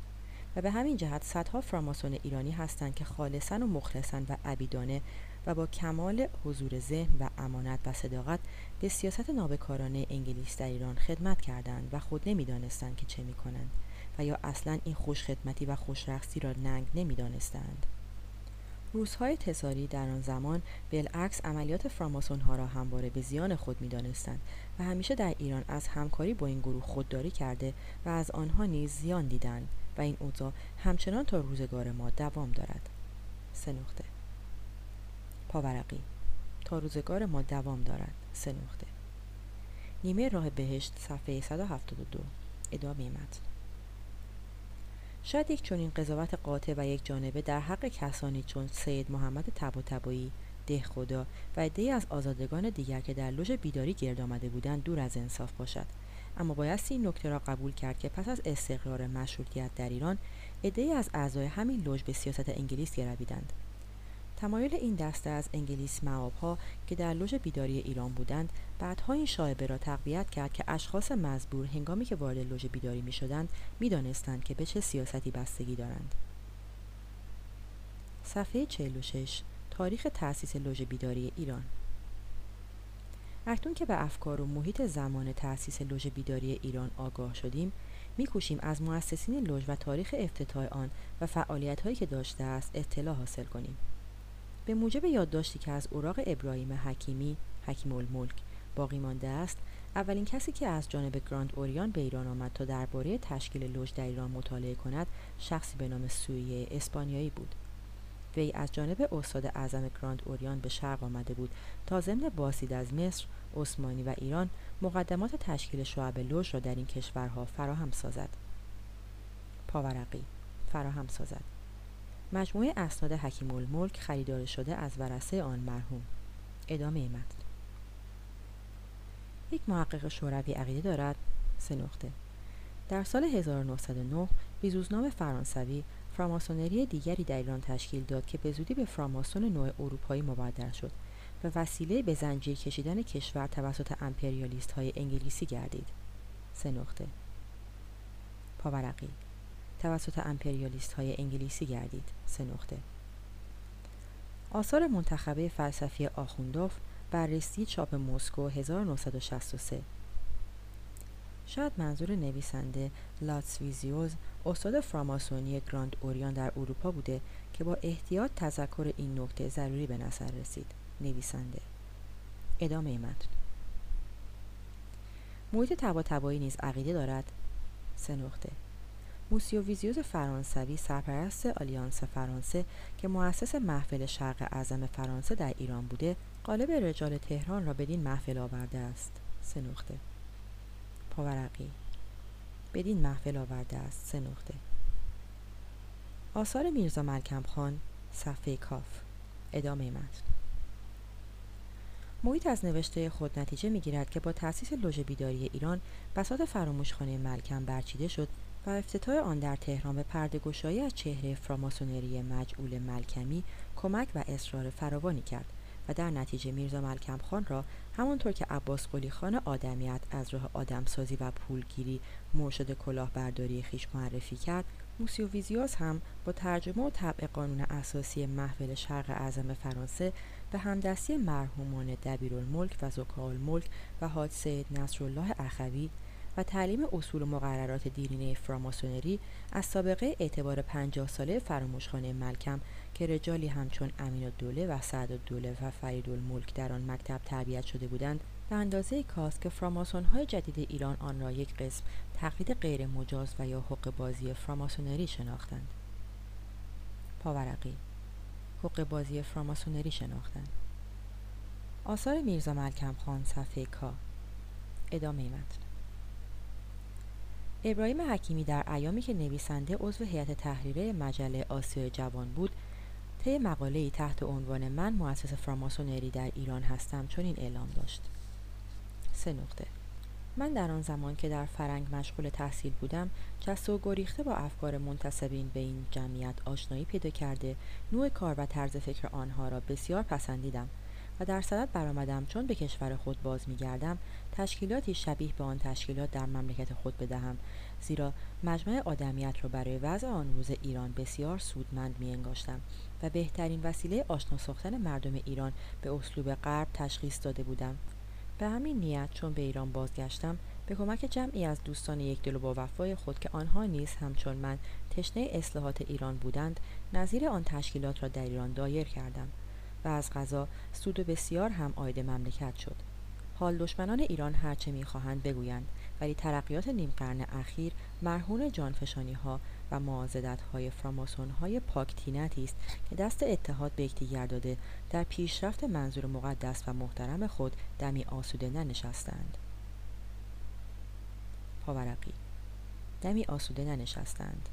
و به همین جهت صدها فراماسون ایرانی هستند که خالصا و مخلصا و عبیدانه و با کمال حضور ذهن و امانت و صداقت به سیاست نابکارانه انگلیس در ایران خدمت کردند و خود نمی‌دانستند که چه می‌کنند و یا اصلا این خوشخدمتی و خوشرخصی را ننگ نمی‌دانستند. روزهای تساری در آن زمان بالعکس عملیات فراماسون ها را همواره به زیان خود می دانستند و همیشه در ایران از همکاری با این گروه خودداری کرده و از آنها نیز زیان دیدند و این اوضاع همچنان تا روزگار ما دوام دارد. سه نقطه. پاورقی. تا روزگار ما دوام دارد. سه نقطه. نیمه راه بهشت صفحه 172 ادامه متن. شاید یک چنین قضاوت قاطع و یک جانبه در حق کسانی چون سید محمد تبا تبایی ده خدا و عدهای از آزادگان دیگر که در لوژ بیداری گرد آمده بودند دور از انصاف باشد. اما بایستی این نکته را قبول کرد که پس از استقرار مشروطیت در ایران عدهای از اعضای همین لوژ به سیاست انگلیس گرویدند. تمایل این دسته از انگلیس ها که در لوژ بیداری ایران بودند بعدها این شایبه را تقویت کرد که اشخاص مزبور هنگامی که وارد لوژ بیداری می شدند می دانستند که به چه سیاستی بستگی دارند. صفحه 46 تاریخ تأسیس لوژ بیداری ایران. اکنون که به افکار و محیط زمان تأسیس لوژ بیداری ایران آگاه شدیم میکوشیم از مؤسسین لوژ و تاریخ افتتاح آن و فعالیت هایی که داشته است اطلاع حاصل کنیم. به موجب یادداشتی که از اوراق ابراهیم حکیمی حکیم الملک باقی مانده است. اولین کسی که از جانب گراند اوریان به ایران آمد تا درباره تشکیل لوژ در ایران مطالعه کند شخصی به نام سویه اسپانیایی بود. وی از جانب استاد اعظم گراند اوریان به شرق آمده بود تا ضمن بازدید از مصر عثمانی و ایران مقدمات تشکیل شعب لوژ را در این کشورها فراهم سازد. پاورقی فراهم سازد. مجموعه اسناد حکیم الملک خریدار شده از ورسه آن مرحوم. ادامه متن. یک محقق شوروی عقیده دارد. سه نقطه. در سال 1909 بیزوزنام فرانسوی فراماسونری دیگری در ایران تشکیل داد که به زودی به فراماسون نوع اروپایی مبدل شد و وسیله به زنجیر کشیدن کشور توسط امپریالیست های انگلیسی گردید. سه نقطه. پاورقی. توسط امپریالیست های انگلیسی گردید. سه نقطه. آثار منتخبه فلسفی آخوندوف بررسی چاپ مسکو 1963 شاید منظور نویسنده لاتسویزیوز استاد فراماسونی گراند اوریان در اروپا بوده که با احتیاط تذکر این نکته ضروری به نظر رسید. نویسنده. ادامه متن. محیط طباطبایی نیز عقیده دارد. سه نقطه. موسیو ویزیوز فرانسوی سرپرست آلیانس فرانسه که مؤسس محفل شرق اعظم فرانسه در ایران بوده غالب رجال تهران را بدین محفل آورده است. سه نقطه. پاورقی بدین محفل آورده است. سه نقطه. آثار میرزا ملکم خان صفحه کاف. ادامه متن. محیط از نوشته خود نتیجه می‌گیرد که با تأسیس لوژ بیداری ایران بساط فراموشخانه ملکم برچیده شد و افتتاح آن در تهران به پردهگشایی از چهره فراماسونری مجعول ملکمی کمک و اصرار فراوانی کرد. و در نتیجه میرزا ملکم خان را همانطور که عباس قلی خان آدمیت از راه آدمسازی و پولگیری مرشد کلاهبرداری خیش معرفی کرد موسیوویزیوس هم با ترجمه و طبع قانون اساسی محفل شرق اعظم فرانسه به همدستی مرحومان دبیرالملک و زکاالملک و حاج سید نصرالله اخوی و تعلیم اصول و مقررات دینی فراماسونری از سابقه اعتبار پنجاه ساله فراموشخانه ملکم که رجالی همچون امین الدوله و سعد الدوله و فرید الملک در آن مکتب تربیت شده بودند به اندازه کاست که فراماسون های جدید ایران آن را یک قسم تقلید غیر مجاز و یا حق بازی فراماسونری شناختند. پاورقی حق بازی فراماسونری شناختند. آثار میرزا ملکم خان صفحه کا ادامه متن. ابراهیم حکیمی در ایامی که نویسنده عضو هیئت تحریره مجله آسیای جوان بود طی مقاله‌ای تحت عنوان من مؤسس فراماسونری در ایران هستم چون این اعلام داشت. سه نقطه. من در آن زمان که در فرنگ مشغول تحصیل بودم جست و گریخته با افکار منتصبین به این جمعیت آشنایی پیدا کرده نوع کار و طرز فکر آنها را بسیار پسندیدم و در صدد برآمدم. چون به کشور خود باز میگردم تشکیلاتی شبیه به آن تشکیلات در مملکت خود بدهم زیرا مجمع آدمیت را برای وضع آن روز ایران بسیار سودمند میانگاشتم. و بهترین وسیله آشنا ساختن مردم ایران به اسلوب غرب تشخیص داده بودم. به همین نیت چون به ایران بازگشتم به کمک جمعی از دوستان یک دل و با وفای خود که آنها نیز همچون من تشنه اصلاحات ایران بودند نظیر آن تشکیلات را در ایران دایر کردم و از غذا سود بسیار هم آید مملکت شد. حال دشمنان ایران هرچه می‌خواهند بگویند ولی ترقیات نیم قرن اخیر مرهون جانفشانی ها و معاضدت های فراماسون های پاکتینتی است که دست اتحاد به یکدیگر داده در پیشرفت منظور مقدس و محترم خود دمی آسوده ننشستند. پاورقی دمی آسوده ننشستند.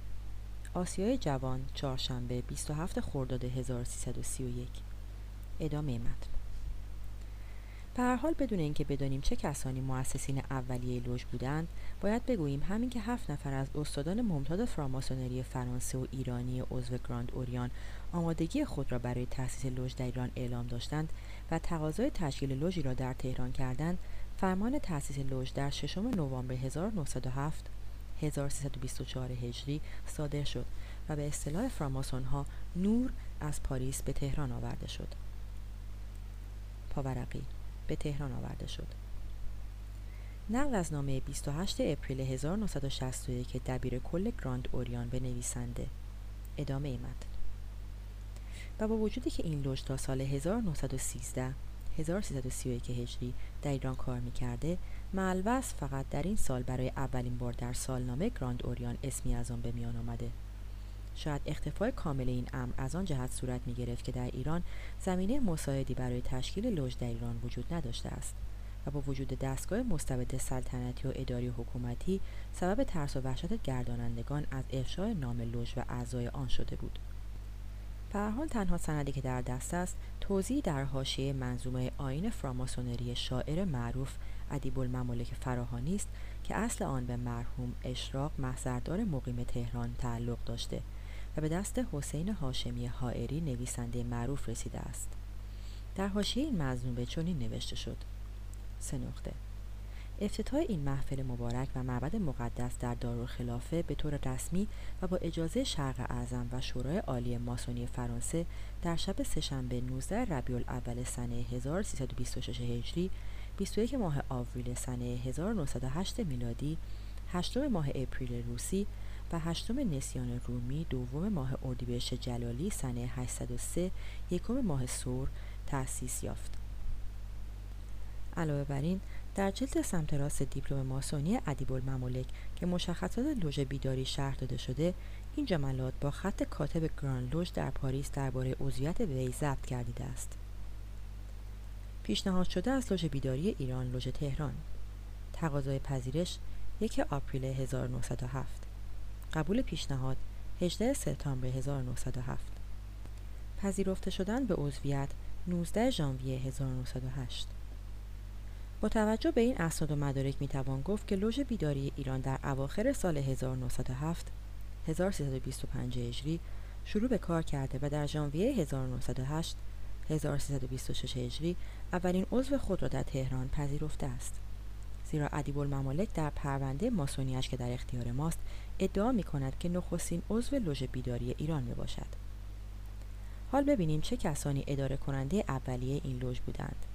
آسیای جوان چهارشنبه 27 خرداد 1331 ادامه متن به هر حال بدون اینکه بدانیم چه کسانی مؤسسین اولیه لوژ بودند باید بگوییم همین که هفت نفر از استادان ممتاز فراماسونری فرانسه و ایرانی عضو گراند اوریان آمادگی خود را برای تأسیس لوژ در ایران اعلام داشتند و تقاضای تشکیل لوژی را در تهران کردند فرمان تأسیس لوژ در ششم نوامبر 1907 1324 هجری صادر شد و به اصطلاح فراماسون ها نور از پاریس به تهران آورده شد. پاورقی به تهران آورده شد. نقل از نامه 28 اپریل 1961 که دبیر کل گراند اوریان به نویسنده ادامه متن. و با وجودی که این لوژ تا سال 1913 1331 هجری در ایران کار می‌کرده معلوس فقط در این سال برای اولین بار در سالنامه گراند اوریان اسمی از آن به میان آمده. شاید اختفای کامل این امر از آن جهت صورت می گرفت که در ایران زمینه مساعدی برای تشکیل لوژ در ایران وجود نداشته است. و با وجود دستگاه مستبد سلطنتی و اداری حکومتی سبب ترس و وحشت گردانندگان از افشای نام لوژ و اعضای آن شده بود. حال تنها سندی که در دست است توضیحی در حاشیه منظومه آین فراماسونری شاعر معروف ادیب الممالک فراهانی است که اصل آن به مرحوم اشراق محضردار مقیم تهران تعلق داشته و به دست حسین هاشمی حائری نویسنده معروف رسیده است. در حاشیه این منظومه چنین نوشته شد. سه نقطه. افتتاح این محفل مبارک و معبد مقدس در دارالخلافه به طور رسمی و با اجازه شرق اعظم و شورای عالی ماسونی فرانسه در شب سهشنبه 19 ربیع الاول سنه 1326 هجری 21 ماه آوریل سنه 1908 میلادی 8 ماه اپریل روسی و هشتم نسیان رومی دوم ماه اردیبهشت جلالی سنه 803 یکم ماه سور تأسیس یافت. علاوه بر این در جلد سمت راست دیپلم ماسونی ادیب الممالک که مشخصات لوژ بیداری شرح داده شده این جملات با خط کاتب گراند لوژ در پاریس درباره عضویت وی ضبط گردیده است. پیشنهاد شده از لوژ بیداری ایران لوژ تهران. تقاضای پذیرش یک آپریل 1907 قبول پیشنهاد 18 سپتامبر 1907 پذیرفته شدن به عضویت 19 ژانویه 1908 با توجه به این اسناد و مدارک می‌توان گفت که لوژ بیداری ایران در اواخر سال 1907 1325 هجری شروع به کار کرده و در ژانویه 1908 1326 هجری اولین عضو خود را در تهران پذیرفته است. زیرا ادیب الممالک در پرونده ماسونیش که در اختیار ماست ادعا می کند که نخستین عضو لوژ بیداری ایران می باشد حال ببینیم چه کسانی اداره کننده اولیه این لوژ بودند.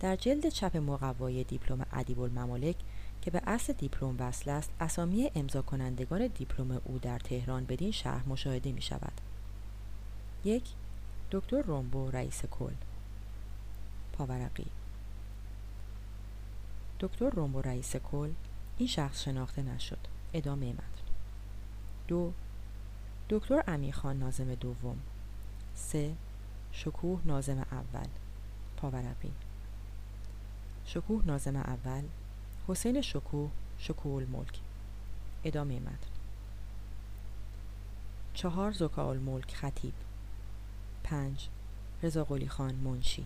در جلد چپ مقوای دیپلم ادیب الممالک که به اصل دیپلم وصل است اسامی امضا کنندگان دیپلم او در تهران بدین شهر مشاهده می شود یک دکتر رومبو رئیس کل. پاورقی. دکتر رومبو رئیس کل این شخص شناخته نشد. ادامه متن. دو دکتر امیرخان نازم دوم. سه شکوه نازم اول. پاورقی. شکوه نازم اول. حسین شکوه شکوه الملک. ادامه متن. چهار زکا الملک خطیب. پنج رضا خان منشی.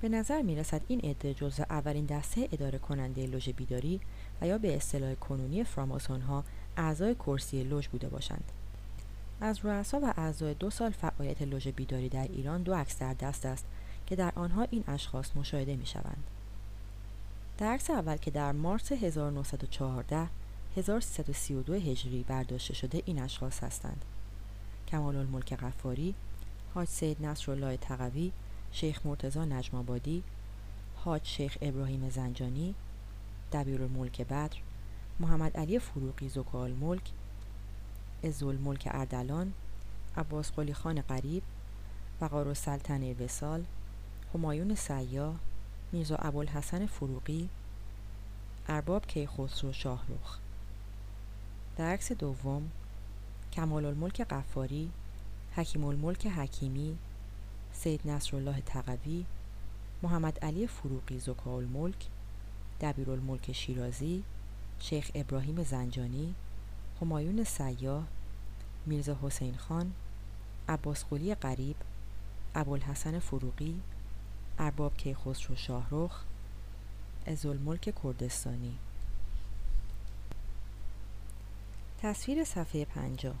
به نظر می رسد این عده جزو اولین دسته اداره کننده لوژ بیداری و یا به اصطلاح کنونی فراماسون ها اعضای کرسی لوژ بوده باشند. از رؤسا و اعضای دو سال فعالیت لوژ بیداری در ایران دو عکس در دست است که در آنها این اشخاص مشاهده می شوند. در عکس اول که در مارس 1914 1332 هجری برداشته شده این اشخاص هستند. کمال الملک غفاری، حاج سید نصرالله تقوی، شیخ مرتزا نجم آبادی، حاج شیخ ابراهیم زنجانی، دبیر الملک بدر، محمد علی فروغی زکال ملک، ازول ملک اردلان، عباس قلی خان قریب، وقار سلطنه وسال، همایون سیاه، میرزا ابوالحسن فروغی، ارباب کیخسرو شاهروخ در عکس دوم کمال الملک قفاری حکیم الملک حکیمی سید نصرالله تقوی محمد علی فروغی زکا الملک دبیر الملک شیرازی شیخ ابراهیم زنجانی همایون سیاه میرزا حسین خان عباس قلی قریب ابوالحسن فروغی ارباب کیخسرو شاهرخ ازالملک کردستانی. تصویر صفحه پنجاه.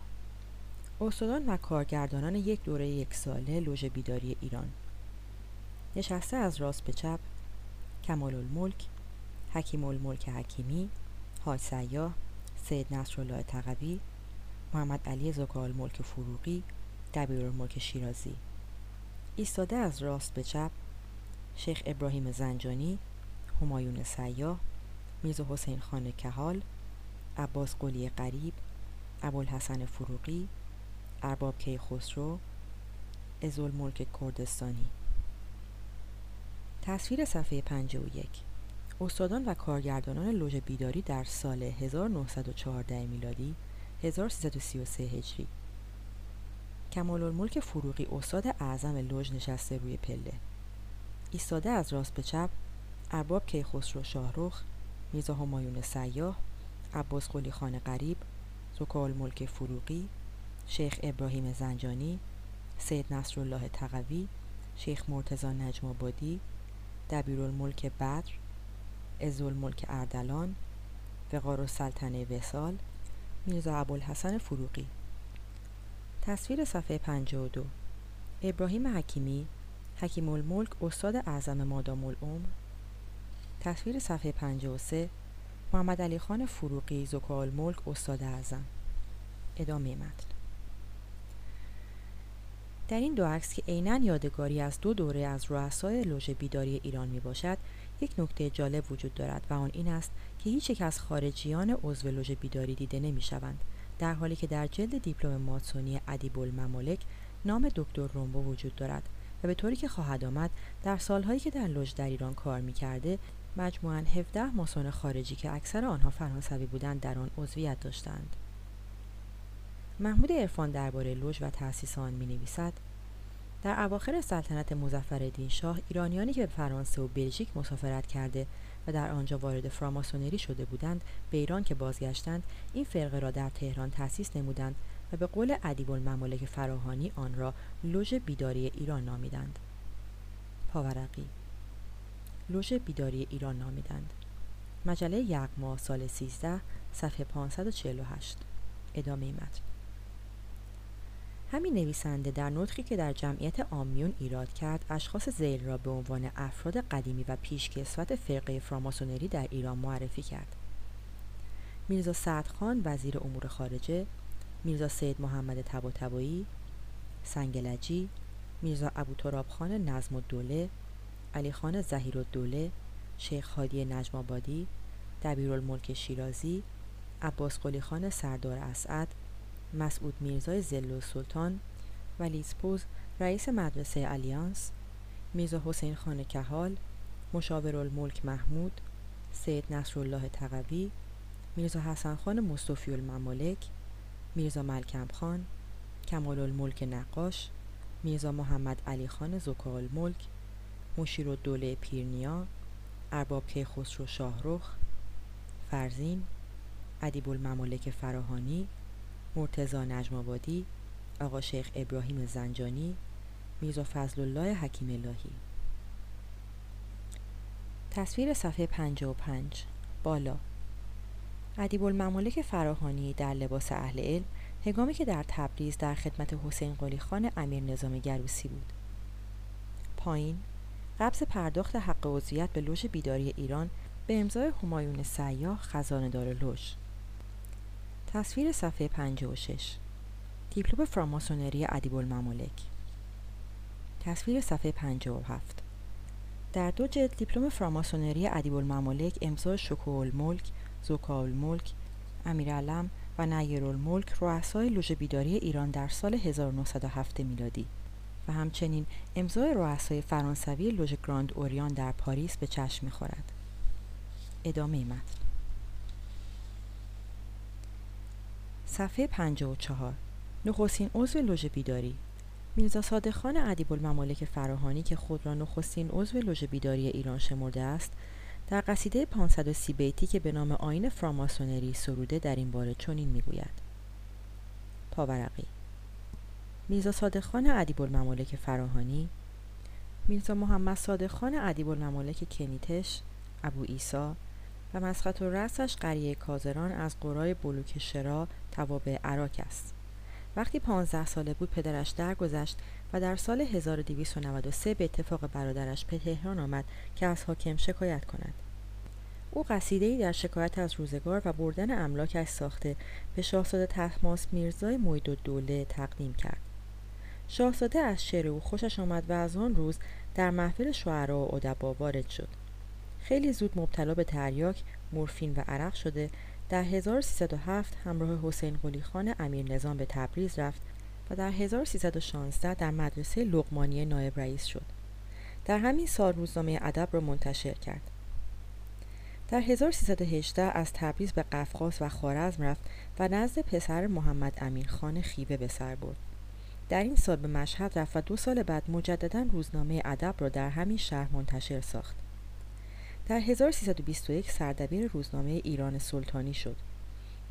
استادان و کارگردانان یک دوره یک ساله لوژ بیداری ایران. نشسته از راست به چپ کمال الملک حکیم الملک حکیمی حاج سیاه سید نصرالله تقوی محمد علی زکال ملک فروغی دبیر الملک شیرازی. ایستاده از راست به چپ شیخ ابراهیم زنجانی همایون سیاه میرزا حسین خان کهال عباس قلی قریب ابوالحسن فروغی ارباب کیخسرو ملک کردستانی. تصویر صفحه 51 استادان و کارگردانان لوژ بیداری در سال 1914 میلادی 1333 هجری. کمال الملک فروغی استاد اعظم لوژ نشسته روی پله. ایستاده از راست به چپ ارباب کیخسرو شاهرخ میرزا همایون سیاه عباس قلی خان قریب زکال ملک فروغی شیخ ابراهیم زنجانی سید نصرالله تقوی شیخ مرتزا نجم آبادی دبیرالملک بدر ازالملک اردلان وقار سلطنه وسال میرزا ابوالحسن فروغی. تصویر صفحه 52 ابراهیم حکیمی حکیم الملک استاد اعظم مادام العمر. تصویر صفحه 53 محمد علی خان فروغی زکال ملک استاد اعظم. ادامه متن. در این دو عکس که عینا یادگاری از دو دوره از رؤسای لوژ بیداری ایران می باشد یک نکته جالب وجود دارد و آن این است که هیچ یک از خارجیان عضو لوژ بیداری دیده نمی شوند در حالی که در جلد دیپلم ماتسونی ادیب الممالک نام دکتر رومبو وجود دارد. و به طوری که خواهد آمد در سالهایی که در لوژ در ایران کار می کرده مجموعاً 17 ماسون خارجی که اکثر آنها فرانسوی بودند در آن عضویت داشتند. محمود عرفان درباره لوژ و تأسیس آن می نویسد در اواخر سلطنت مظفرالدین شاه ایرانیانی که به فرانسه و بلژیک مسافرت کرده و در آنجا وارد فراماسونری شده بودند به ایران که بازگشتند این فرقه را در تهران تأسیس نمودند و به قول ادیب الممالک فراهانی آن را لوژ بیداری ایران نامیدند. پاورقی. لوژ بیداری ایران نامیدند. مجله یغما سال 13 صفحه 548 ادامه متن. همین نویسنده در نطقی که در جمعیت آمیون ایراد کرد اشخاص زیل را به عنوان افراد قدیمی و پیشکسوت فرقه فراماسونری در ایران معرفی کرد. میرزا سعدخان وزیر امور خارجه میرزا سید محمد تباتبایی سنگلجی میرزا ابو خان نظم الدوله علی خان زهیر الدوله شیخ هادی نجم آبادی دبیرالملک شیرازی عباس قلی خان سردار اسعد مسعود میرزای زل سلطان و لیزپوز رئیس مدرسه الیانس میرزا حسین خان کهال مشاور الملک محمود سید نصرالله تقوی میرزا حسن خان مصطفی الممالک میرزا ملکم خان کمال الملک نقاش میرزا محمد علی خان زکا الملک مشیر دوله پیرنیا ارباب کیخسرو شاهرخ فرزین ادیب الممالک فراهانی مرتزا نجم آقا شیخ ابراهیم زنجانی میرزا فضل الله حکیم الهی. تصویر صفحه 55 بالا. ادیب الممالک فراهانی در لباس اهل علم هنگامی که در تبریز در خدمت حسین قلی خان امیر نظام گروسی بود. پایین قبض پرداخت حق عضویت به لوژ بیداری ایران به امضای همایون سیاه خزانه دار لوژ. تصویر صفحه 56 دیپلم فراماسونری ادیب الممالک تصویر صفحه 57 در دو جلد دیپلم فراماسونری ادیب الممالک امضا شکو الملک ذکاء الملک امیرعلم و نیر الملک رؤسای لوژ بیداری ایران در سال 1907 میلادی و همچنین امضای رؤسای فرانسوی لوژ گراند اوریان در پاریس به چشم می‌خورد. ادامه متن. صفحه 54 نخستین عضو لوژ بیداری. میرزا صادقخان ادیب الممالک فراهانی که خود را نخستین عضو لوژ بیداری ایران شمرده است در قصیده 530 بیتی که به نام آین فراماسونری سروده در این باره چنین می‌گوید. پاورقی میرزا صادقخان ادیب الممالک فراهانی میرزا محمد صادقخان ادیب الممالک کنیتش ابو ایسا و مسخط و رسش قریه کازران از قرای بلوک شرا توابع عراق است. وقتی پانزده ساله بود پدرش درگذشت و در سال 1293 به اتفاق برادرش به تهران آمد که از حاکم شکایت کند. او قصیدهای در شکایت از روزگار و بردن املاکش ساخته به شاهزاده تحماس میرزای موید دوله تقدیم کرد. شاهزاده از شعر او خوشش آمد و از آن روز در محفل شعرا و ادبا وارد شد. خیلی زود مبتلا به تریاک مورفین و عرق شده در 1307 همراه حسین قلی خان امیر نظام به تبریز رفت و در 1316 در مدرسه لغمانی نایب رئیس شد. در همین سال روزنامه ادب را منتشر کرد. در 1318 از تبریز به قفقاز و خارزم رفت و نزد پسر محمد امیر خان خیبه به سر برد. در این سال به مشهد رفت و دو سال بعد مجددا روزنامه ادب را در همین شهر منتشر ساخت. در 1321 سردبیر روزنامه ایران سلطانی شد.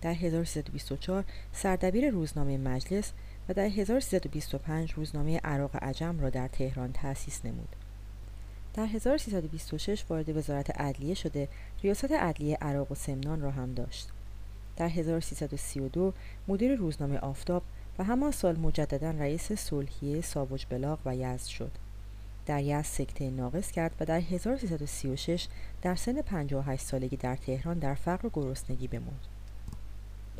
در 1324 سردبیر روزنامه مجلس و در 1325 روزنامه عراق عجم را در تهران تأسیس نمود. در 1326 وارد وزارت عدلیه شده ریاست عدلیه عراق و سمنان را هم داشت. در 1332 مدیر روزنامه آفتاب و همان سال مجددا رئیس صلحیه ساوج بلاغ و یزد شد. در یزد سکته ناقص کرد و در 1336 در سن 58 سالگی در تهران در فقر و گرسنگی بمرد.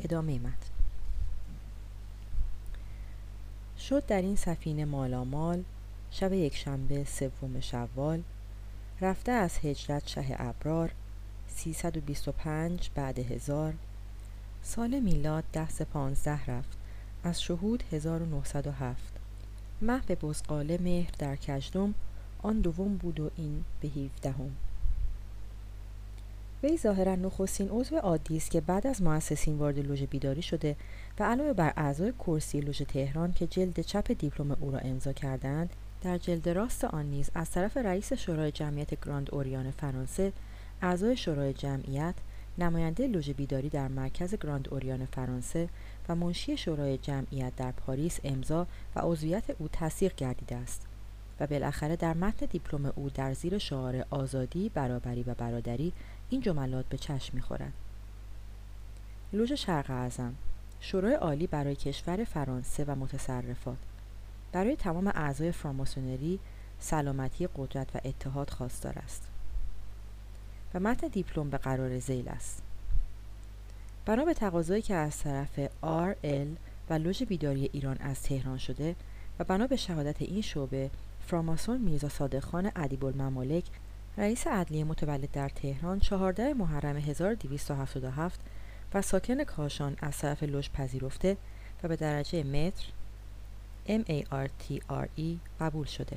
ادامه متن شد در این سفینه مالامال شب یکشنبه سوم شوال رفته از هجرت شه ابرار 325 بعد هزار سال میلاد ده پانزده رفت از شهود 1907 مه به بزقاله مهر در کجدم آن دوم بود و این به هیفدهم وی ظاهرا نخستین عضو عادی است که بعد از مؤسسین وارد لوژ بیداری شده و علاوه بر اعضای کرسی لوژ تهران که جلد چپ دیپلم او را امضا کردند در جلد راست آن نیز از طرف رئیس شورای جمعیت گراند اوریان فرانسه اعضای شورای جمعیت نماینده لوژ بیداری در مرکز گراند اوریان فرانسه و منشی شورای جمعیت در پاریس امضا و عضویت او تصدیق گردیده است و بالاخره در متن دیپلم او در زیر شعار آزادی، برابری و برادری این جملات به چشم می‌خورد. لوژ شرق اعظم شورای عالی برای کشور فرانسه و متصرفات. برای تمام اعضای فراماسونری سلامتی قدرت و اتحاد خواستار است. و متن دیپلم به قرار زیل است. بنا به تقاضایی که از طرف ال و لوژ بیداری ایران از تهران شده و بنا به شهادت این شعبه فراماسون میرزا صادق خان ادیب الممالک رئیس عدلیه متولد در تهران 14 محرم 1277 و ساکن کاشان از طرف لوژ پذیرفته و به درجه متر MARTRE قبول شده.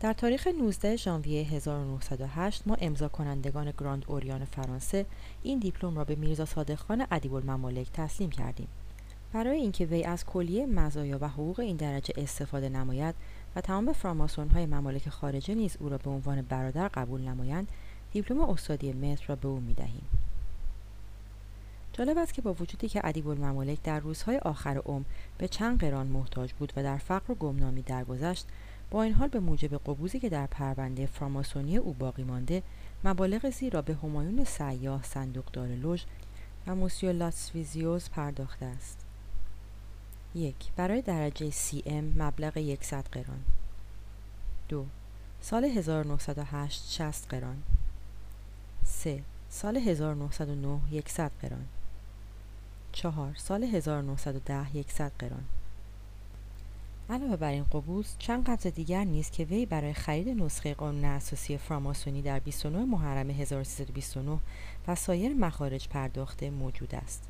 در تاریخ 19 ژانویه 1908 ما امضا کنندگان گراند اوریان فرانسه این دیپلم را به میرزا صادق خان ادیب الممالک تسلیم کردیم. برای اینکه وی از کلیه مزایا و حقوق این درجه استفاده نماید و تمام فراماسون های ممالک خارجه نیز او را به عنوان برادر قبول نمایند دیپلم استادی متر را به او می دهیم. جالب است که با وجودی که ادیب الممالک در روزهای آخر عمر به چند قران محتاج بود و در فقر و گمنامی درگذشت با این حال به موجب قبوزی که در پرونده فراماسونی او باقی مانده مبالغ زیرا به همایون سیاه صندوقدار لوژ و موسیو لاتسویزیوز پرداخته است. یک برای درجه سی ام مبلغ 100 قران. دو سال 1908 60 قران. 3. سال 1909 100 قران. 4. سال 1910 100 قران علاوه بر این قبوز چند قبض دیگر نیست که وی برای خرید نسخه قانون اساسی فراماسونی در 29 محرم 1329 و سایر مخارج پرداخته موجود است.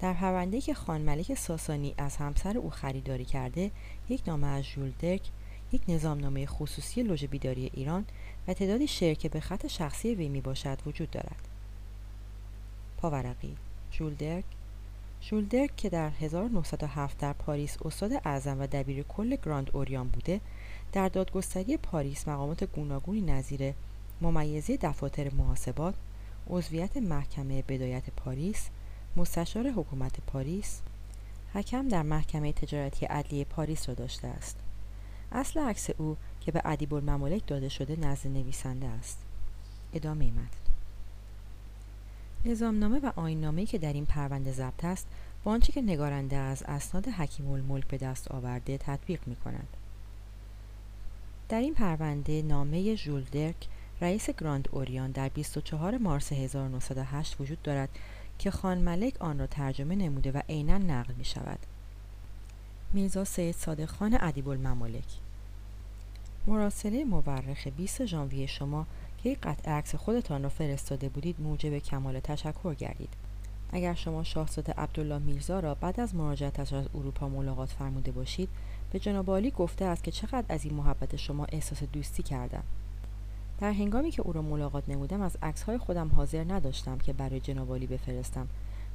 در پرونده که خان ملک ساسانی از همسر او خریداری کرده یک نامه از ژول درک یک نظامنامه خصوصی لوژ بیداری ایران و تعدادی شعر که به خط شخصی وی می باشد وجود دارد. پاورقی ژول درک. ژول درک که در 1907 در پاریس استاد اعظم و دبیر کل گراند اوریان بوده در دادگستری پاریس مقامات گوناگونی نظیر ممیزی دفاتر محاسبات عضویت محکمه بدایت پاریس مستشار حکومت پاریس حکم در محکمه تجارتی عدلیه پاریس را داشته است. اصل عکس او که به ادیب الممالک داده شده نزد نویسنده است. ادامه متن. نظامنامه و آیننامه‌ای که در این پرونده ضبط است با آنچه که نگارنده از اسناد حکیم الملک به دست آورده تطبیق می کند. در این پرونده نامه ژول درک رئیس گراند اوریان در 24 مارس 1908 وجود دارد که خان ملک آن را ترجمه نموده و عینا نقل می شود. میرزا سید صادق خان ادیب الممالک مراسله مورخ 20 ژانویه شما یک قطع عکس خودتان را فرستاده بودید موجب کمال تشکر گردید. اگر شما شاهزاده عبدالله میرزا را بعد از مراجعتش از اروپا ملاقات فرموده باشید به جناب گفته است که چقدر از این محبت شما احساس دوستی کردم. در هنگامی که او را ملاقات نمودم از عکسهای خودم حاضر نداشتم که برای جناب بفرستم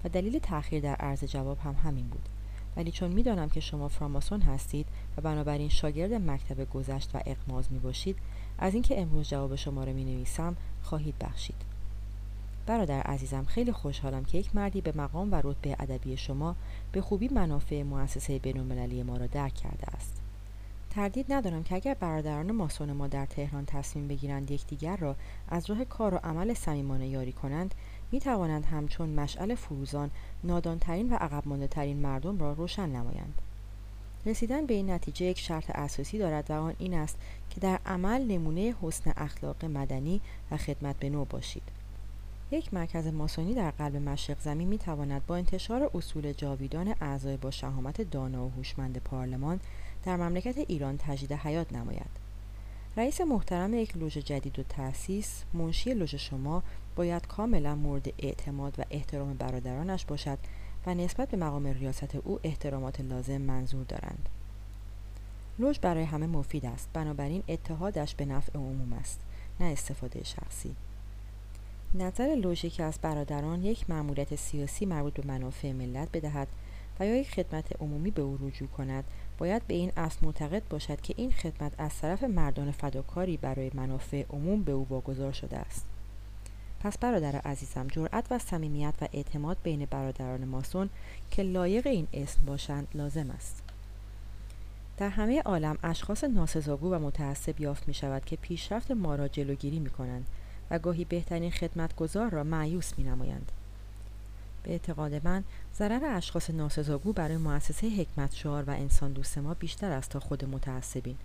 و دلیل تأخیر در عرض جواب هم همین بود. ولی چون می‌دانم که شما فراماسون هستید و بنابراین شاگرد مکتب گذشت و اقماز می باشید از اینکه امروز جواب شما را می نویسم خواهید بخشید. برادر عزیزم خیلی خوشحالم که یک مردی به مقام و رتبه ادبی شما به خوبی منافع مؤسسه بینالمللی ما را درک کرده است. تردید ندارم که اگر برادران ماسون ما در تهران تصمیم بگیرند یکدیگر را از راه کار و عمل صمیمانه یاری کنند می توانند همچون مشعل فروزان نادانترین و عقب ترین مردم را روشن نمایند. رسیدن به این نتیجه یک شرط اساسی دارد و آن این است که در عمل نمونه حسن اخلاق مدنی و خدمت به نوع باشید. یک مرکز ماسونی در قلب مشرق زمین می تواند با انتشار اصول جاویدان اعضای با شهامت دانا و هوشمند پارلمان در مملکت ایران تجدید حیات نماید. رئیس محترم یک لوژ جدید و تأسیس منشی لوژ شما باید کاملا مورد اعتماد و احترام برادرانش باشد و نسبت به مقام ریاست او احترامات لازم منظور دارند. لوژ برای همه مفید است. بنابراین اتحادش به نفع عموم است نه استفاده شخصی. نظر لوژی که از برادران یک مأموریت سیاسی مربوط به منافع ملت بدهد و یا یک خدمت عمومی به او رجوع کند. باید به این اصل معتقد باشد که این خدمت از طرف مردان فداکاری برای منافع عموم به او واگذار شده است. پس برادر عزیزم جرأت و صمیمیت و اعتماد بین برادران ماسون که لایق این اسم باشند لازم است. در همه عالم اشخاص ناسزاگو و متعصب یافت می شود که پیشرفت ما را جلوگیری می کنند و گاهی بهترین خدمتگزار را معیوس می نمایند. به اعتقاد من ضرر اشخاص ناسزاگو برای مؤسسه حکمت شعار و انسان دوست ما بیشتر است تا خود متعصبین.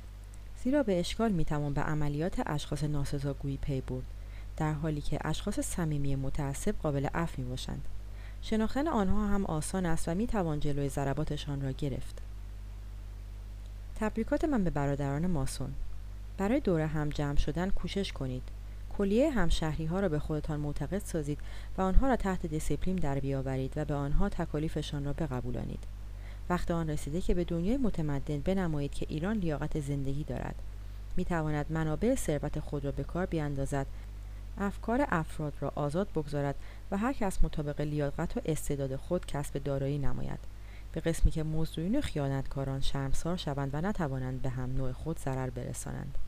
زیرا به اشکال می‌توان به عملیات اشخاص ناسزاگویی پی برد در حالی که اشخاص صمیمی متعصب قابل عفو می باشند شناختن آنها هم آسان است و می توان جلوی ضرباتشان را گرفت. تبریکات من به برادران ماسون. برای دور هم جمع شدن کوشش کنید. کلیه همشهری ها را به خودتان معتقد سازید و آنها را تحت دیسیپلین در بیاورید و به آنها تکالیفشان را بقبولانید. وقت آن رسیده که به دنیای متمدن بنمایید که ایران لیاقت زندگی دارد. می تواند منابع ثروت خود را به کار بیاندازد افکار افراد را آزاد بگذارد و هر کس مطابق لیاقت و استعداد خود کسب دارایی نماید. به قسمی که مزدورین و خیانتکاران شرمسار شوند و نتوانند به هم نوع خود ضرر برسانند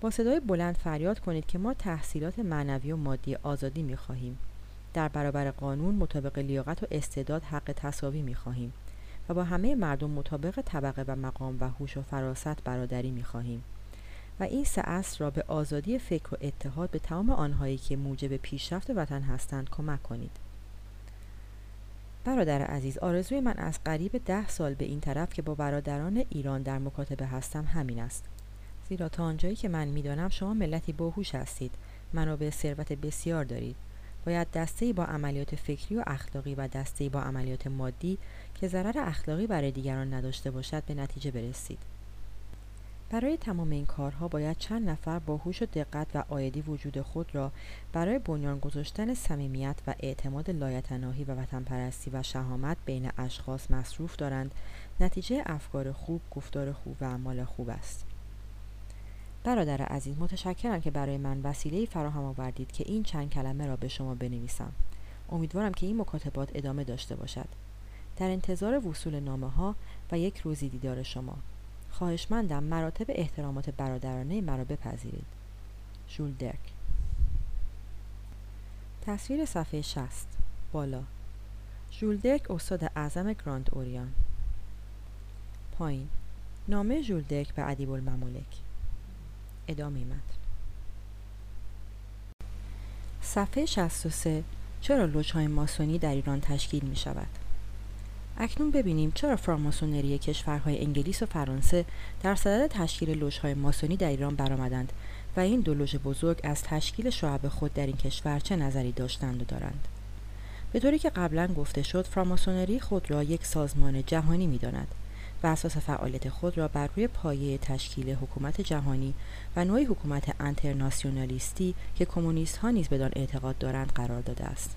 با صدای بلند فریاد کنید که ما تحصیلات معنوی و مادی آزادی می خواهیم. در برابر قانون مطابق لیاقت و استعداد حق تصاوی می خواهیم و با همه مردم مطابق طبقه و مقام و هوش و فراست برادری می خواهیم. و این سه اصل را به آزادی فکر و اتحاد به تمام آنهایی که موجب پیشرفت وطن هستند کمک کنید. برادر عزیز آرزوی من از قریب ده سال به این طرف که با برادران ایران در مکاتبه هستم همین است. زیرا تا آنجایی که من می‌دانم شما ملتی باهوش هستید. منابع ثروت بسیار دارید. باید دسته با عملیات فکری و اخلاقی و دسته با عملیات مادی که ضرر اخلاقی برای دیگران نداشته باشد به نتیجه برسید. برای تمام این کارها باید چند نفر با هوش و دقت و آیدی وجود خود را برای بنیان گذاشتن صمیمیت و اعتماد لایتناهی و وطن پرستی و شهامت بین اشخاص مصروف دارند نتیجه افکار خوب گفتار خوب و اعمال خوب است. برادر عزیز متشکرم که برای من وسیله فراهم آوردید که این چند کلمه را به شما بنویسم. امیدوارم که این مکاتبات ادامه داشته باشد. در انتظار وصول نامه ها و یک روزی دیدار شما. خواهشمندم مراتب احترامات برادرانه مرا بپذیرید. ژول درک. تصویر صفحه 60 بالا. ژول درک استاد اعظم گراند اوریان. پایین. نامه ژول درک به ادیب الممالک. ادامه متن. صفحه 63 چرا لوچهای ماسونی در ایران تشکیل می شود؟ اکنون ببینیم چرا فراماسونری کشورهای انگلیس و فرانسه در صدد تشکیل لوژهای ماسونی در ایران برآمدند و این دو لوژ بزرگ از تشکیل شعب خود در این کشور چه نظری داشتند و دارند. به طوری که قبلا گفته شد فراماسونری خود را یک سازمان جهانی می‌داند و اساس فعالیت خود را بر روی پایه تشکیل حکومت جهانی و نوعی حکومت انترناسیونالیستی که کمونیست ها نیز بدان اعتقاد دارند قرار داده است.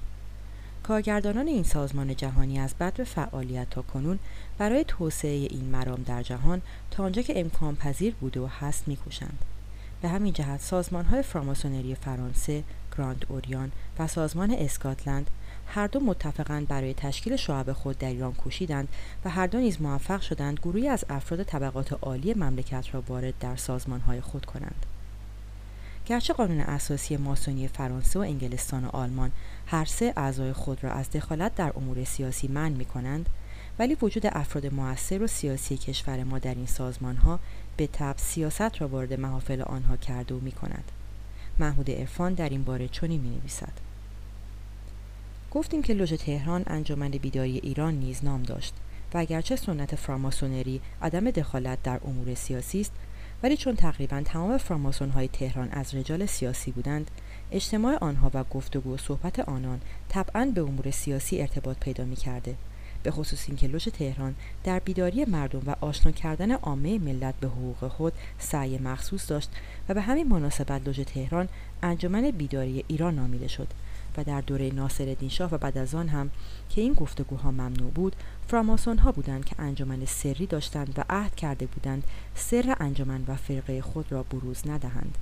کارگردانان این سازمان جهانی از بد فعالیت تا کنون برای توسعه این مرام در جهان تا آنجا که امکان پذیر بوده و هست میکوشند. به همین جهت سازمان های فراماسونری فرانسه، گراند اوریان و سازمان اسکاتلند هر دو متفقند برای تشکیل شعب خود در ایران کوشیدند و هر دو نیز موفق شدند گروهی از افراد طبقات عالی مملکت را وارد در سازمانهای خود کنند. گرچه قانون اساسی ماسونی فرانسه و انگلستان و آلمان هر سه اعضای خود را از دخالت در امور سیاسی منع می کنند ولی وجود افراد موثر و سیاسی کشور ما در این سازمان ها به تب سیاست را وارد محافل آنها کرده و می کند. محمود ارفان در این باره چنین می نویسد. گفتیم که لوژ تهران انجمن بیداری ایران نیز نام داشت و اگرچه سنت فراماسونری عدم دخالت در امور سیاسی است ولی چون تقریبا تمام فراماسون های تهران از رجال سیاسی بودند اجتماع آنها و گفتگو و صحبت آنان طبعا به امور سیاسی ارتباط پیدا می کرده به خصوص اینکه لوژ تهران در بیداری مردم و آشنا کردن عامه ملت به حقوق خود سعی مخصوص داشت و به همین مناسبت لوژ تهران انجمن بیداری ایران نامیده شد و در دوره ناصرالدین شاه و بعد از آن هم که این گفتگوها ممنوع بود فراماسون ها بودند که انجمن سری داشتند و عهد کرده بودند سر انجمن و فرقه خود را بروز ندهند.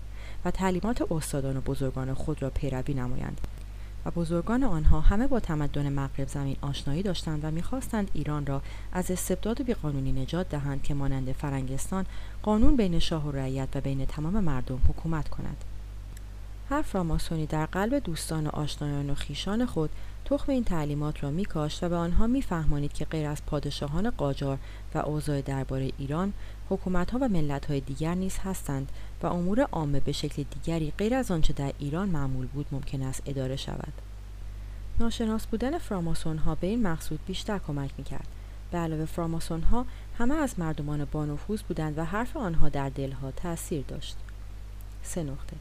و تعلیمات استادان و بزرگان خود را پیروی نمایند و بزرگان آنها همه با تمدن مغرب زمین آشنایی داشتند و می‌خواستند ایران را از استبداد و بیقانونی نجات دهند که مانند فرنگستان قانون بین شاه و رعیت و بین تمام مردم حکومت کند. هر فراماسونی در قلب دوستان و آشنایان و خیشان خود تخم این تعلیمات را میکاشت و به آنها میفهمانید که غیر از پادشاهان قاجار و اوضاع درباره ایران حکومتها و ملتهای دیگر نیز هستند و امور عامه به شکل دیگری غیر از آنچه در ایران معمول بود ممکن است اداره شود. ناشناس بودن فراماسون ها به این مقصود بیشتر کمک می‌کرد. به علاوه فراماسون ها همه از مردمان بانفوذ بودند و حرف آنها در دلها تاثیر داشت. سه نقطه.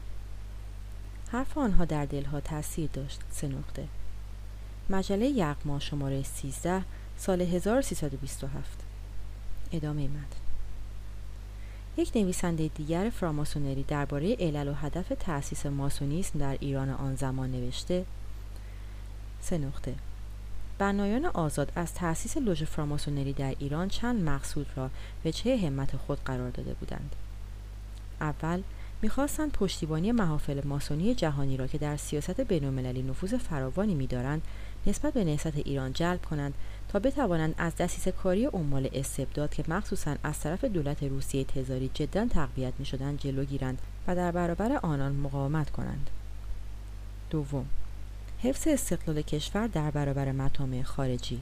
حرف آنها در دلها تاثیر داشت. سه نقطه. مجله یغما شماره 13 سال 1327 ادامه متن. یک نویسنده دیگر فراماسونری درباره علل و هدف تأسیس ماسونیسم در ایران آن زمان نوشته. سه نقطه. بنایان آزاد از تأسیس لوژ فراماسونری در ایران چند مقصود را به چه همت خود قرار داده بودند؟ اول می‌خواستند پشتیبانی محافل ماسونی جهانی را که در سیاست بینالمللی نفوذ فراوانی میدارند نسبت به نهضت ایران جلب کنند بتوانند از دستیس کاری عمال استبداد که مخصوصا از طرف دولت روسیه تزاری جدا تقویت می‌شدند جلو گیرند و در برابر آنان مقاومت کنند. دوم حفظ استقلال کشور در برابر مطامع خارجی.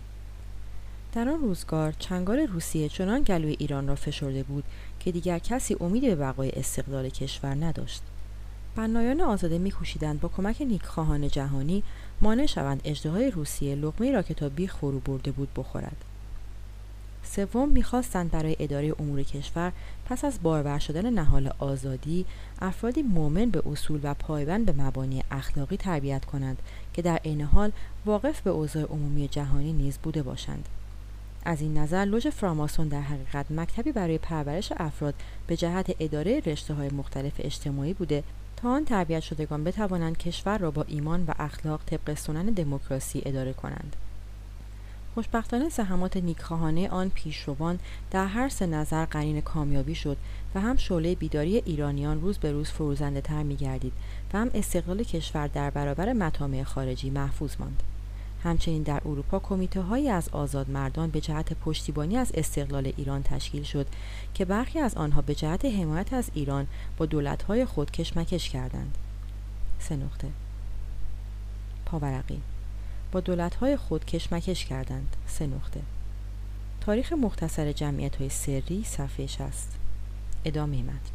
در آن روزگار چنگال روسیه چنان گلوی ایران را فشرده بود که دیگر کسی امید به بقای استقلال کشور نداشت. بنایان آزاده میکوشیدند با کمک نیکخواهان جهانی مانع شوند اجدهای روسیه لقمه را که تا بیخ فرو برده بود بخورد. سوم می‌خواستند برای اداره امور کشور پس از بارور شدن نهال آزادی افرادی مؤمن به اصول و پایبند به مبانی اخلاقی تربیت کنند که در عین حال واقف به اوضاع عمومی جهانی نیز بوده باشند. از این نظر لوژ فراماسون در حقیقت مکتبی برای پرورش افراد به جهت اداره رشته های مختلف اجتماعی بوده آن تربیت شدگان بتوانند کشور را با ایمان و اخلاق طبق سنن دموکراسی اداره کنند خوشبختانه زحمات نیکخواهانه آن پیشروان در هر سه نظر قرین کامیابی شد و هم شعله بیداری ایرانیان روز به روز فروزنده تر می گردید و هم استقلال کشور در برابر مطامع خارجی محفوظ ماند. همچنین در اروپا کمیته هایی از آزاد مردان به جهت پشتیبانی از استقلال ایران تشکیل شد که برخی از آنها به جهت حمایت از ایران با دولت های خود کشمکش کردند. سه نقطه. پاورقی. با دولت های خود کشمکش کردند. سه نقطه. تاریخ مختصر جمعیت های سری صفحه 60 ادامه متن.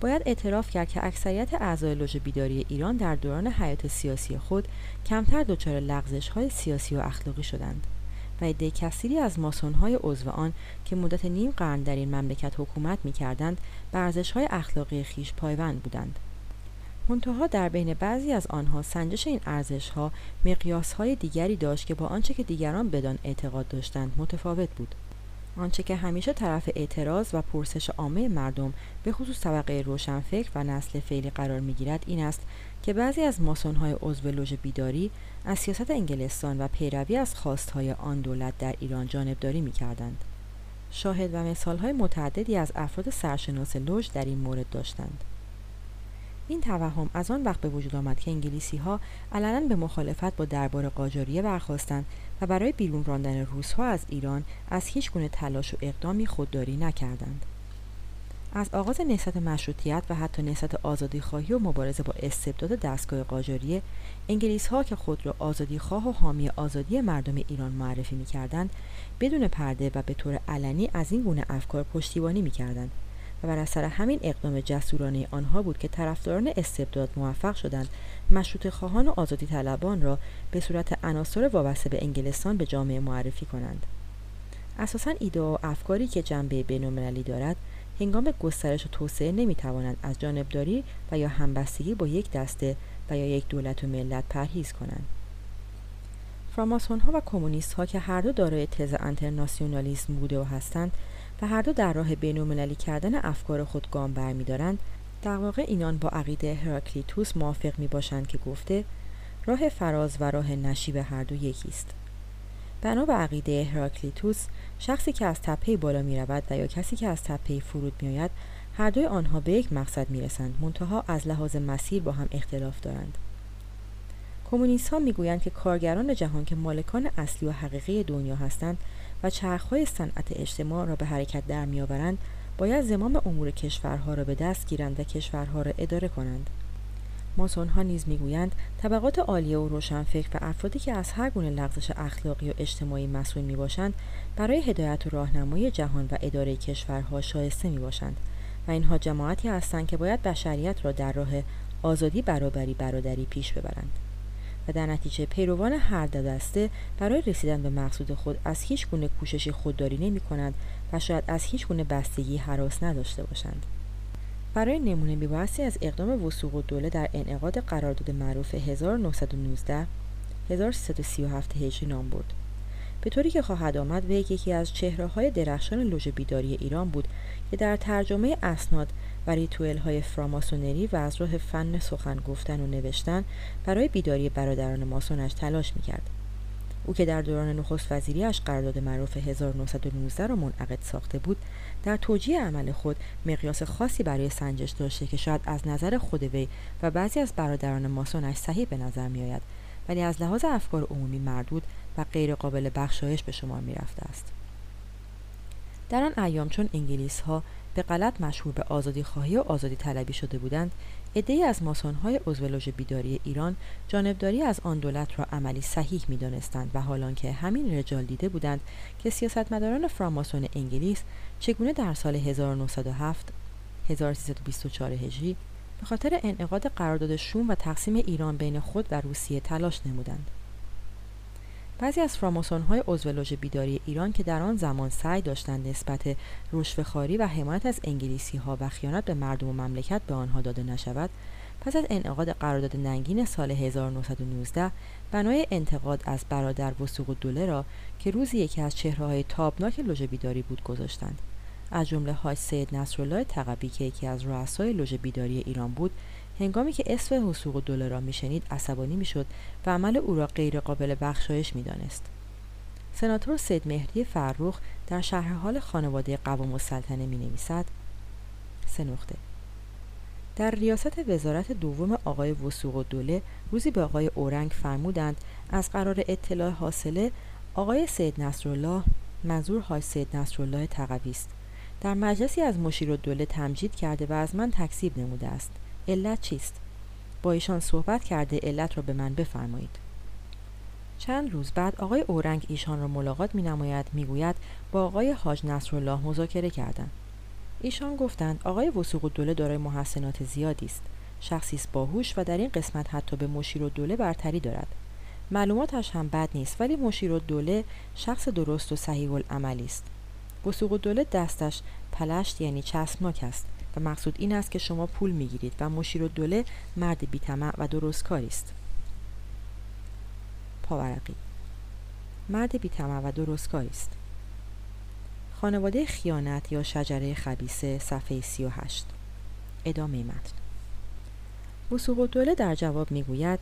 باید اعتراف کرد که اکثریت اعضای لوژ بیداری ایران در دوران حیات سیاسی خود کمتر دچار لغزش های سیاسی و اخلاقی شدند و عده کثیری از های عضو آن که مدت نیم قرن در این مملکت حکومت می‌کردند به های اخلاقی خیش پایبند بودند. منتها در بین بعضی از آنها سنجش این ارزشها های دیگری داشت که با آنچه که دیگران بدان اعتقاد داشتند متفاوت بود. آنچه که همیشه طرف اعتراض و پرسش عامه مردم به خصوص طبقه روشنفکر و نسل فعلی قرار می‌گیرد این است که بعضی از ماسونهای عضو لوژ بیداری از سیاست انگلستان و پیروی از خواستهای آن دولت در ایران جانبداری می‌کردند. شاهد و مثالهای متعددی از افراد سرشناس لوژ در این مورد داشتند. این توهم از آن وقت به وجود آمد که انگلیسی ها علنا به مخالفت با دربار قاجاریه برخواستند و برای بیرون راندن روسها از ایران از هیچ گونه تلاش و اقدامی خودداری نکردند. از آغاز نهضت مشروطیت و حتی نهضت آزادی خواهی و مبارزه با استبداد دستگاه قاجاریه انگلیس ها که خود را آزادی خواه و حامی آزادی مردم ایران معرفی می کردند بدون پرده و به طور علنی از این گونه افکار پشتیبانی می کردند و بر اثر همین اقدام جسورانه آنها بود که طرفداران استبداد موفق شدند مشروط خواهان و آزادی طلبان را به صورت عناصر وابسته به انگلستان به جامعه معرفی کنند. اساسا ایده و افکاری که جنبه بینالمللی دارد هنگام گسترش و توسعه نمی‌توانند از جانبداری و یا همبستگی با یک دسته و یا یک دولت و ملت پرهیز کنند. فراماسون ها و کمونیست ها که هر دو دارای تز انترناسیونالیسم بوده و هستند و هر دو در راه بینالمللی کردن افکار خود گام برمیدارند در واقع اینان با عقیده هراکلیتوس موافق می باشند که گفته راه فراز و راه نشیب هر دو یکی است بنا به عقیده هراکلیتوس شخصی که از تپه بالا می رود و یا کسی که از تپه فرود می آید هر دوی آنها به یک مقصد می رسند منتها از لحاظ مسیر با هم اختلاف دارند. کمونیست ها می گویند که کارگران جهان که مالکان اصلی و حقیقی دنیا هستند و چرخهای صنعت اجتماع را به حرکت در میآورند باید زمام امور کشورها را به دست گیرند و کشورها را اداره کنند. ماسون ها نیز می‌گویند طبقات عالیه و روشنفکر و افرادی که از هر گونه لغزش اخلاقی و اجتماعی مسئول می باشند برای هدایت و راهنمایی جهان و اداره کشورها شایسته می باشند و اینها جماعتی هستند که باید بشریت را در راه آزادی برابری برادری پیش ببرند و در نتیجه پیروان هر دسته برای رسیدن به مقصود خود از هیچ گونه کوششی خودداری نمی کنند و شاید از هیچ گونه بستگی حراس نداشته باشند. برای نمونه میبایستی از اقدام وسوق و دوله در انعقاد قرارداد معروف 1919 1337 هجری نام برد. به طوری که خواهد آمد وی یکی از چهره های درخشان لوژ بیداری ایران بود که در ترجمه اسناد و ریتوئل های فراماسونری و از راه فن سخن گفتن و نوشتن برای بیداری برادران ماسونش تلاش می‌کرد او که در دوران نخست وزیریش قرارداد معروف 1919 را منعقد ساخته بود در توجیه عمل خود مقیاس خاصی برای سنجش داشته که شاید از نظر خود وی و بعضی از برادران ماسونش صحیح به نظر میآید ولی از لحاظ افکار عمومی مردود و غیر قابل بخشایش به شمار می رفته است. در آن ایام چون انگلیس ها به غلط مشهور به آزادی خواهی و آزادی طلبی شده بودند عدهای از ماسونهای های بیداری ایران جانبداری از آن دولت را عملی صحیح می دانستند و حالان که همین رجال دیده بودند که سیاستمداران فراماسون انگلیس چگونه در سال 1907 1324 هجری به خاطر انعقاد قرارداد شوم و تقسیم ایران بین خود و روسیه تلاش نمودند. بعضی از فراماسون های عضو بیداری ایران که در آن زمان سعی داشتند نسبت رشوهخواری و حمایت از انگلیسی ها و خیانت به مردم و مملکت به آنها داده نشود پس از انعقاد قرارداد ننگین سال 1919 بنای انتقاد از برادر وسوق دوله را که روزی یکی از چهره های تابناک لوژ بیداری بود گذاشتند. از جمله حاج سید نصرالله تقبی که یکی از رؤسای لوژ بیداری ایران بود هنگامی که اسم حسوق دوله را میشنید عصبانی می‌شد و عمل او را غیرقابل بخشایش می‌دانست. سناتور سید مهدی فرخ در شهر حال خانواده قوام السلطنه می نویسد سه نقطه. در ریاست وزارت دوم آقای وسوق و دوله روزی به آقای اورنگ فرمودند از قرار اطلاع حاصله آقای سید نصرالله منظور های سید نصرالله تقوی است. در مجلسی از مشیر دوله تمجید کرده و از من تکسیب نموده است. علت چیست؟ با ایشان صحبت کرده علت را به من بفرمایید. چند روز بعد آقای اورنگ ایشان را ملاقات می نماید می گوید با آقای حاج نصرالله مذاکره کردند ایشان گفتند آقای وسوق و دوله دارای محسنات زیادی است. شخصی است باهوش و در این قسمت حتی به مشیر و دوله برتری دارد. معلوماتش هم بد نیست ولی مشیر و دوله شخص درست و صحیح العملی است. وسوق و دوله دستش پلشت یعنی چسبناک است. مقصود این است که شما پول می‌گیرید و مشیر و دوله مرد بیطمع و درستکاری است پاورقی مرد بیطمع و درستکاری است خانواده خیانت یا شجره خبیسه صفحه 38 ادامه متن. وسوق دوله در جواب می‌گوید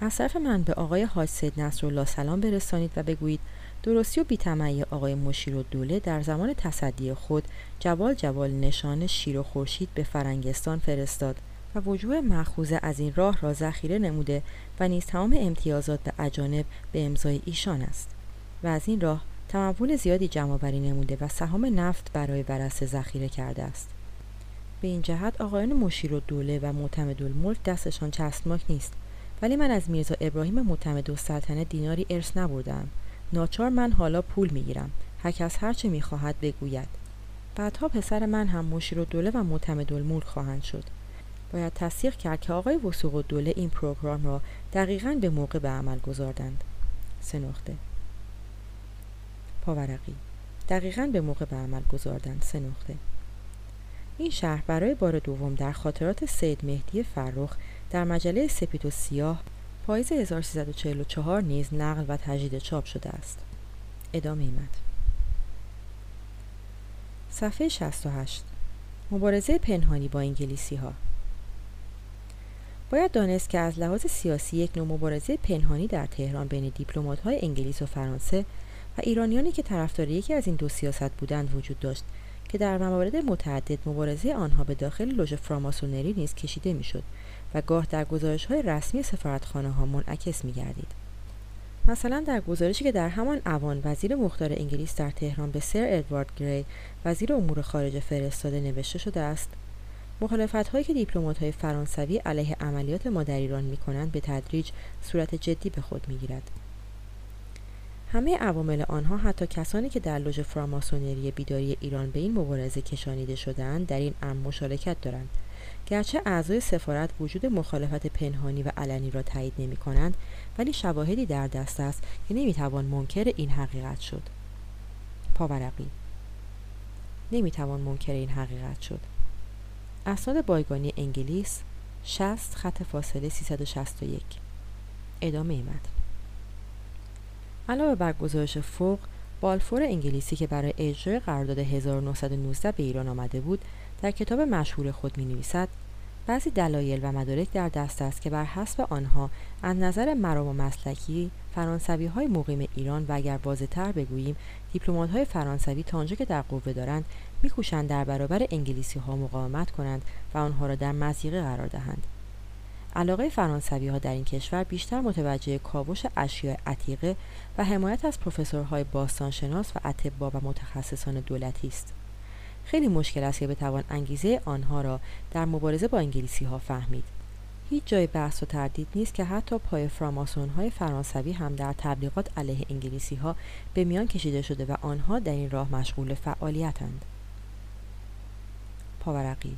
از طرف من به آقای حاج سید نصرالله سلام برسانید و بگویید درستی و بیتمعی آقای مشیر و دوله در زمان تصدی خود جوال جوال نشان شیر و خورشید به فرنگستان فرستاد و وجوه مخوزه از این راه را ذخیره نموده و نیز تمام امتیازات به اجانب به امضای ایشان است و از این راه تمول زیادی جمع نموده و سهام نفت برای ورسه ذخیره کرده است. به این جهت آقایان مشیر و دوله و معتمد الملک دستشان چسبناک نیست ولی من از میرزا ابراهیم معتمد السلطنه دیناری ارث نبردم ناچار من حالا پول می‌گیرم. هر کس هرچه می‌خواهد بگوید. بعدها پسر من هم مشیر و دوله و معتمد الملک خواهند شد. باید تصدیق کرد که آقای وسوق و دوله این پروگرام را دقیقا به موقع به عمل گذاردند. سه نقطه. پاورقی. دقیقا به موقع به عمل گذاردند. سه نقطه. این شهر برای بار دوم در خاطرات سید مهدی فرخ در مجله سپید و سیاه پاییز 1344 نیز نقل و تجدید چاپ شده است. ادامه ایمد. صفحه 68 مبارزه پنهانی با انگلیسی ها باید دانست که از لحاظ سیاسی یک نوع مبارزه پنهانی در تهران بین دیپلمات های انگلیس و فرانسه و ایرانیانی که طرفدار یکی از این دو سیاست بودند وجود داشت که در موارد متعدد مبارزه آنها به داخل لوژ فراماسونری نیز کشیده می‌شد و گاه در گزارش های رسمی سفارتخانه ها منعکس می گردید. مثلا در گزارشی که در همان اوان وزیر مختار انگلیس در تهران به سر ادوارد گری وزیر امور خارجه فرستاده نوشته شده است مخالفت هایی که دیپلمات های فرانسوی علیه عملیات ما در ایران می کنند به تدریج صورت جدی به خود می گیرد. همه عوامل آنها حتی کسانی که در لوژ فراماسونری بیداری ایران به این مبارزه کشانیده شدهاند در این امر مشارکت دارند گرچه اعضای سفارت وجود مخالفت پنهانی و علنی را تایید نمی کنند ولی شواهدی در دست است که نمی توان منکر این حقیقت شد. پاورقی نمی توان منکر این حقیقت شد. اسناد بایگانی انگلیس 60 خط فاصله 361 ادامه ایمد علاوه بر گزارش فوق بالفور انگلیسی که برای اجرای قرارداد 1919 به ایران آمده بود در کتاب مشهور خود می نویسد بعضی دلایل و مدارک در دست است که بر حسب آنها از نظر مرام و مسلکی فرانسوی های مقیم ایران و اگر تر بگوییم دیپلمات های فرانسوی تا آنجا که در قوه دارند میکوشند در برابر انگلیسی ها مقاومت کنند و آنها را در مزیقه قرار دهند. علاقه فرانسوی ها در این کشور بیشتر متوجه کاوش اشیاء عتیقه و حمایت از پروفسورهای باستانشناس و اطبا و متخصصان دولتی است. خیلی مشکل است که بتوان انگیزه آنها را در مبارزه با انگلیسی ها فهمید. هیچ جای بحث و تردید نیست که حتی پای فراماسون های فرانسوی هم در تبلیغات علیه انگلیسی ها به میان کشیده شده و آنها در این راه مشغول فعالیتند پاورقی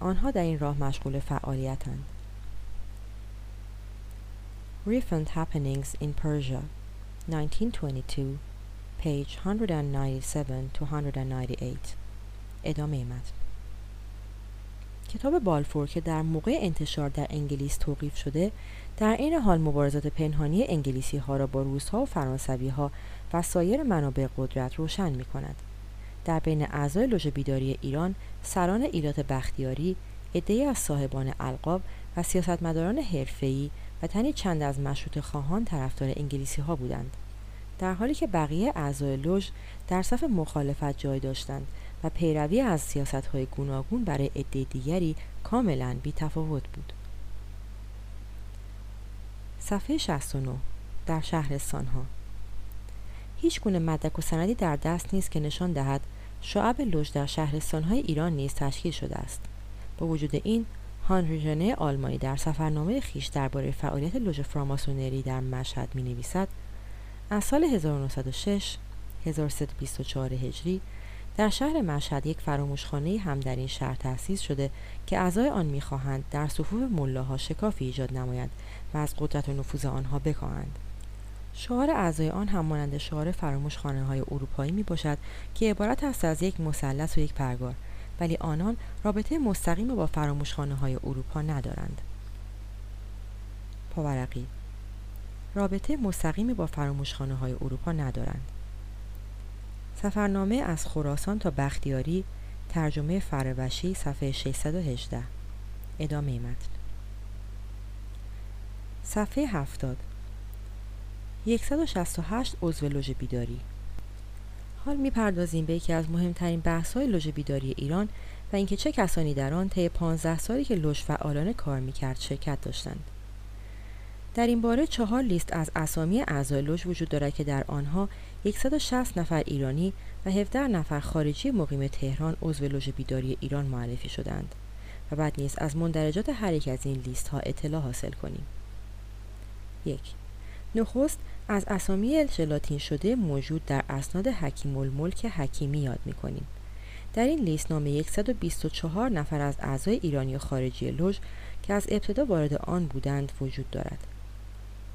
آنها در این راه مشغول فعالیتند Recent Happenings in Persia 1922 page 197 to 198 ادامه متن کتاب بالفور که در موقع انتشار در انگلیس توقیف شده در این حال مبارزات پنهانی انگلیسی ها را با روس ها و فرانسوی ها و سایر منابع قدرت روشن می کند. در بین اعضای لوژ بیداری ایران سران ایلات بختیاری عدهای از صاحبان القاب و سیاستمداران حرفه‌ای و تنی چند از مشروط خواهان طرفدار انگلیسی ها بودند در حالی که بقیه اعضای لوژ در صف مخالفت جای داشتند و پیروی از سیاست های گوناگون برای عده دیگری کاملا بی تفاوت بود. صفحه 69 در شهرستان ها هیچ گونه مدرک و سندی در دست نیست که نشان دهد شعب لوژ در شهرستان های ایران نیز تشکیل شده است. با وجود این هانری ژنه آلمانی در سفرنامه خیش درباره فعالیت لوژ فراماسونری در مشهد می نویسد از سال 1906 1324 هجری در شهر مشهد یک فراموشخانه هم در این شهر تأسیس شده که اعضای آن می‌خواهند در صفوف ملاها شکافی ایجاد نمایند و از قدرت و نفوذ آنها بکاهند. شعار اعضای آن هم مانند شعار فراموشخانه های اروپایی می باشد که عبارت است از یک مثلث و یک پرگار ولی آنان رابطه مستقیم با فراموشخانه های اروپا ندارند. پاورقی رابطه مستقیمی با فراموشخانه های اروپا ندارند. سفرنامه از خراسان تا بختیاری ترجمه فروشی صفحه 618 ادامه متن. صفحه 70 168 عضو لوژ بیداری. حال می‌پردازیم به یکی از مهمترین بحث‌های لوژ بیداری ایران و اینکه چه کسانی در آن طی 15 سالی که لوژ فعالانه کار می‌کرد شرکت داشتند. در این باره چهار لیست از اسامی اعضای لوژ وجود دارد که در آنها 160 نفر ایرانی و 17 نفر خارجی مقیم تهران عضو لوژ بیداری ایران معرفی شدند و بعد نیز از مندرجات هر یک از این لیست ها اطلاع حاصل کنیم. یک نخست از اسامی ژلاتین شده موجود در اسناد حکیم الملک حکیمی یاد می کنیم. در این لیست نام 124 نفر از اعضای ایرانی و خارجی لوژ که از ابتدا وارد آن بودند وجود دارد.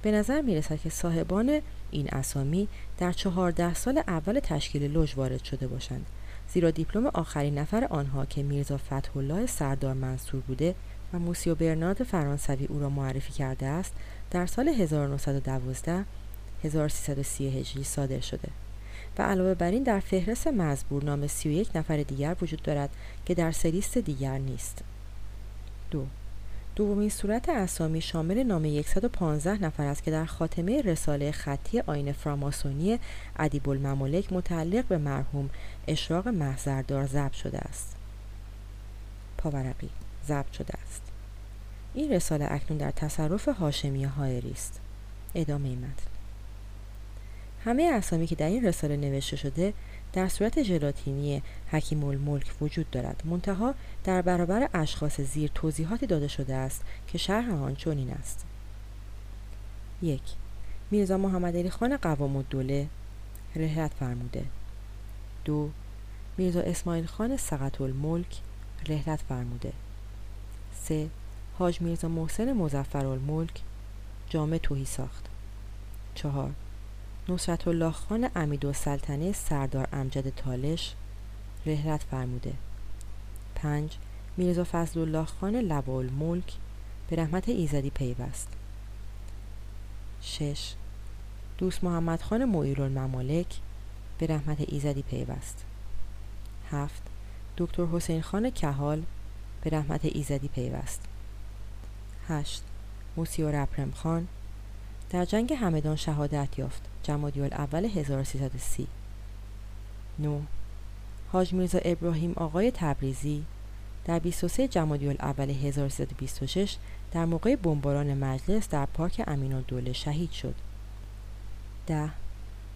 به نظر می رسد که صاحبان این اسامی در چهارده سال اول تشکیل لوژ وارد شده باشند زیرا دیپلم آخرین نفر آنها که میرزا فتح الله سردار منصور بوده و موسیو برنارد فرانسوی او را معرفی کرده است در سال 1912 1330 هجری صادر شده. و علاوه بر این در فهرست مزبور نام 31 نفر دیگر وجود دارد که در سلیست دیگر نیست. دو دومین صورت اسامی شامل نام 115 نفر است که در خاتمه رساله خطی آین فراماسونی ادیب الممالک متعلق به مرحوم اشراق محضردار ضبط شده است. پاورقی ضبط شده است. این رساله اکنون در تصرف هاشمی هایری است. ادامه متن. همه اسامی که در این رساله نوشته شده در صورت ژلاتینی حکیم الملک وجود دارد. منتها در برابر اشخاص زیر توضیحاتی داده شده است که شرح آن چنین است. یک. میرزا محمد علی خان قوام الدوله رحلت فرموده. دو. میرزا اسماعیل خان سقط الملک رحلت فرموده. سه. حاج میرزا محسن مزفر الملک جامع توهی ساخت. چهار. نصرت الله خان امید و سلطنه سردار امجد تالش رهلت فرموده. پنج میرزا فضل الله خان لبال ملک به رحمت ایزدی پیوست. شش دوست محمد خان الممالک به رحمت ایزدی پیوست. هفت دکتر حسین خان کهال به رحمت ایزدی پیوست. هشت موسیو رپرم خان در جنگ همدان شهادت یافت. جمادی اول 1330 9. حاج میرزا ابراهیم آقای تبریزی در 23 جمادی اول 1326 در موقع بمباران مجلس در پارک امین دوله شهید شد. ده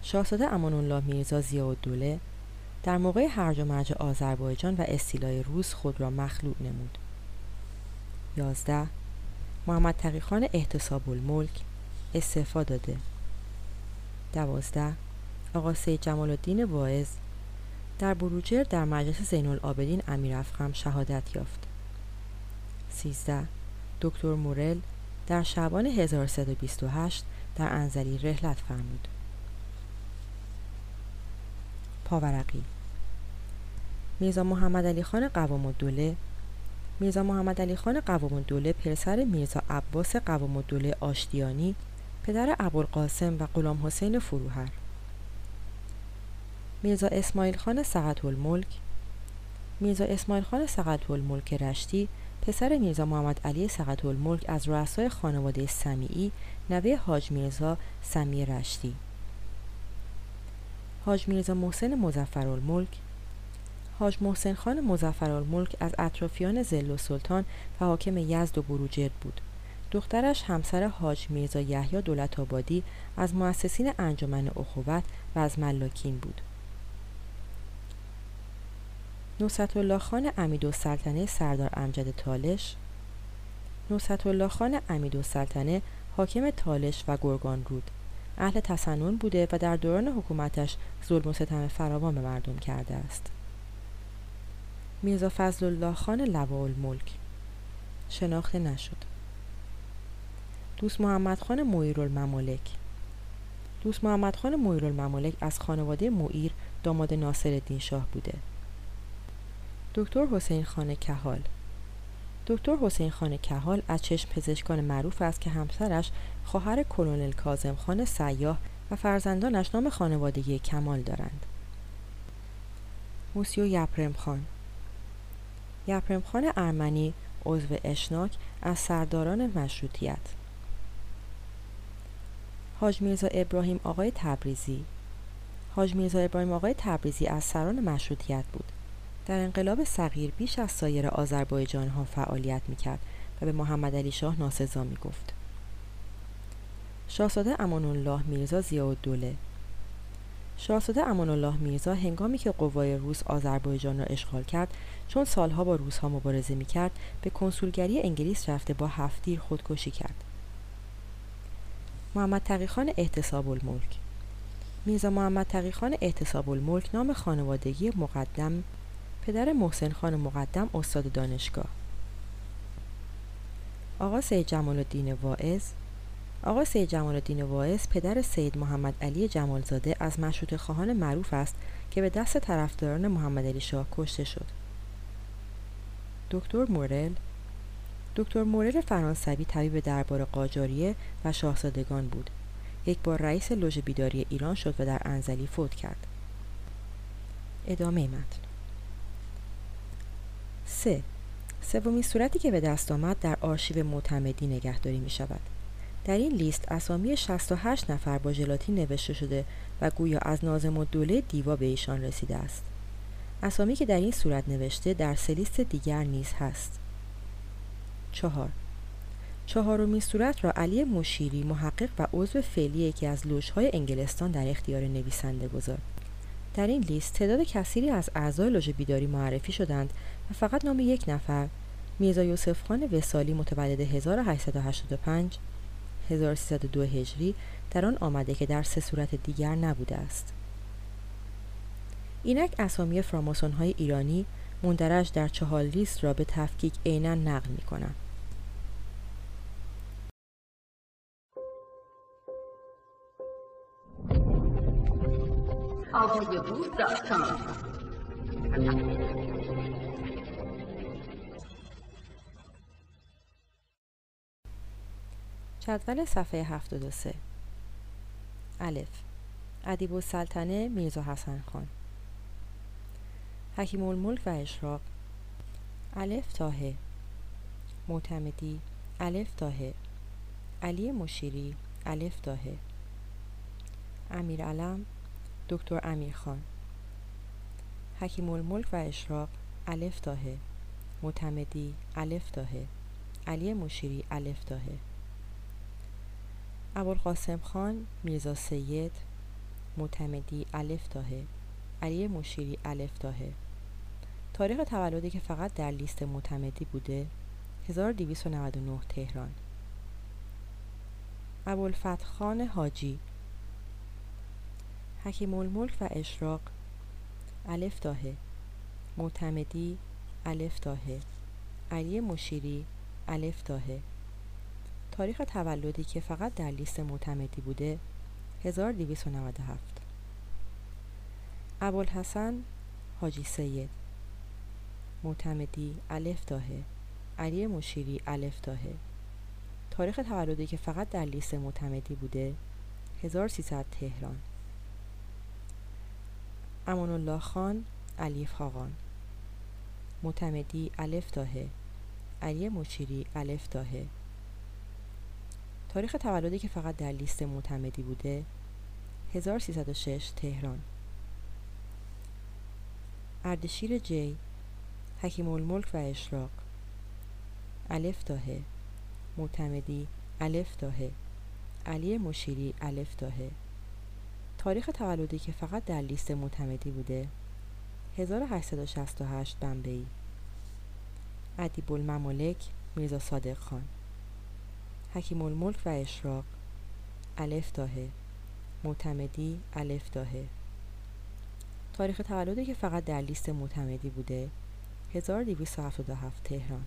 شاهزاده امان الله میرزا زیا دوله در موقع هرج و مرج آذربایجان و استیلای روس خود را مخلوع نمود. 11 محمد تقیخان احتساب الملک استعفا داده. دوازده. آقا سید جمال الدین واعظ. در بروجر در مجلس زین العابدین امیر افخم شهادت یافت. 13 دکتر مورل در شعبان 1328 در انزلی رحلت فرمود. پاورقی. میرزا محمد علی خان قوام الدوله. میرزا محمد علی خان قوام الدوله پسر میرزا عباس قوام الدوله آشتیانی. پدر ابوالقاسم و غلام حسین فروهر. میرزا اسماعیل خان سقط الملک. میرزا اسماعیل خان سقط الملک رشتی پسر میرزا محمد علی سقط الملک از رؤسای خانواده سمیعی نوه حاج میرزا سمی رشتی. حاج میرزا محسن مزفر الملک. حاج محسن خان مزفر الملک از اطرافیان زل و سلطان و حاکم یزد و بروجرد بود. دخترش همسر حاج میرزا یحیی دولت آبادی از مؤسسین انجمن اخوت و از ملاکین بود. نوست الله خان امید و سلطنه سردار امجد تالش نوست الله خان امید و سلطنه حاکم تالش و گرگان رود. اهل تسنن بوده و در دوران حکومتش ظلم و ستم فراوان به مردم کرده است. میرزا فضل الله خان لوا الملک. شناخته نشد. دوست محمد خان الممالک دوست محمد خان الممالک از خانواده مویر داماد ناصر الدین شاه بوده. دکتر حسین خان کهال. دکتر حسین خان کهال از چشم پزشکان معروف است که همسرش خواهر کلونل کازم خان سیاه و فرزندانش نام خانوادگی کمال دارند. موسیو یپرم خان. یپرم خان ارمنی عضو اشناک از سرداران مشروطیت. حاج میرزا ابراهیم آقای تبریزی. حاج میرزا ابراهیم آقای تبریزی از سران مشروطیت بود. در انقلاب صغیر بیش از سایر آذربایجان ها فعالیت می‌کرد و به محمد علی شاه ناسزا می گفت. شاهزاده امان الله میرزا ضیاءالدوله. شاهزاده امان الله میرزا هنگامی که قوای روس آذربایجان را اشغال کرد چون سالها با روسها مبارزه می‌کرد به کنسولگری انگلیس رفته با هفتیر خودکشی کرد. محمد تقیخان احتساب الملک میرزا محمد تقیخان احتساب الملک نام خانوادگی مقدم پدر محسن خان مقدم استاد دانشگاه. آقا سید جمال الدین واعظ آقا سید جمال الدین واعظ پدر سید محمد علی جمالزاده از مشروط خواهان معروف است که به دست طرفداران محمد علی شاه کشته شد. دکتر مورل دکتر مورل فرانسوی طبیب دربار قاجاریه و شاهزادگان بود یک بار رئیس لوژ بیداری ایران شد و در انزلی فوت کرد ادامه متن 3. سومین صورتی که به دست آمد در آرشیو معتمدی نگهداری می شود. در این لیست اسامی 68 نفر با ژلاتین نوشته شده و گویا از نازم و دوله دیوا به ایشان رسیده است. اسامی که در این صورت نوشته در سه لیست دیگر نیز هست. چهار چهارمین صورت را علی مشیری محقق و عضو فعلی یکی از لوژهای انگلستان در اختیار نویسنده گذارد. در این لیست تعداد کثیری از اعضای لوژ بیداری معرفی شدند و فقط نام یک نفر میرزا یوسف خان وسالی متولد 1885 1302 هجری در آن آمده که در سه صورت دیگر نبوده است اینک اسامی فراماسون های ایرانی مندرج در چهار لیست را به تفکیک عینا نقل می کنم. جدول صفحه 73 الف. ادیب السلطنه میرزا حسن خان. حکیم الملک و اشراق. الف تاه معتمدی. الف تاه علی مشیری. الف تاه امیر علم. دکتر امیر خان. حکیم الملک و اشراق الف تاه معتمدی الف تاه علی مشیری الف تاه ابوالقاسم خان میرزا سید. معتمدی الف تاه علی مشیری الف تاه تاریخ تولدی که فقط در لیست معتمدی بوده 1299 تهران. ابوالفتح خان حاجی. حکیم الملک و اشراق. الف تاه معتمدی الف تاه علی مشیری الف تاه تاریخ تولدی که فقط در لیست معتمدی بوده 1297 ابوالحسن حاجی سید. معتمدی الف تاه علی مشیری الف تاه تاریخ تولدی که فقط در لیست معتمدی بوده 1300 تهران. امان الله خان علیف خاقان معتمدی الف تاه علی مشیری الف تاه تاریخ تولدی که فقط در لیست معتمدی بوده 1306 تهران. اردشیر جی حکیم الملک و اشراق. الف تاه معتمدی الف تاه علی مشیری الف تاه تاریخ تولدی که فقط در لیست معتمدی بوده. 1868 بمبئی. ادیب الممالک میرزا صادق خان. حکیم الملک و اشراق. الف تاه معتمدی الف تاه تاریخ تولدی که فقط در لیست معتمدی بوده. 1277 تهران.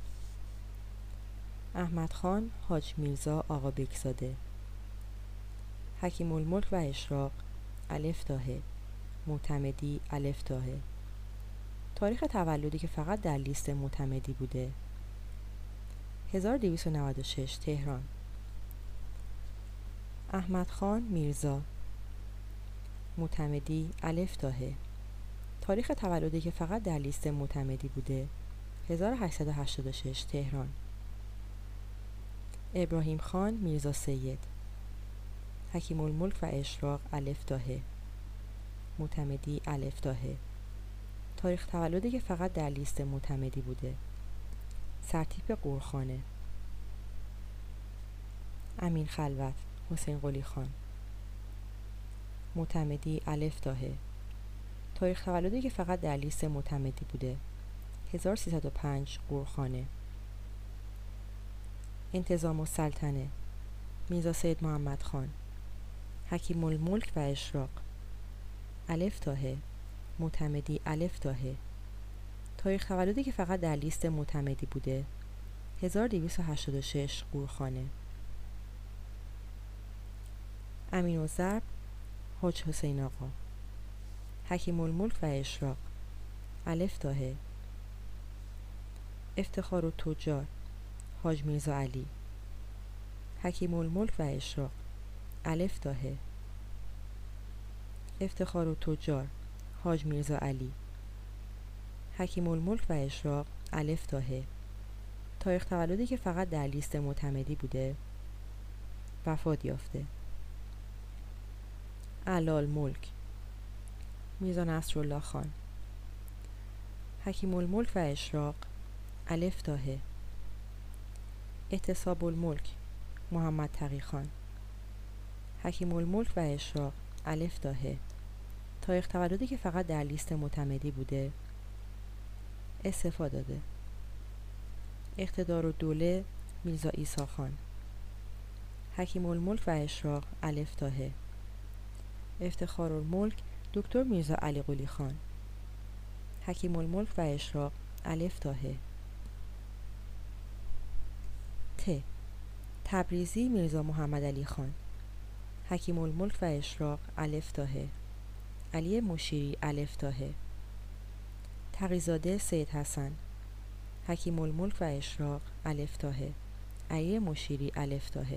احمد خان حاج میرزا آقا بکزاده حکیم الملک و اشراق. الف تاه معتمدی الف تاه تاریخ تولدی که فقط در لیست معتمدی بوده. 1296 تهران. احمد خان میرزا. معتمدی الف تاه تاریخ تولدی که فقط در لیست معتمدی بوده. 1886 تهران. ابراهیم خان میرزا سید. حکیم الملک و اشراق الف تاه معتمدی الف تاه تاریخ تولدی که فقط در لیست معتمدی بوده. سرتیپ قورخانه امین خلوت حسین قلی خان. معتمدی الف تاه تاریخ تولدی که فقط در لیست معتمدی بوده. 1305 قورخانه انتظام السلطنه. میرزا سید محمد خان. حکیم الملک و اشراق. الف تاه معتمدی الف تاه تاریخ تولدی که فقط در لیست معتمدی بوده. 1286 قورخانه. امین و ضرب حاج حسین آقا. حکیم الملک و اشراق. الف تاه افتخار و تجار حاج میرزا علی. حکیم الملک و اشراق. الف تاه افتخار و تجار حاج میرزا علی. حکیم الملک و اشراق الف تاه تاریخ تولدی که فقط در لیست معتمدی بوده. وفات یافته. علال ملک میرزا نصرالله خان. حکیم الملک و اشراق الف تاه احتساب الملک محمد تقی خان. حکیم الملک و اشراق الف تاه تاریخ تولدی که فقط در لیست معتمدی بوده. استفاده داده. اقتدار و دوله میرزا ایسا خان. حکیم الملک و اشراق الف تاه افتخار الملک دکتر میرزا علی قلی خان. حکیم الملک و اشراق الف تاه ت. تبریزی میرزا محمد علی خان. حکیم الملک و اشراق الف تاه علی مشیری الف تاه تقیزاده سید حسن. حکیم الملک و اشراق الف تاه علی مشیری الف تاه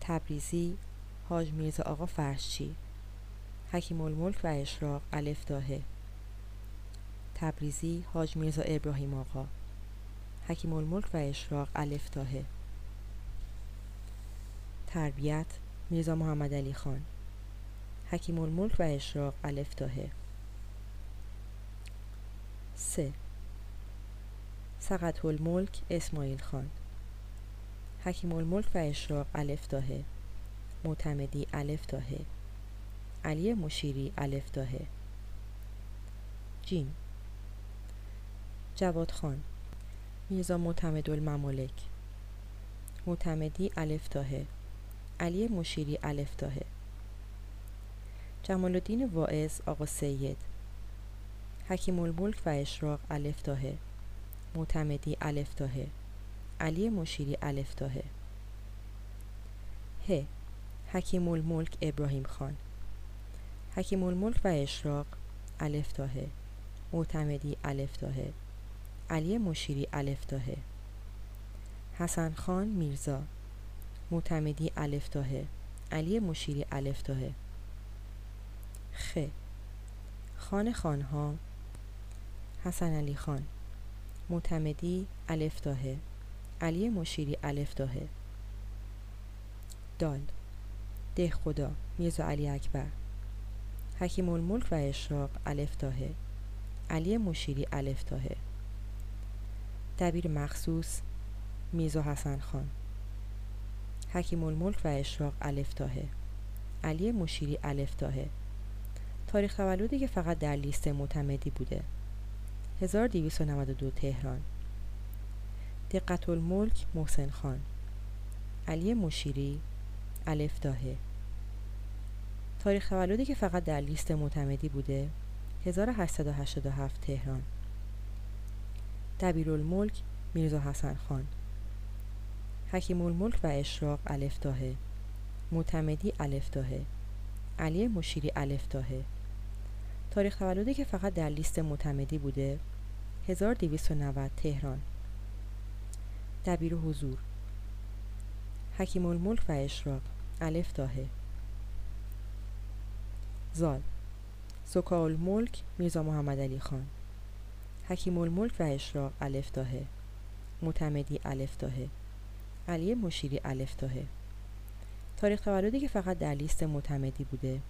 تبریزی حاج میرزا آقا فرشچی. حکیم الملک و اشراق الف داهه تبریزی حاج میرزا ابراهیم آقا. حکیم الملک و اشراق الف داهه تربیت میرزا محمد علی خان. حکیم الملک و اشراق الف داهه سه. سقط الملک اسماعیل خان. حکیم الملک و اشراق الف داهه معتمدی الف داهه علی مشیری الف داهه جیم. جواد خان. میرزا معتمد الممالک معتمدی الف داهه علی مشیری الف داهه جمال الدین واعظ آقا سید. حکیم الملک و اشراق الف داهه معتمدی الف داهه علی مشیری الف داهه ه. حکیم الملک ابراهیم خان. حکیم الملک و اشراق الف داهه معتمدی الف داهه علی مشیری الف داهه حسن خان میرزا. معتمدی الف داهه علی مشیری الف داهه خ. خان خانها. حسن علی خان. معتمدی الف داهه علی مشیری الف داهه دال ده خدا. میرزا علی اکبر. حکیم الملک و اشراق الف داهه علی مشیری الف داهه دبیر مخصوص میرزا حسن خان. حکیم الملک و اشراق الف داهه علی مشیری الف داهه تاریخ تولدی که فقط در لیست معتمدی بوده. 1292 تهران. دقت الملک محسن خان. علی مشیری الف داهه تاریخ تولدی که فقط در لیست معتمدی بوده. 1887 تهران. دبیرالملک میرزا حسن خان. حکیم الملک و اشراق الف داهه معتمدی الف داهه علی مشیری الف داهه تاریخ تولدی که فقط در لیست معتمدی بوده 1290 تهران. دبیر حضور. حکیم الملک و اشراق الف داهه زال. زکا الملک میرزا محمد علی خان. حکیم الملک و اشراق الف داهه معتمدی الف داهه علی مشیری الف داهه تاریخ تولدی که فقط در لیست معتمدی بوده.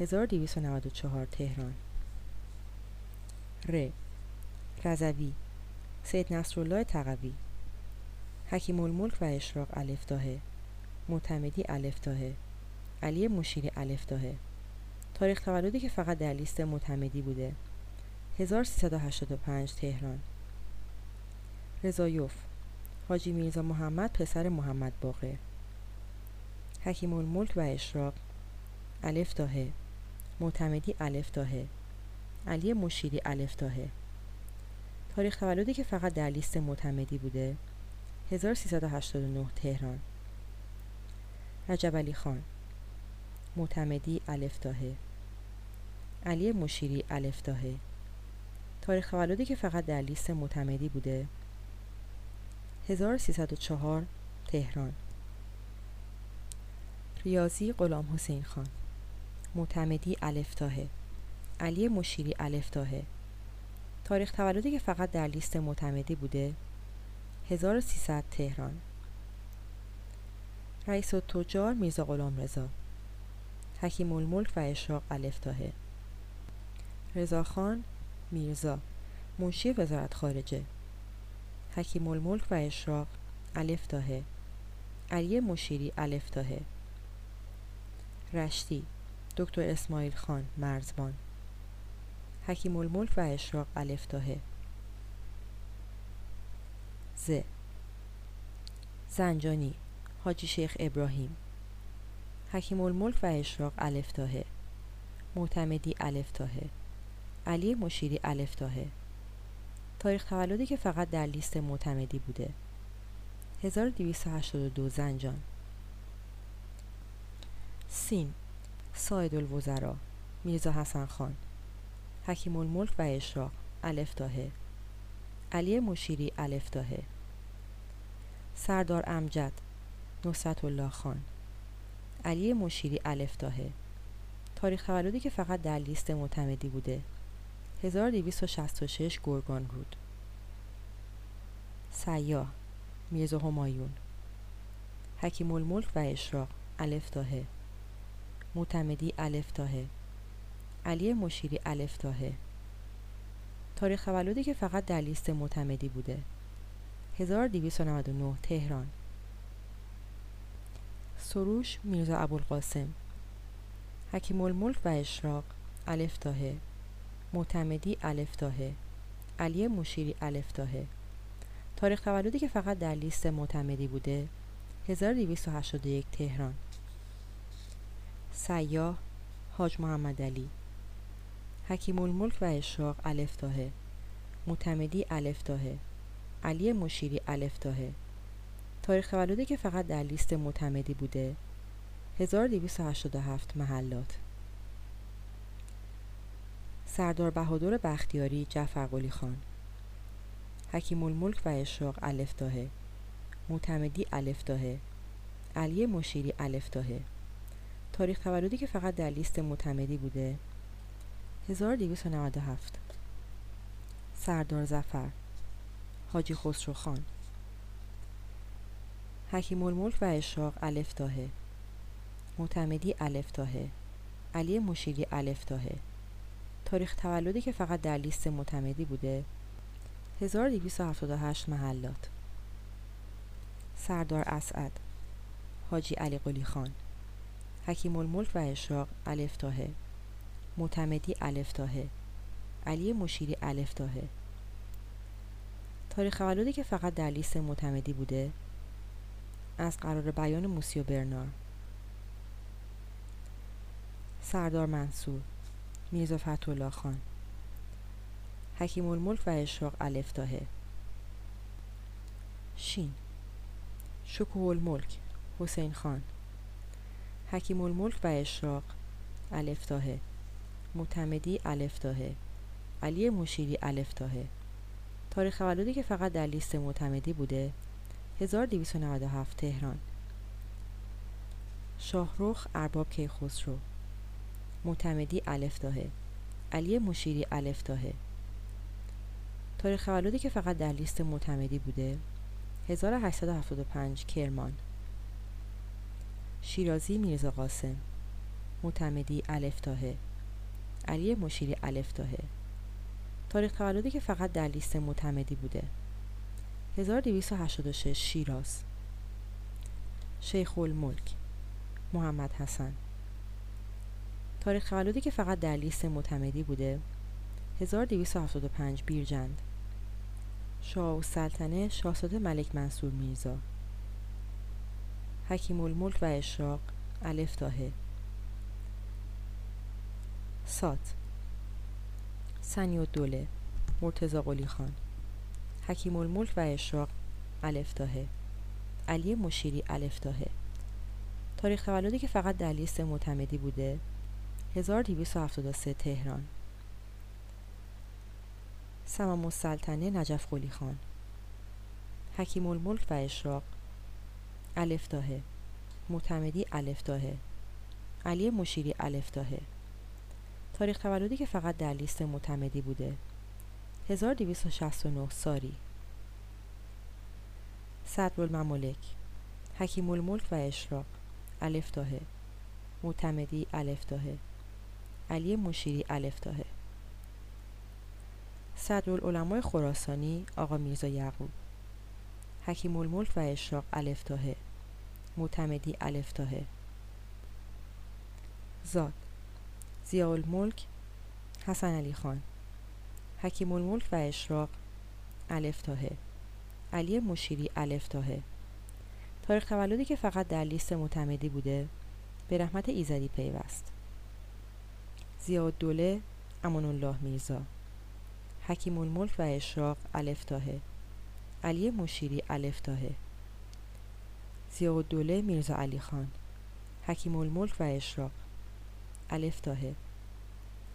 1294 تهران. ر. رضوی. سید نصرالله تقوی حکیم الملک و اشراق الف داهه معتمدی الف داهه علی مشیری الف داهه تاریخ تولدی که فقط در لیست معتمدی بوده. 1385 تهران. رضایوف. حاجی میرزا محمد پسر محمد باقر. حکیم الملک و اشراق. الف داهه معتمدی الف داهه علی مشیری الف داهه تاریخ تولدی که فقط در لیست معتمدی بوده 1389 تهران. رجب علی خان. معتمدی الف داهه علی مشیری الف داهه تاریخ تولدی که فقط در لیست معتمدی بوده 1304 تهران. ریاضی غلام حسین خان. معتمدی الف داهه علی مشیری الف داهه تاریخ تولدی که فقط در لیست معتمدی بوده 1300 تهران. رئیس تجار میرزا غلام رضا. حکیم الملک و اشراق الف داهه رضاخان میرزا منشی وزارت خارجه. حکیم الملک و اشراق. الف داهه علی مشیری الف داهه رشتی دکتر اسماعیل خان مرزبان. حکیم الملک و اشراق الف داهه ز. زنجانی حاجی شیخ ابراهیم. حکیم الملک و اشراق الف داهه معتمدی الف داهه علی مشیری الف داهه تاریخ تولدی که فقط در لیست معتمدی بوده. 1282 زنجان. سین ساید الوزرا میرزا حسن خان حکیم الملک و اشراق الف داهه علی مشیری الف داهه سردار امجد نصرت الله خان. علی مشیری الفتاهه تاریخ تولدی که فقط در لیست معتمدی بوده. 1266 گرگان رود سیاه میرزا همایون حکیم الملک و اشراق الفتاهه معتمدی الفتاهه علی مشیری الفتاهه تاریخ تولدی که فقط در لیست معتمدی بوده. 1299 تهران. سروش میرزا ابوالقاسم حکیم الملک و اشراق الفتاهه معتمدی الفتاهه علی مشیری الفتاهه تاریخ تولدی که فقط در لیست معتمدی بوده 1281 تهران. سیاه حاج محمد علی. حکیم الملک و اشراق الفتاهه معتمدی الفتاهه علی مشیری الفتاهه تاریخ تولدی که فقط در لیست معتمدی بوده 1287 محلات. سردار بهادر بختیاری جعفر قلی خان. حکیم الملک و اشراق الفتاهه معتمدی الفتاهه علی مشیری الفتاهه تاریخ تولدی که فقط در لیست معتمدی بوده. 1297 سردار زفر حاجی خسرو خان. حکیم الملک و اشراق الفتاهه معتمدی الفتاهه علی مشیری الفتاهه تاریخ تولدی که فقط در لیست معتمدی بوده. 1278 محلات. سردار اسعد حاجی علی قلی خان حکیم الملک و اشراق الفتاهه معتمدی الفتاهه علی مشیری الفتاهه تاریخ تولدی که فقط در لیست معتمدی بوده. از قرار بیان موسی و برنار. سردار منصور میرزا فتولlah خان. حکیم الملک و اشراق الفتاهه شین. شکوه الملک حسین خان. حکیم الملک و اشراق الفتاهه معتمدی الفتاهه علی مشیری الفتاهه تاریخ تولدی که فقط در لیست معتمدی بوده 1297 تهران. شاهرخ ارباب کیخسرو. معتمدی الفتاهه علی مشیری الفتاهه تاریخ تولدی که فقط در لیست معتمدی بوده 1875 کرمان. شیرازی میرزا قاسم. معتمدی الفتاهه علی مشیری الفتاهه تاریخ تولدی که فقط در لیست معتمدی بوده. 1286 شیراز. شیخ الملک محمد حسن. تاریخ تولدی که فقط در لیست معتمدی بوده. 1275 بیرجند. شاه و سلطنه شاهزاده ملک منصور میرزا. حکیم الملک و اشراق الفتاهه سات. سنی و دوله مرتزا قلی خان. حکیم الملک و اشراق الفتاهه علی مشیری الفتاهه تاریخ تولدی که فقط در لیست معتمدی بوده. 1273 تهران. سمام السلطنه نجف قلی خان. حکیم الملک و اشراق. الفتاهه معتمدی الفتاهه علی مشیری الفتاهه تاریخ تولدی که فقط در لیست معتمدی بوده. 1269 ساری. صدرالممالک حکیم الملک و اشراق. الفتاهه معتمدی الفتاهه علی مشیری الفتاهه صدرالعلمای خراسانی آقا میرزا یعقوب. حکیم الملک و اشراق الفتاهه معتمدی الفتاهه زاد ضیاء الملک حسن علی خان. حکیم الملک و اشراق الفتاهه علی مشیری الفتاهه تاریخ تولدی که فقط در لیست معتمدی بوده به رحمت ایزدی پیوست. ضیاء الدوله امان الله میرزا. حکیم الملک و اشراق الفتاهه علی مشیری الفتاهه ضیاء الدوله میرزا علی خان. حکیم الملک و اشراق الفتاهه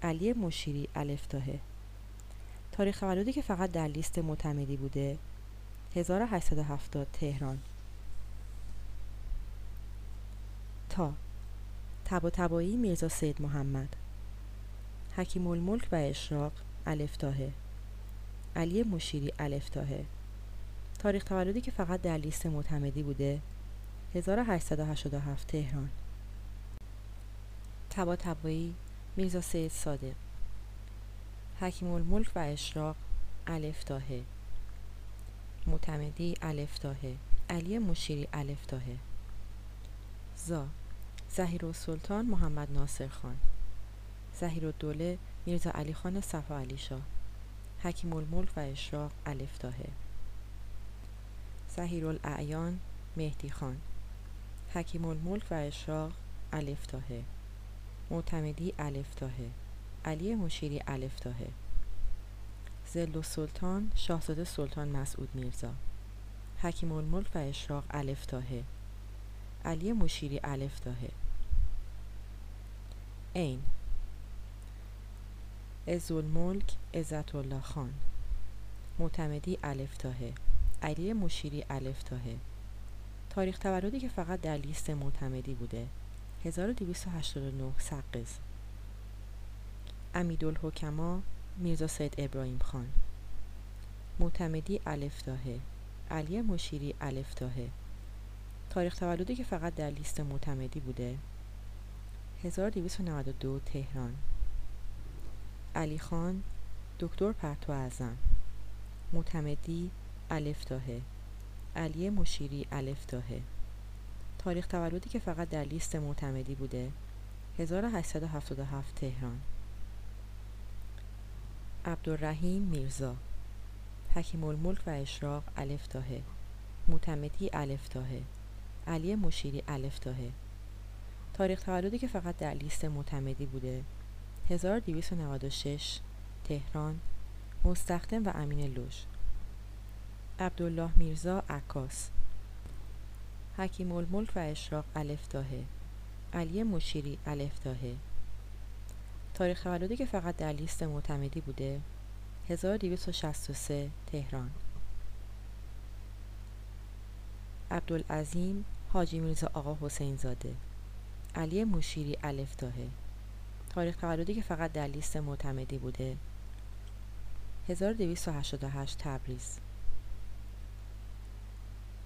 علی مشیری الفتاهه تاریخ تولدی که فقط در لیست معتمدی بوده 1870 تهران. تا. تبا تبایی میرزا سید محمد. حکیم الملک و اشراق الفتاهه علی مشیری الفتاهه تاریخ تولدی که فقط در لیست معتمدی بوده 1887 تهران. تبا تبایی میرزا سید صادق. حکیم الملک و اشراق الفتاهه معتمدی الفتاهه علی مشیری الفتاهه زا. زهیر سلطان محمد ناصر خان. زهیر الدوله میرزا علی خان صفا علی شاه. حکیم الملک و اشراق الفتاهه زهیر الاعیان مهدی خان. حکیم الملک و اشراق الفتاهه معتمدی الفتاهه علی مشیری الفتاهه زل و سلطان شاهزاده سلطان مسعود میرزا. حکیم الملک و اشراق الفتاهه علی مشیری الفتاهه این عز الملک عزت الله خان معتمدی الفتاهه علی مشیری الفتاهه تاریخ تولدی که فقط در لیست معتمدی بوده. 1289 سقز. امیدالحکما میرزا سید ابراهیم خان. معتمدی الفتاهه علی مشیری الفتاهه تاریخ تولدی که فقط در لیست معتمدی بوده. 1292 تهران. علی خان دکتر پرتو اعظم. معتمدی الفتاهه علی مشیری الفتاهه تاریخ تولدی که فقط در لیست معتمدی بوده 1877 تهران. عبدالرحیم میرزا حکیم الملک و اشراق الفتاهه معتمدی الفتاهه علی مشیری الفتاهه تاریخ تولدی که فقط در لیست معتمدی بوده 1296 تهران مستخدم و امین لوژ. عبدالله میرزا عکاس. حکیم الملک و اشراق الفتاهه علی مشیری الفتاهه تاریخ تولدی که فقط در لیست معتمدی بوده 1263 تهران. عبدالعظیم حاجی میرزا آقا حسین زاده علی مشیری الفتاهه تاریخ تولدی که فقط در لیست معتمدی بوده. 1288 تبریز.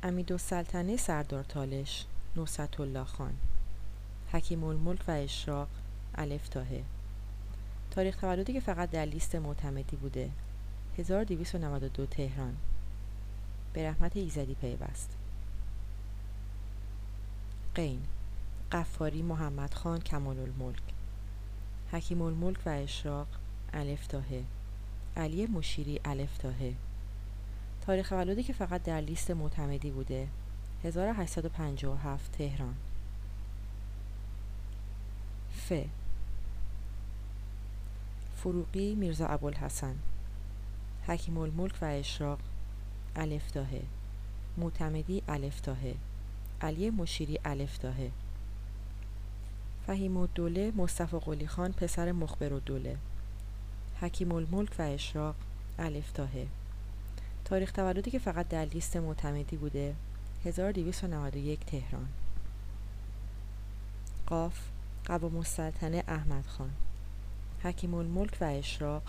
امیدالسلطنه سردار تالش نصرت الله خان. حکیم الملک و اشراق الفتاهه تاریخ تولدی که فقط در لیست معتمدی بوده. 1292 تهران. به رحمت ایزدی پیوست. قین. قفاری محمد خان کمال الملک حکیم الملک و اشراق الفتاهه علی مشیری الفتاهه تاریخ تولدی که فقط در لیست معتمدی بوده. 1857 تهران. ف. فروقی میرزا ابوالحسن. حکیم الملک و اشراق الفتاهه معتمدی الفتاهه علی مشیری الفتاهه فهیم الدوله مصطفی قلی خان پسر مخبر الدوله حکیم الملک و اشراق الفتاهه تاریخ تولدی که فقط در لیست معتمدی بوده 1291 تهران. قاف قوام السلطنه احمد خان. حکیم الملک و اشراق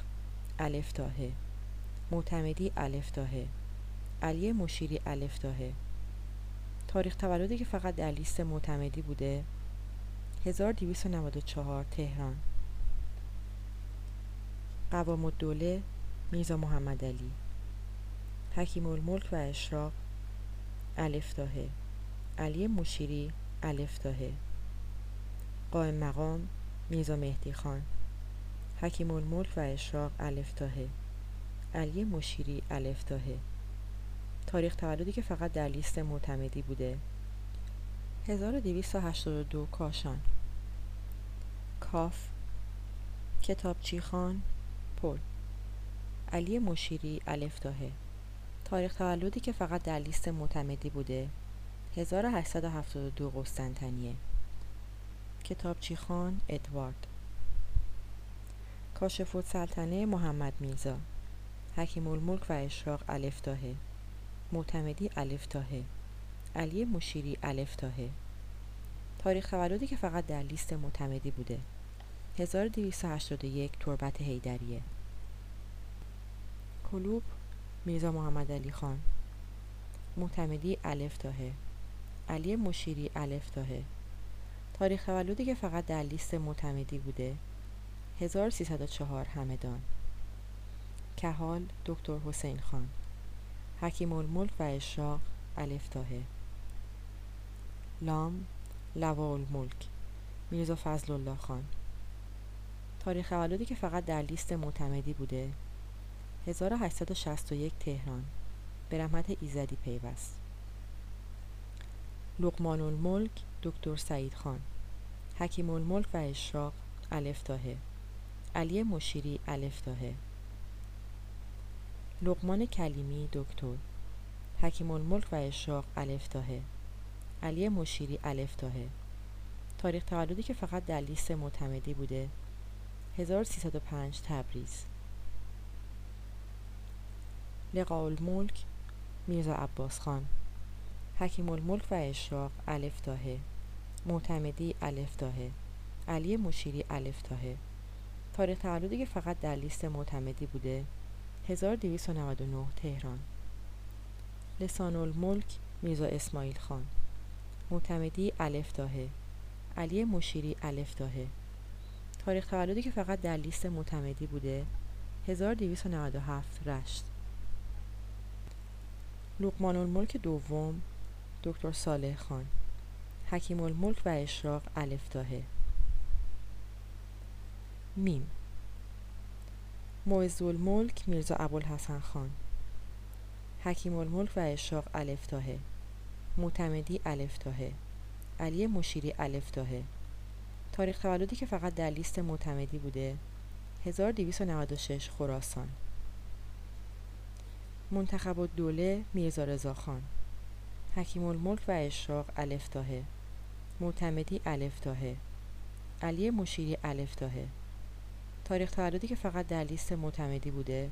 الفتاهه معتمدی الفتاهه علی مشیری الفتاهه تاریخ تولدی که فقط در لیست معتمدی بوده 1294 تهران. قوام الدوله میرزا محمد علی. حکیم الملک و اشراق الفتاهه علی مشیری الفتاهه قائم مقام میرزا مهدی خان. حکیم الملک و اشراق الفتاهه علی مشیری الفتاهه تاریخ تولدی که فقط در لیست معتمدی بوده. 1282 کاشان. کاف کتابچی خان پل. علی مشیری الفتاهه تاریخ تولدی که فقط در لیست معتمدی بوده. 1872 قسطنطنیه. کتابچی خان ادوارد. کاشف سلطنه محمد میرزا. حکیم الملک و اشراق الفتاهه معتمدی الفتاهه علی مشیری الفتاهه تاریخ تولدی که فقط در لیست معتمدی بوده. 1281 تربت هیدریه کلوب میرزا محمد علی خان. معتمدی الف تاهه علی مشیری الف تاهه تاریخ تولدی که فقط در لیست معتمدی بوده. 1304 همدان. کهال دکتر حسین خان. حکیم الملک و اشراق الف تاهه لام لوا الملک. میرزا فضل الله خان. تاریخ تولدی که فقط در لیست معتمدی بوده. 1861 تهران. به رحمت ایزدی پیوست. لقمان الملک دکتر سعید خان. حکیم الملک و اشراق الف تاهه علی مشیری الف تاهه لقمان کلیمی دکتر. حکیم الملک و اشراق الف تاهه علی مشیری الف تاهه تاریخ تولدی که فقط در لیست معتمدی بوده. 1305 تبریز. لقاء الملک میرزا عباس خان. حکیم الملک و اشراق الف تاهه معتمدی الف تاهه علی مشیری الف تاهه تاریخ تولدی که فقط در لیست معتمدی بوده. 1299 تهران. لسان الملک میرزا اسماعیل خان. معتمدی الف تاهه علی مشیری الف تاهه تاریخ تولدی که فقط در لیست معتمدی بوده. 1297 رشت. لقمان الملک دوم دکتر صالح خان. حکیم الملک و اشراق الف تاهه میم. معز الملک میرزا ابوالحسن خان. حکیم الملک و اشراق الف تاهه معتمدی الف تاهه علی مشیری الف تاهه تاریخ تولدی که فقط در لیست معتمدی بوده. 1296 خراسان. منتخب الدوله میرزا رضا خان. حکیم الملک و اشراق الف تاهه معتمدی الف تاهه علی مشیری الف تاهه تاریخ تولدی که فقط در لیست معتمدی بوده.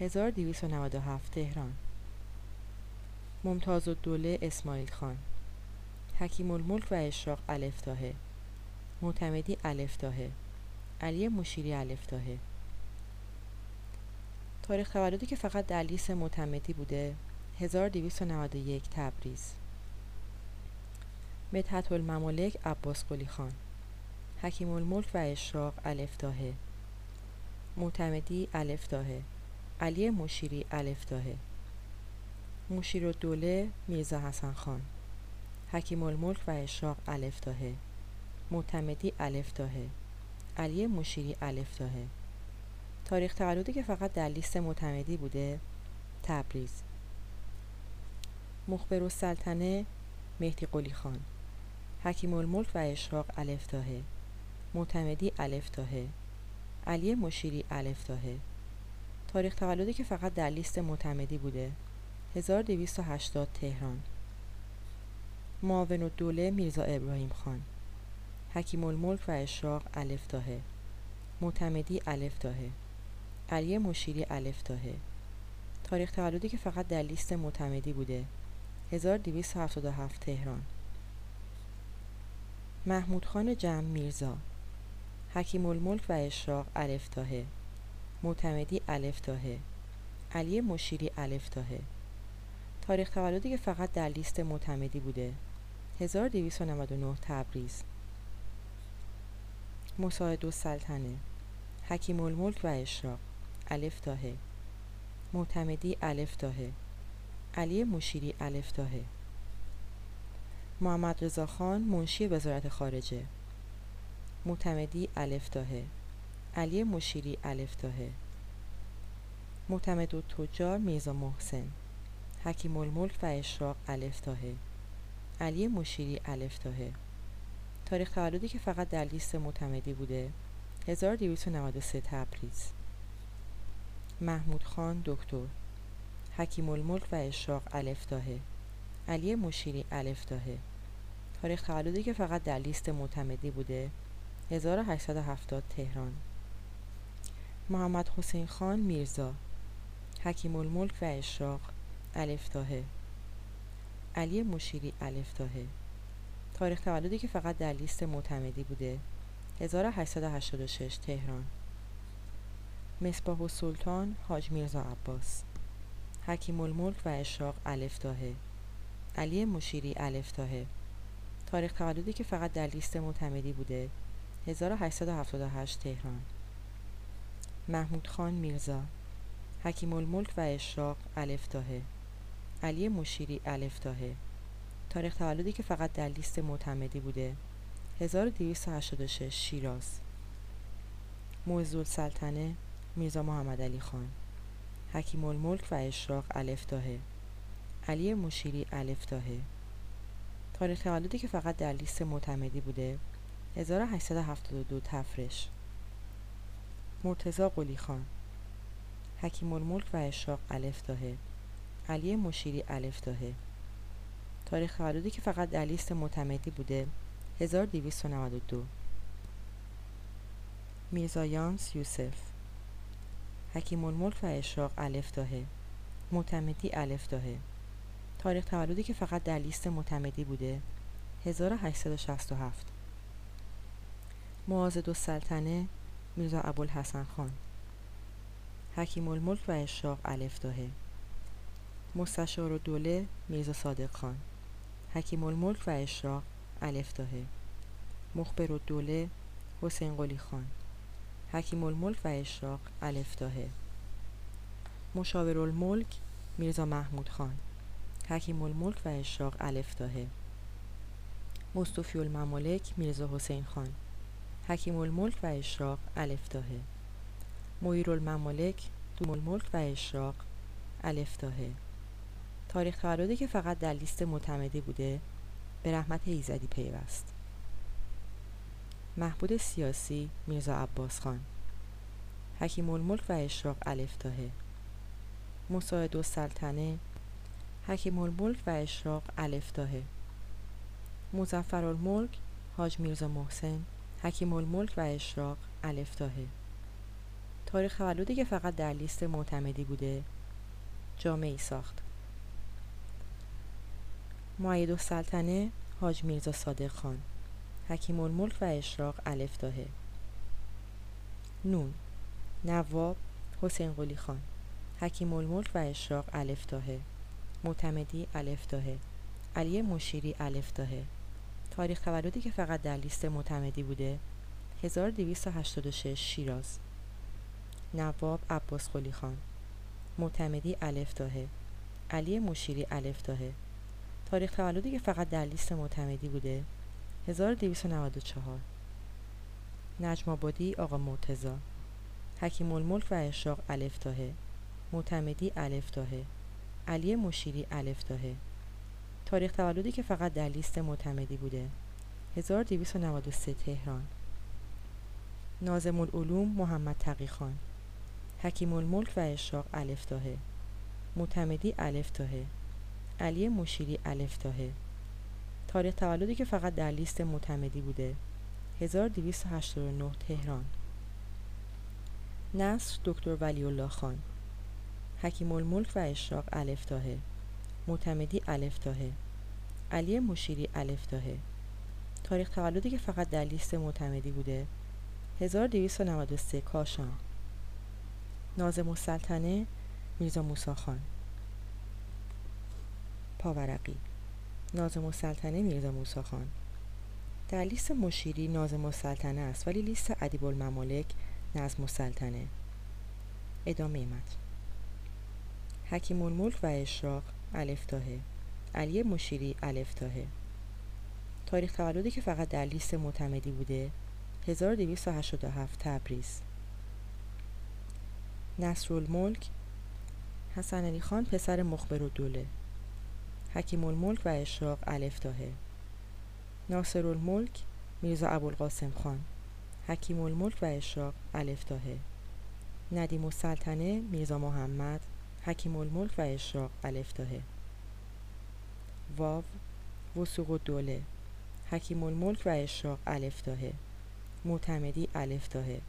1297 تهران. ممتاز الدوله اسماعیل خان. حکیم الملک و اشراق الف تاهه معتمدی الف تاهه علی مشیری الف تاهه تاریخ تولدی که فقط در لیست معتمدی بوده 1291 تبریز. مدحت الممالک عباس قلی خان. حکیم الملک و اشراق الف تاهه معتمدی الف تاهه علی مشیری الف تاهه مشیر الدوله میرزا حسن خان. حکیم الملک و اشراق الف تاهه معتمدی الف تاهه علی مشیری الف تاهه تاریخ تولدی که فقط در لیست معتمدی بوده تبریز. مخبر السلطنه مهدی قلی خان. حکیم الملک و اشراق الف تاهه معتمدی الف تاهه علی مشیری الف تاهه تاریخ تولدی که فقط در لیست معتمدی بوده 1280 تهران. معاون الدوله میرزا ابراهیم خان. حکیم الملک و اشراق الف تاهه معتمدی الف تاهه علی مشیری الف تاهه تاریخ تولدی که فقط در لیست معتمدی بوده. 1277 تهران. محمود خان جمع میرزا. حکیم الملک و اشراق الف تاهه معتمدی الف تاهه علی مشیری الف تاهه تاریخ تولدی که فقط در لیست معتمدی بوده. 1299 تبریز. مساعد السلطنه حکیم الملک و اشراق. الف تاهه معتمدی الف تاهه علی مشیری الف تاهه محمد رضا خان منشی وزارت خارجه. معتمدی الف تاهه علی مشیری الف تاهه معتمد و تجار میرزا محسن. حکیم الملک و اشراق الف تاهه علی مشیری الف تاهه تاریخ تولدی که فقط در لیست معتمدی بوده. 1293 تبریز. محمود خان دکتر. حکیم الملک و اشراق الف تاهه علی مشیری الف تاهه تاریخ تولدی که فقط در لیست معتمدی بوده. 1870 تهران. محمد حسین خان میرزا. حکیم الملک و اشراق الف تاهه علی مشیری الف تاهه تاریخ تولدی که فقط در لیست معتمدی بوده. 1886 تهران. مصباح و سلطان حاج میرزا عباس. حکیم الملک و اشراق الف داهه علی مشیری الف داهه تاریخ تولدی که فقط در لیست معتمدی بوده. 1878 تهران. محمود خان میرزا. حکیم الملک و اشراق الف داهه علی مشیری الف داهه تاریخ تولدی که فقط در لیست معتمدی بوده. 1286 شیراز. موزول سلطنه میرزا محمد علی خان. حکیم الملک و اشراق الف داهه علی مشیری الف داهه تاریخ تولدی که فقط در لیست معتمدی بوده. 1872 تفرش. مرتزا قلی خان. حکیم الملک و اشراق الف داهه علی مشیری الف داهه تاریخ تولدی که فقط در لیست معتمدی بوده. 1292 میرزا یانس یوسف حکیم الملک و اشراق الف داهه. معتمدی الف داهه. تاریخ تولدی که فقط در لیست معتمدی بوده. 1867 معاذ سلطنه میرزا ابوالحسن خان. حکیم الملک و اشراق الف داهه. مستشار و دوله میرزا صادق خان. حکیم الملک و اشراق الف داهه مخبر و دوله حسین قلی خان. حکیم الملک و اشراق الف داهه مشاور الملک میرزا محمود خان. حکیم الملک و اشراق الف داهه مصطفی الممالک میرزا حسین خان. حکیم الملک و اشراق الف داهه مویر الممالک دوم الملک و اشراق الف داهه تاریخ تولدی که فقط در لیست معتمدی بوده به رحمت ایزدی پیوست. محبود سیاسی میرزا عباس خان. حکیم الملک و اشراق الف داهه. مساعد سلطنه حکیم الملک و اشراق الف داهه. مزفر الملک حاج میرزا محسن حکیم الملک و اشراق الف داهه. تاریخ تولدی که فقط در لیست معتمدی بوده جامعی ساخت. معید السلطنه حاج میرزا صادق خان حکیم الملک و اشراق الف داهه. نون نواب حسین قلی خان حکیم الملک و اشراق الف داهه. معتمدی الف داهه. علی مشیری الف داهه. تاریخ تولدی که فقط در لیست معتمدی بوده 1286 شیراز. نواب عباس قلی خان. معتمدی الف داهه. علی مشیری الف داهه. تاریخ تولدی که فقط در لیست معتمدی بوده. 1294 نجم آبادی آقا مرتزا حکیم الملک و اشراق الف داهه معتمدی الف داهه علی مشیری الف داهه تاریخ تولدی که فقط در لیست معتمدی بوده. 1293 تهران. نازم العلوم محمد تقی خان. حکیم الملک و اشراق الف داهه معتمدی الف داهه علی مشیری الف داهه تاریخ تولدی که فقط در لیست معتمدی بوده. 1289 تهران. نصر دکتر ولی الله خان. حکیم الملک و اشراق الف داهه معتمدی الف داهه علی مشیری الف داهه تاریخ تولدی که فقط در لیست معتمدی بوده. 1293 کاشان. نازم السلطنه میرزا موسی خان. پاورقی نازم السلطنه میرزا موسی خان. در لیست مشیری نازم السلطنه است ولی لیست ادیب الممالک نظم السلطنه. ادامه متن. حکیم الملک و اشراق الف داهه علی مشیری الف داهه تاریخ تولدی که فقط در لیست معتمدی بوده 1287 تبریز. نصر الملک حسن علی خان پسر مخبر و دوله حکیم الملک و اشراق الف داهه ناصر الملک میرزا ابوالقاسم خان. حکیم الملک و اشراق الف داهه ندیم السلطنه میرزا محمد. حکیم الملک و اشراق الف داهه واو وسوق دوله حکیم الملک و اشراق الف داهه معتمدی الف داهه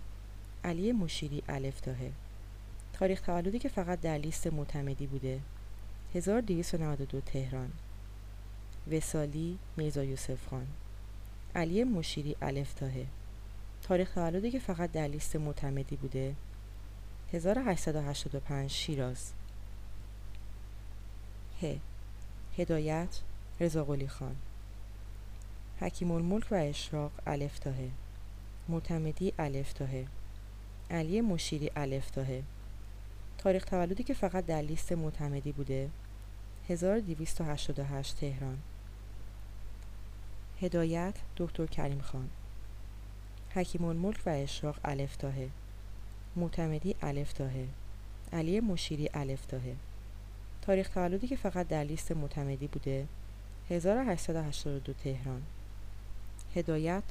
علی مشیری الف داهه تاریخ تولدی که فقط در لیست معتمدی بوده. 1292 تهران. وسالی میرزا یوسف خان. علی مشیری الفتاهه تاریخ تولدی که فقط در لیست معتمدی بوده. 1885 شیراز. ه. هدایت رضا قلی خان. حکیم الملک و اشراق الفتاهه معتمدی الفتاهه علی مشیری الفتاهه تاریخ تولدی که فقط در لیست معتمدی بوده. 1288 تهران. هدایت دکتر کریم خان. حکیم الملک و اشراق الفتاهه معتمدی الفتاهه علی مشیری الفتاهه تاریخ تولدی که فقط در لیست معتمدی بوده. 1882 تهران. هدایت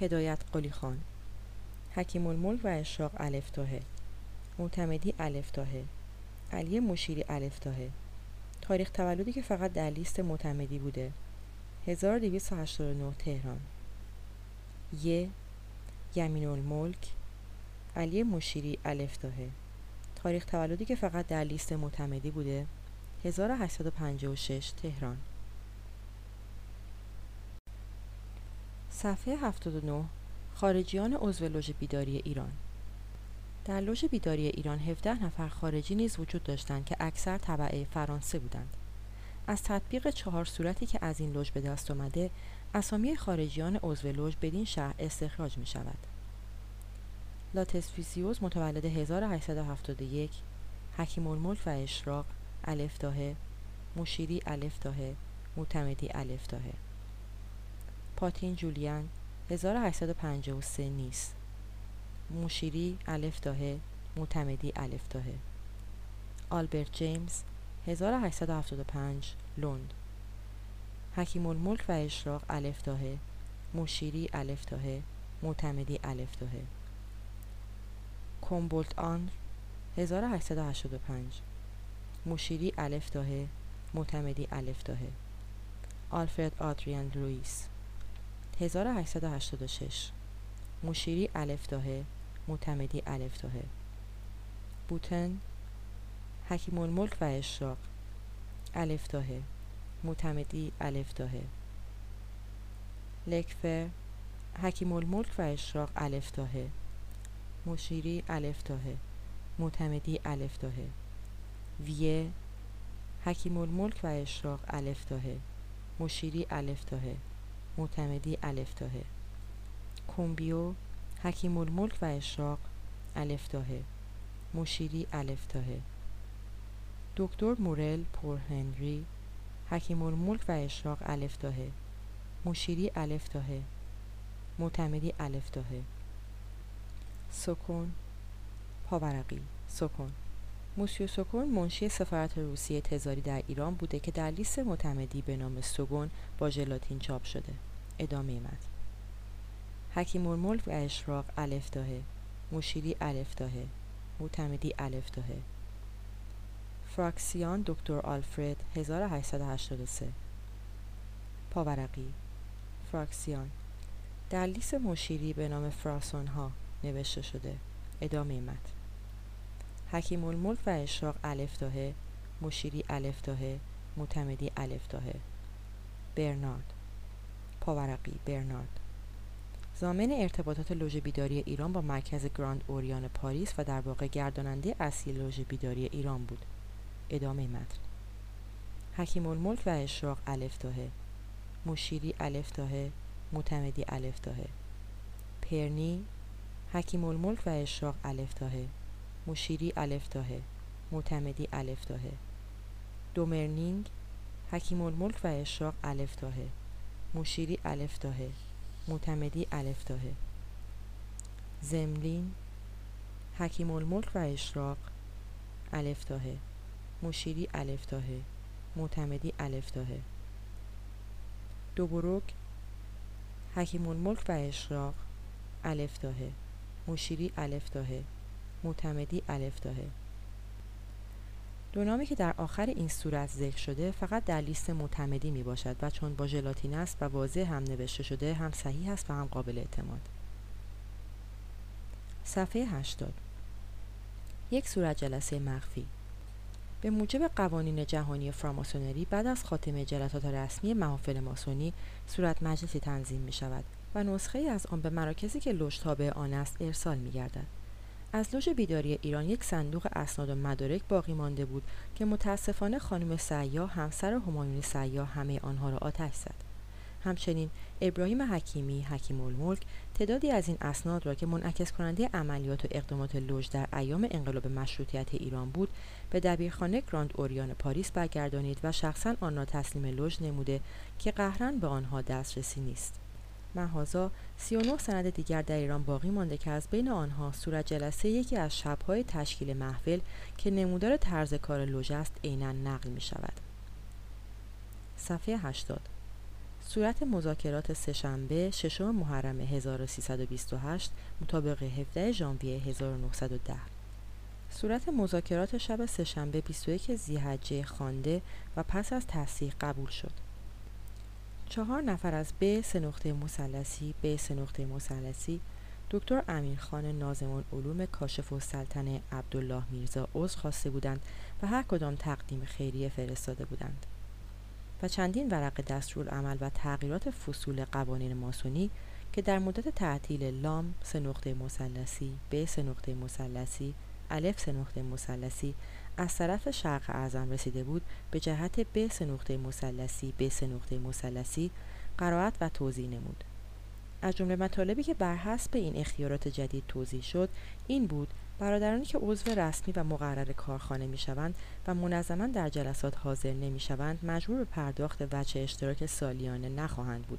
هدایت قلی خان. حکیم الملک و اشراق الفتاهه معتمدی الفتاهه علی مشیری الفتاهه تاریخ تولدی که فقط در لیست معتمدی بوده. 1289 تهران. ی یمین الملک علی مشیری الفتاهه تاریخ تولدی که فقط در لیست معتمدی بوده. 1856 تهران. صفحه 79 خارجیان عضو لوژ بیداری ایران. در لوژ بیداری ایران 17 نفر خارجی نیز وجود داشتند که اکثر طبعه فرانسه بودند. از تطبیق چهار صورتی که از این لوژ به دست آمده اسامی خارجیان عضو لوژ بدین شهر استخراج می شود لاتسفیسیوس متولد 1871 حکیم الملک و اشراق الفتاهه مشیری الفتاهه معتمدی الفتاهه پاتین جولیان 1853 نیست. مشیری الفتاهه معتمدی الفتاهه آلبرت جیمز 1875 لند. حکیم الملک و اشراق الفتاهه مشیری الفتاهه معتمدی الفتاهه کومبولت آن 1885 مشیری الفتاهه معتمدی الفتاهه آلفرد آدریان لوئیس 1886 مشیری الفتاهه معتمدی الفتاهه بوتن حکیم الملک و اشراق. الفتاهه معتمدی الفتاهه لکفر حکیم الملک و اشراق الفتاهه مشیری الفتاهه معتمدی الفتاهه ویه حکیم الملک و اشراق الفتاهه مشیری الفتاهه معتمدی الفتاهه کومبیو حکیم الملک و اشراق الفتاهه مشیری الفتاهه دکتر مورل پور هنری حکیم الملک و اشراق الفتاهه مشیری الفتاهه معتمدی الفتاهه سکون پاورقی سکون. موسیو سکون منشی سفارت روسیه تزاری در ایران بوده که در لیست معتمدی به نام سگون با ژلاتین چاپ شده. ادامه متن حکیم الملک و اشراق الفتاهه مشیری الفتاهه معتمدی الفتاهه فراکسیان دکتر آلفرد 1883 پاورقی. فراکسیان. در لیست مشیری به نام فراسون ها نوشته شده. ادامه متن. حکیم الملک و اشراق الفتاهه مشیری الفتاهه معتمدی الفتاهه برنارد. پاورقی. برنارد. زامن ارتباطات لوژ بیداری ایران با مرکز گراند اوریان پاریس و در واقع گرداننده اصلی لوژ بیداری ایران بود. ادامه متن. حکیم الملک و اشراق الفتاهه مشیری الفتاهه معتمدی الفتاهه پرنی حکیم الملک و اشراق الفتاهه مشیری الفتاهه معتمدی الفتاهه دومرنینگ حکیم الملک و اشراق الفتاهه مشیری الفتاهه معتمدی الفتاهه زملین حکیم الملک و اشراق الفتاهه مشیری الفتاهه معتمدی الفتاهه دوبروک حکیم الملک و اشراق الفتاهه مشیری الفتاهه معتمدی الفتاهه دو نامی که در آخر این صورت ذکر شده فقط در لیست معتمدی می باشد و چون با ژلاتین است و واضح هم نوشته شده هم صحیح است و هم قابل اعتماد. صفحه 80 یک صورت جلسه مخفی. به موجب قوانین جهانی فراماسونری بعد از خاتمه جلسات رسمی محافل ماسونی صورت مجلسی تنظیم می شود و نسخه از آن به مراکزی که لوژ تابع آن است ارسال می گردد. از لوژ بیداری ایران یک صندوق اسناد و مدارک باقی مانده بود که متاسفانه خانم سیاه همسر همایون سیاه همه آنها را آتش زد. همچنین ابراهیم حکیمی حکیم الملک تعدادی از این اسناد را که منعکس کننده عملیات و اقدامات لوژ در ایام انقلاب مشروطیت ایران بود به دبیرخانه گراند اوریان پاریس برگردانید و شخصا آن را تسلیم لوژ نموده که قهرا به آنها دسترسی نیست. معهذا 39 سند دیگر در ایران باقی مانده که از بین آنها صورت جلسه یکی از شبهای تشکیل محفل که نمودار طرز کار لوژ است عینا نقل می شود. صفحه 80 صورت مذاکرات سهشنبه ششم محرم 1328 مطابق 17 ژانویه 1910 صورت مذاکرات شب سهشنبه 21 ذی‌حجه خوانده و پس از تصحیح قبول شد. چهار نفر از ب سه نقطه مثلثی ب سه نقطه مثلثی دکتر امیرخان نازم علوم کاشف و سلطنه عبدالله میرزا عضو خواسته بودند و هر کدام تقدیم خیریه فرستاده بودند. و چندین ورق دستورالعمل و تغییرات فصول قوانین ماسونی که در مدت تعطیل لام سه نقطه مثلثی ب سه نقطه مثلثی الف سه نقطه مثلثی از طرف شرق اعظم رسیده بود به جهت به سه نقطه مثلثی به سه نقطه مثلثی قرائت و توضیح نمود. از جمله مطالبی که بر حسب این اختیارات جدید توضیح شد این بود برادرانی که عضو رسمی و مقرر کارخانه می شوند و منظما در جلسات حاضر نمی شوند مجبور به پرداخت وجه اشتراک سالیانه نخواهند بود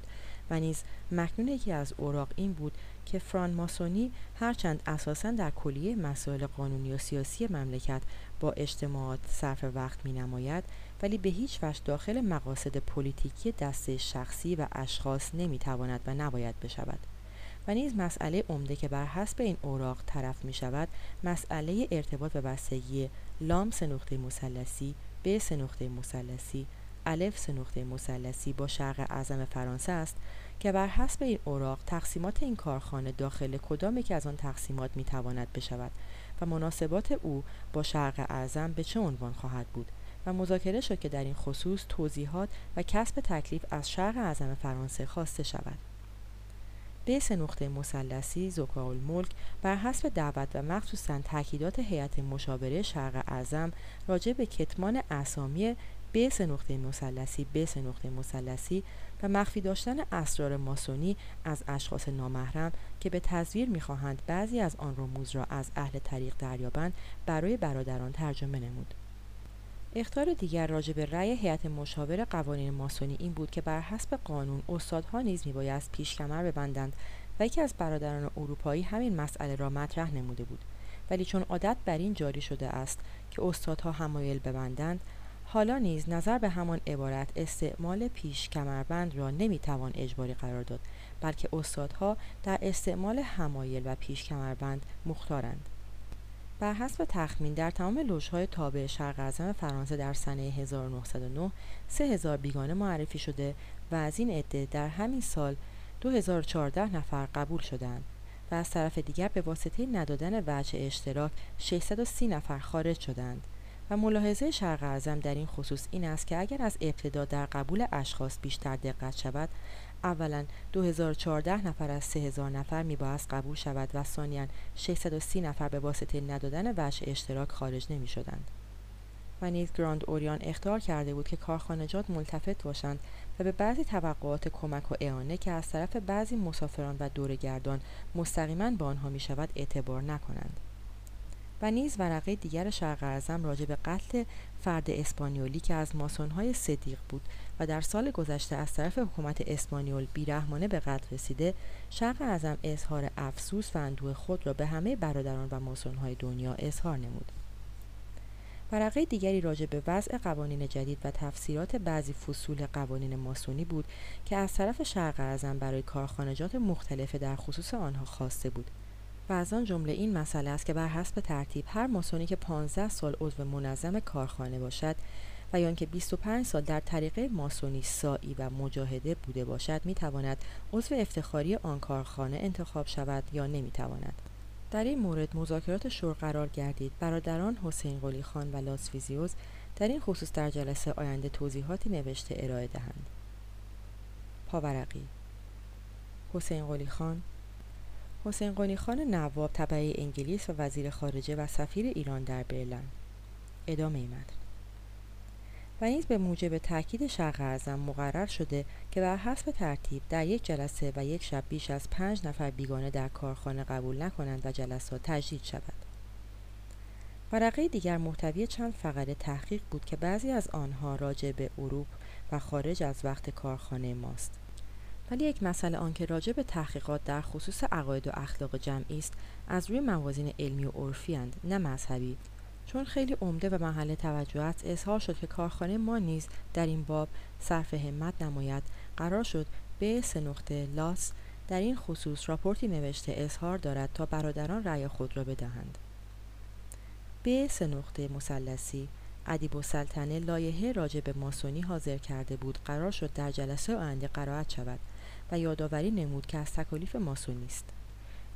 و نیز مکنون یکی از اوراق این بود که فران ماسونی هرچند اساسا در کلیه مسائل قانونی و سیاسی مملکت با اجتماعات صرف وقت می نماید ولی به هیچ وجه داخل مقاصد پلیتیکی دسته شخصی و اشخاص نمی تواند و نباید بشود. و نیز مسئله عمده که بر حسب این اوراق طرف می شود مسئله ارتباط و بستگی لام سه نقطه مثلثی ب سه نقطه مثلثی الف سه نقطه مثلثی با شرق اعظم فرانسه است که بر حسب این اوراق تقسیمات این کارخانه داخل کدام که از آن تقسیمات می تواند بشود و مناسبات او با شرق اعظم به چه عنوان خواهد بود و مذاکره شد که در این خصوص توضیحات و کسب تکلیف از شرق اعظم فرانسه خواسته شود. به سه نقطه مثلثی زکا الملک بر حسب دعوت و مخصوصا تاکیدات هیئت مشاوره شرق اعظم راجع به کتمان اسامی به سه نقطه مثلثی به سه نقطه مثلثی و مخفی داشتن اسرار ماسونی از اشخاص نامحرم که به تزویر می‌خواهند بعضی از آن رموز را از اهل طریق دریابند برای برادران ترجمه نمود. اختار دیگر راجع به رأی هیئت مشاور قوانین ماسونی این بود که بر حسب قانون استادها نیز میبایست پیشکمر ببندند و یکی از برادران اروپایی همین مسئله را مطرح نموده بود. ولی چون عادت بر این جاری شده است که استادها همایل ببندند حالا نیز نظر به همان عبارت استعمال پیش کمربند را نمی‌توان اجباری قرار داد بلکه استادها در استعمال همایل و پیش کمربند مختارند. بر حسب تخمین در تمام لوژهای تابع شرق اعظم فرانسه در سنه 1909 3000 بیگانه معرفی شده و از این عده در همین سال 2014 نفر قبول شدند و از طرف دیگر به واسطه ندادن وجه اشتراک 630 نفر خارج شدند و ملاحظه شرق اعظم در این خصوص این است که اگر از ابتدا در قبول اشخاص بیشتر دقت شود اولا 2014 نفر از 3000 نفر میبایست قبول شود و ثانیا 630 نفر به واسطه ندادن وجه اشتراک خارج نمی شدند. و نیز گراند اوریان اختار کرده بود که کارخانجات ملتفت باشند و به بعضی توقعات کمک و اعانه که از طرف بعضی مسافران و دورگردان مستقیما به آنها می شود اعتبار نکنند. و نیز ورقه دیگر شرق اعظم راجع به قتل فرد اسپانیولی که از ماسونهای صدیق بود و در سال گذشته از طرف حکومت اسپانیول بیرحمانه به قتل رسیده شرق اعظم اظهار افسوس و اندوه خود را به همه برادران و ماسونهای دنیا اظهار نمود. ورقه دیگری راجع به وضع قوانین جدید و تفسیرات بعضی فصول قوانین ماسونی بود که از طرف شرق اعظم برای کارخانجات مختلف در خصوص آنها خواسته بود. و از آن جمله این مسئله است که بر حسب ترتیب هر ماسونی که 15 سال عضو منظم کارخانه باشد و یا اینکه 25 سال در طریقه ماسونی سایی و مجاهده بوده باشد می تواند عضو افتخاری آن کارخانه انتخاب شود یا نمی تواند. در این مورد مذاکرات شور قرار گردید. برادران حسین قلی خان و لاسفیزیوز در این خصوص در جلسه آینده توضیحاتی نوشته ارائه دهند. پاورقی. حسین قلی خان حسین قلی خان نواب طبعه انگلیس و وزیر خارجه و سفیر ایران در برلن ادامه متن. و نیز به موجب تاکید شرق اعظم مقرر شده که بر حسب ترتیب در یک جلسه و یک شب بیش از پنج نفر بیگانه در کارخانه قبول نکنند و جلسات تجدید شود. ورقه دیگر محتوی چند فقره تحقیق بود که بعضی از آنها راجع به اروپ و خارج از وقت کارخانه ماست. ولی یک مسئله آنکه راجع به تحقیقات در خصوص عقاید و اخلاق جمعی است از روی موازین علمی و عرفی نه مذهبی. چون خیلی عمده و محل توجه است اظهار شد که کارخانه ما نیز در این باب صرف همت نماید قرار شد به سه نقطه لاس در این خصوص راپورتی نوشته اظهار دارد تا برادران رأی خود را بدهند. به سه نقطه مثلثی ادیب سلطنه لایحه راجع به ماسونی حاضر کرده بود قرار شد در جلسه آینده قرائت شود. و یادآوری نمود که از تکالیف ماسونی است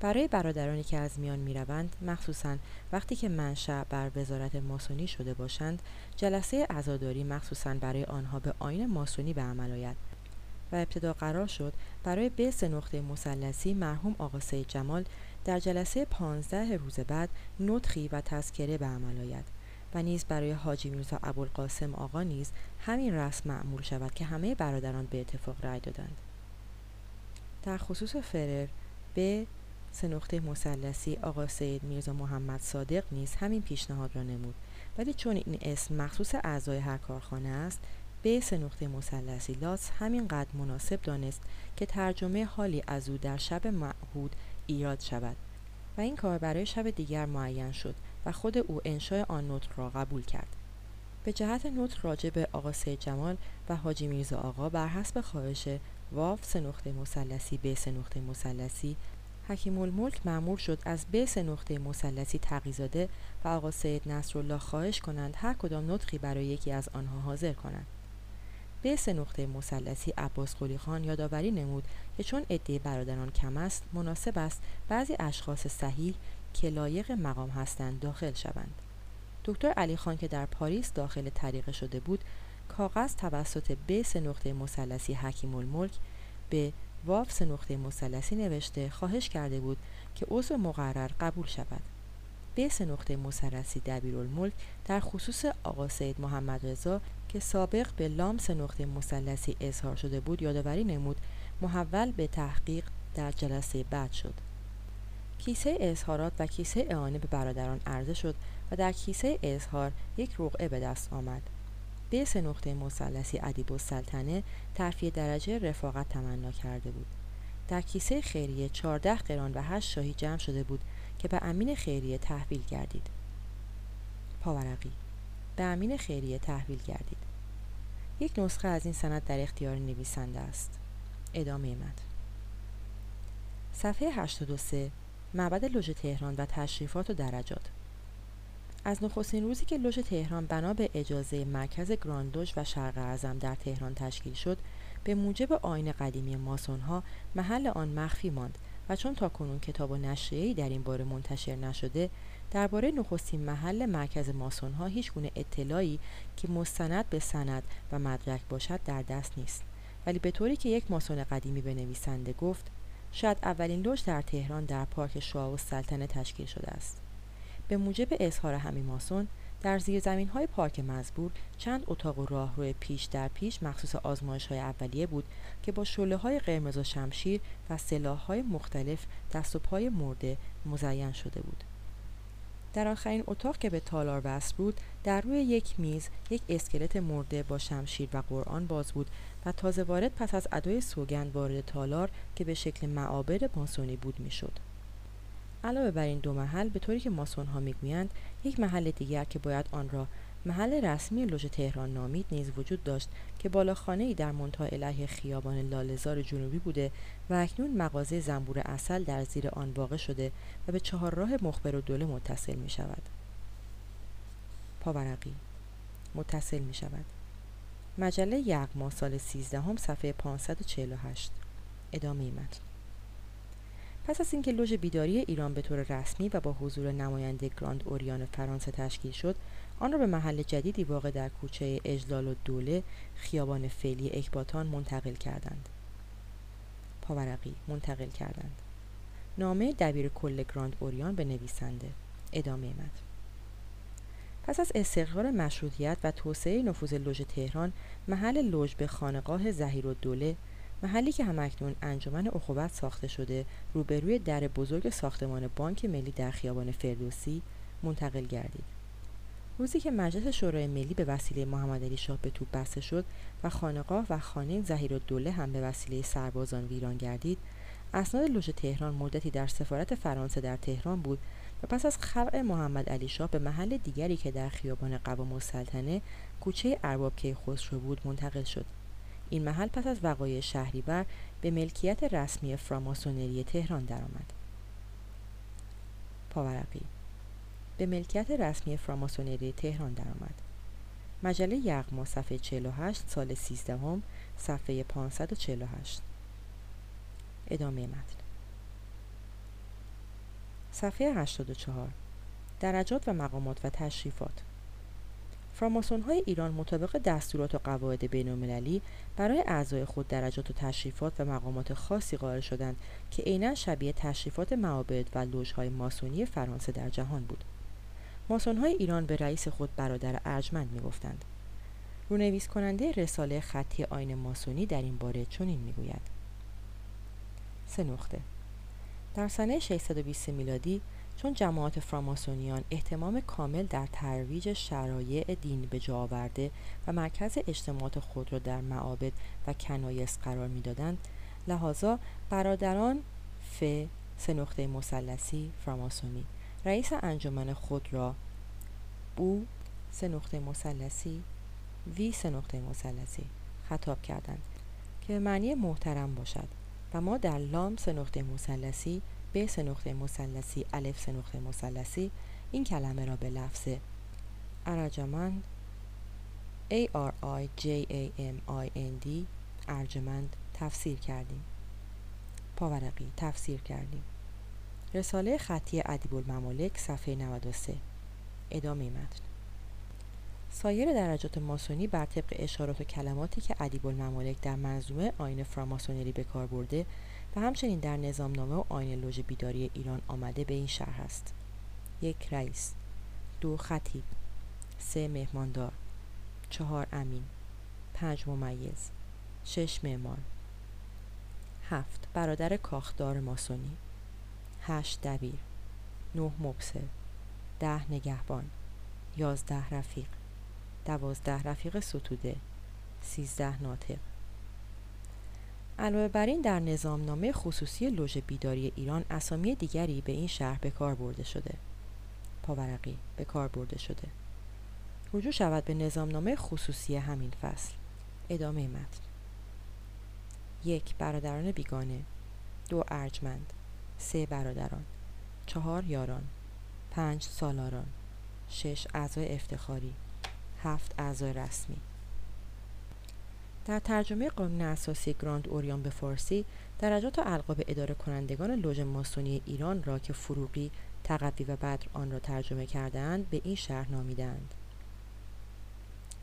برای برادرانی که از میان می‌روند مخصوصا وقتی که منشأ بر وزارت ماسونی شده باشند جلسه عزاداری مخصوصا برای آنها به آین ماسونی به عمل آید و ابتدا قرار شد برای به سه نقطه مثلثی مرحوم آقا سید جمال در جلسه پانزده روز بعد نطخی و تذکره به عمل آید و نیز برای حاجی میرزا ابوالقاسم آقا نیز همین رسم معمول شود که همه برادران به اتفاق رأی دادند. در خصوص فرر به سه نقطه مثلثی آقا سید میرزا محمد صادق نیز همین پیشنهاد را نمود. ولی چون این اسم مخصوص اعضای هر کارخانه است به سه نقطه مثلثی لاس همینقدر مناسب دانست که ترجمه حالی از او در شب معهود ایراد شود و این کار برای شب دیگر معین شد و خود او انشای آن نطق را قبول کرد. به جهت نطق راجع به آقا سید جمال و حاجی میرزا آقا بر حسب خواهش واف سه نقطه مثلثی به سه نقطه مثلثی. حکیم الملک معمور شد از بیس نقطه مثلثی تقیزاده و آقا سید نصرالله خواهش کنند هر کدام نطقی برای یکی از آنها حاضر کنند. بیس نقطه مثلثی عباس قلی خان یادآوری نمود که چون عده برادران کم است مناسب است بعضی اشخاص صحیح که لایق مقام هستند داخل شوند. دکتر علی خان که در پاریس داخل طریقه شده بود کاغذ توسط بیس نقطه مثلثی حکیم الملک به واف سه نقطه مثلثی نوشته خواهش کرده بود که عضو مقرر قبول شود. به سه نقطه مثلثی دبیرالملک در خصوص آقا سید محمد رضا که سابق به لام سه نقطه مثلثی اظهار شده بود یادآوری نمود محول به تحقیق در جلسه بعد شد. کیسه اظهارات و کیسه اعانه به برادران عرضه شد و در کیسه اظهار یک رقعه به دست آمد. به سه نقطه مثلثی ادیب السلطنه ترفیع درجه رفاقت تمنا کرده بود. در کیسه خیریه چهارده قران و هشت شاهی جمع شده بود که به امین خیریه تحویل گردید. پاورقی. به امین خیریه تحویل گردید. یک نسخه از این سند در اختیار نویسنده است. ادامه متن. صفحه 83 معبد لوژ تهران و تشریفات و درجات. از نخستین روزی که لوژ تهران بنا به اجازه مرکز گراندوژ و شرق اعظم در تهران تشکیل شد به موجب آین قدیمی ماسون ها محل آن مخفی ماند و چون تاکنون کتاب و نشریه‌ای در این باره منتشر نشده درباره نخستین محل مرکز ماسون ها هیچ گونه اطلاعی که مستند به سند و مدرک باشد در دست نیست. ولی به طوری که یک ماسون قدیمی به نویسنده گفت شاید اولین لوژ در تهران در پارک شاه و سلطنه تشکیل شده است. به موجب اظهار همین ماسون در زیر زمین های پارک مزبور چند اتاق و راهرو پیش در پیش مخصوص آزمایش های اولیه بود که با شله های قرمز و شمشیر و سلاح های مختلف دست و پای مرده مزین شده بود. در آخرین اتاق که به تالار وصل بود در روی یک میز یک اسکلت مرده با شمشیر و قرآن باز بود و تازه وارد پس از ادای سوگند وارد تالار که به شکل معابد ماسونی بود می‌شد. علاوه بر این دو محل به طوری که ماسون ها می‌گویند یک محل دیگر که باید آن را محل رسمی لوژ تهران نامید نیز وجود داشت که بالاخانه ای در منتها علیه خیابان لالزار جنوبی بوده و اکنون مغازه زنبور اصل در زیر آن واقع شده و به چهار راه مخبر و دوله متصل می شود. پاورقی متصل می شود. مجله یغما سال 13 هم صفحه 548 ادامه متن پس از اینکه لوژ بیداری ایران به طور رسمی و با حضور نماینده گراند اوریان فرانسه تشکیل شد آن را به محل جدیدی واقع در کوچه اجلال و دوله خیابان فعلی اکباتان منتقل کردند. پاورقی منتقل کردند. نامه دبیر کل گراند اوریان به نویسنده. ادامه متن. پس از استقرار مشروطیت و توسعه نفوذ لوژ تهران محل لوژ به خانقاه ظهیرالدوله محلی که هم‌اکنون انجمن اخوت ساخته شده روبروی در بزرگ ساختمان بانک ملی در خیابان فردوسی منتقل گردید. روزی که مجلس شورای ملی به وسیله محمد علی شاه به توپ بسته شد و خانقاه و خانه زهیر دوله هم به وسیله سربازان ویران گردید اسناد لوژ تهران مدتی در سفارت فرانسه در تهران بود و پس از خلع محمد علی شاه به محل دیگری که در خیابان قوام السلطنه کوچه ارباب کیخسرو بود منتقل شد. این محل پس از وقایع شهریور به ملکیت رسمی فراماسونری تهران درآمد. پاورقی. به ملکیت رسمی فراماسونری تهران درآمد. مجله یغما صفحه 48 سال 13 هم صفحه 548 ادامه متن. صفحه 84 درجات و مقامات و تشریفات. فراماسون های ایران مطابق دستورات و قواعد بین المللی برای اعضای خود درجات و تشریفات و مقامات خاصی قائل شدند که عینا شبیه تشریفات معابد و لوژهای ماسونی فرانسه در جهان بود. ماسون های ایران به رئیس خود برادر ارجمند می‌گفتند. رونویس کننده رساله خطی آین ماسونی در این باره چنین می‌گوید. سه نقطه. در سنه 620 میلادی چون جماعت فراماسونیان احتمام کامل در ترویج شرایع دین به جا آورده و مرکز اجتماعات خود را در معابد و کنایس قرار می‌دادند لحاظا برادران ف. سه نقطه مثلثی فراماسونی. رئیس انجمن خود را بو. سه نقطه مثلثی وی. سه نقطه مثلثی خطاب کردند که معنی محترم باشد و ما در لام سه نقطه مثلثی ب سه نقطه مثلثی الف سه نقطه مثلثی این کلمه را به لفظ ارجمند A R I J A M I N D ارجمند تفسیر کردیم. پاورقی تفسیر کردیم. رساله خطی ادیب الممالک صفحه 93 ادامه متن. سایر درجات ماسونی بر طبق اشارات و کلماتی که ادیب الممالک در منظومه آین فراماسونری به کار برده و همچنین در نظامنامه و آین لوژ بیداری ایران آمده به این شهر است. یک رئیس دو خطیب سه مهماندار چهار امین پنج ممیز شش معمار هفت برادر کاخدار ماسونی. هشت دبیر. نه مبصر. ده نگهبان. یازده رفیق. دوازده رفیق ستوده. سیزده ناطق. علاوه بر این در نظامنامه خصوصی لوژ بیداری ایران اسامی دیگری به این شهر به کار برده شده. پاورقی به کار برده شده. رجوع شود به نظامنامه خصوصی همین فصل. ادامه متن. یک برادران بیگانه. دو ارجمند. سه برادران. چهار یاران. پنج سالاران. شش اعضای افتخاری. هفت اعضای رسمی. در ترجمه قانون اساسی گراند اوریان به فارسی درجات و القاب اداره کنندگان لوژ ماسونی ایران را که فروغی تقوی و بدر آن را ترجمه کردهاند به این شهر نامیدند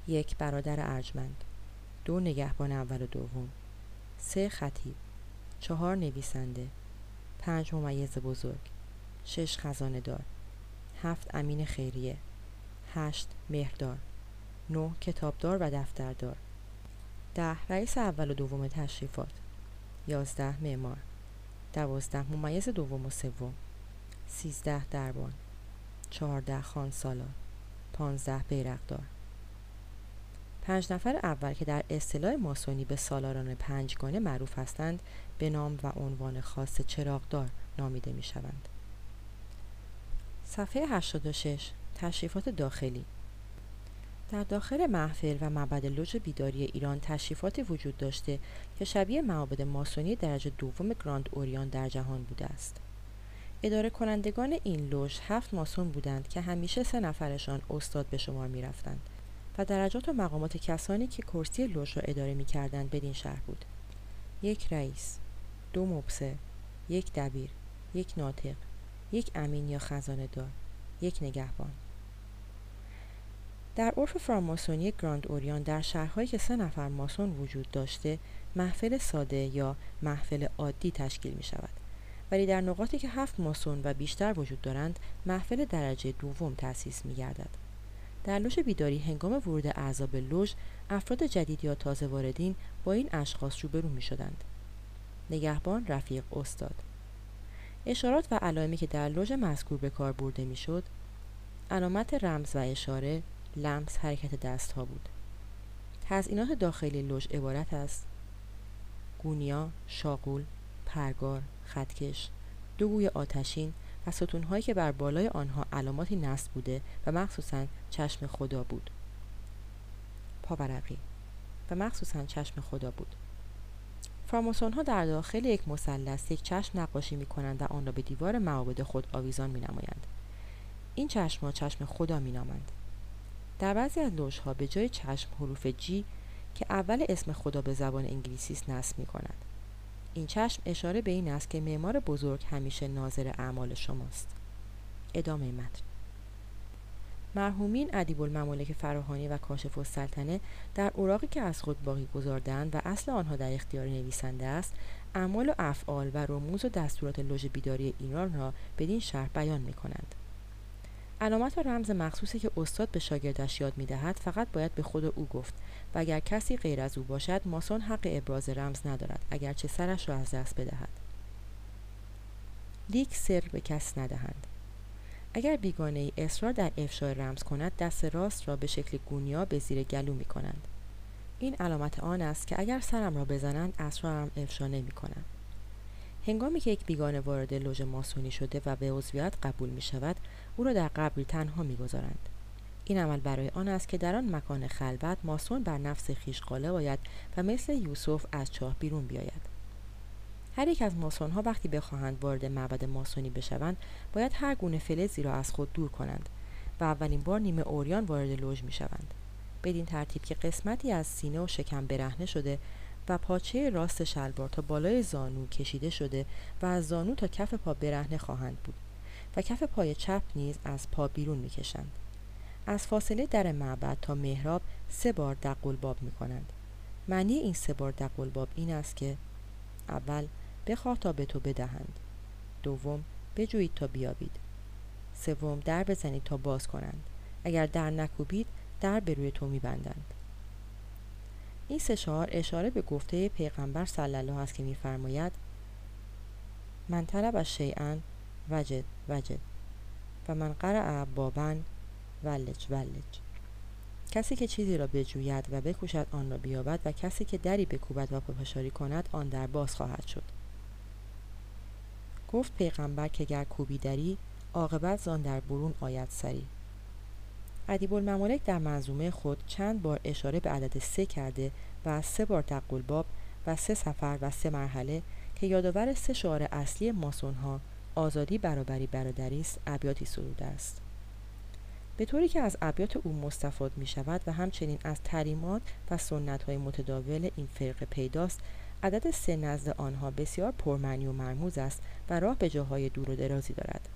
یک برادر ارجمند. دو نگهبان اول و دوم. سه خطیب. چهار نویسنده. پنج ممیز بزرگ. شش خزانه دار هفت امین خیریه. هشت مهردار. نه کتابدار و دفتردار. ده رئیس اول و دوم تشریفات. یازده معمار. دوازده ممیز دوم و سوم. سیزده دربان. چهارده خان سالار. پانزده بیرقدار. پنج نفر اول که در اصطلاح ماسونی به سالاران پنجگانه معروف هستند به نام و عنوان خاص چراغدار نامیده می شوند. صفحه 86 تشریفات داخلی. در داخل محفل و معبد لوژ بیداری ایران تشریفاتی وجود داشته که شبیه معابد ماسونی درجه دوم گراند اوریان در جهان بوده است. اداره کنندگان این لوژ هفت ماسون بودند که همیشه سه نفرشان استاد به شمار می رفتند و درجات و مقامات کسانی که کرسی لوژ را اداره می کردند بدین شرح بود. یک رئیس، دو مبصر، یک دبیر، یک ناطق یک امین یا خزانه دار یک نگهبان در عرف فراماسونی گراند اوریان در شهرهایی که سه نفر ماسون وجود داشته محفل ساده یا محفل عادی تشکیل می شود ولی در نقاطی که هفت ماسون و بیشتر وجود دارند محفل درجه دوم تأسیس می گردد. در لوژ بیداری هنگام ورود اعضا به لوژ افراد جدید یا تازه واردین با این اشخاص روبرو می شدند. نگهبان رفیق استاد اشارات و علائمی که در لوژ مذکور به کار برده می‌شد علامت رمز و اشاره لمس حرکت دست ها بود تزئینات داخلی لوژ عبارت است. گونیا شاغول پرگار خطکش دو گوی آتشین و ستونهایی که بر بالای آنها علاماتی نصب بوده و مخصوصا چشم خدا بود. پاورقی. و مخصوصا چشم خدا بود. فراماسون ها در داخل یک مثلث یک چشم نقاشی می کنند و آن را به دیوار معابد خود آویزان می نمایند. این چشم ها چشم خدا می نامند. در بعضی از ها به جای چشم حروف جی که اول اسم خدا به زبان انگلیسی است نصب می کنند. این چشم اشاره به این است که معمار بزرگ همیشه ناظر اعمال شماست. ادامه متن مرحومین ادیب الممالک فراهانی و کاشف السلطنه در اوراقی که از خود باقی گذاردند و اصل آنها در اختیار نویسنده است اعمال و افعال و رموز و دستورات لوژ بیداری ایران را بدین شرح بیان می کنند. علامت و رمز مخصوصی که استاد به شاگردش یاد می دهد فقط باید به خود او گفت و اگر کسی غیر از او باشد ماسون حق ابراز رمز ندارد اگرچه سرش را از دست بدهد لیک سر به کس ندهند اگر بیگانه ای اصرار در افشای رمز کند دست راست را به شکل گونیا به زیر گلو می کنند. این علامت آن است که اگر سرم را بزنند اسرارم افشا نمی کنند. هنگامی که یک بیگانه وارد لوژ ماسونی شده و به عضویت قبول می شود او را در قبری تنها می گذارند. این عمل برای آن است که در آن مکان خلوت ماسون بر نفس خیش غالب باید و مثل یوسف از چاه بیرون بیاید. هر یک از ماسون ها وقتی بخواهند وارد معبد ماسونی بشوند باید هر گونه فلزی را از خود دور کنند و اولین بار نیمه اوریان وارد لوژ می شوند بدین ترتیب که قسمتی از سینه و شکم برهنه شده و پاچه راست شلوار تا بالای زانو کشیده شده و از زانو تا کف پا برهنه خواهند بود. و کف پای چپ نیز از پا بیرون می‌کشند. از فاصله در معبد تا محراب سه بار دقلباب می کنند معنی این سه بار دقلباب این است که اول بخواه تا به تو بدهند. دوم بجویید تا بیابید. سوم در بزنید تا باز کنند. اگر در نکوبید در به روی تو میبندند. این سه شعار اشاره به گفته پیغمبر صلی الله است که میفرماید من طلب از شیئا وجد وجد. و من قرع بابن ولج ولج. کسی که چیزی را بجوید و بکوشد آن را بیابد و کسی که دری بکوبد و پافشاری کند آن در باز خواهد شد. گفت پیغمبر که گر کوبی دری عاقبت زان در برون آید سری. ادیب الممالک در منظومه خود چند بار اشاره به عدد سه کرده و از سه بار تقل باب و سه سفر و سه مرحله که یادآور سه شعار اصلی ماسون ها آزادی برابری برادری است ابیاتی سروده است. به طوری که از ابیات او مستفاد می شود و همچنین از تریمات و سنت های متداول این فرقه پیداست عدد سه نزد آنها بسیار پرمعنی و مرموز است و راه به جاهای دور و درازی دارد.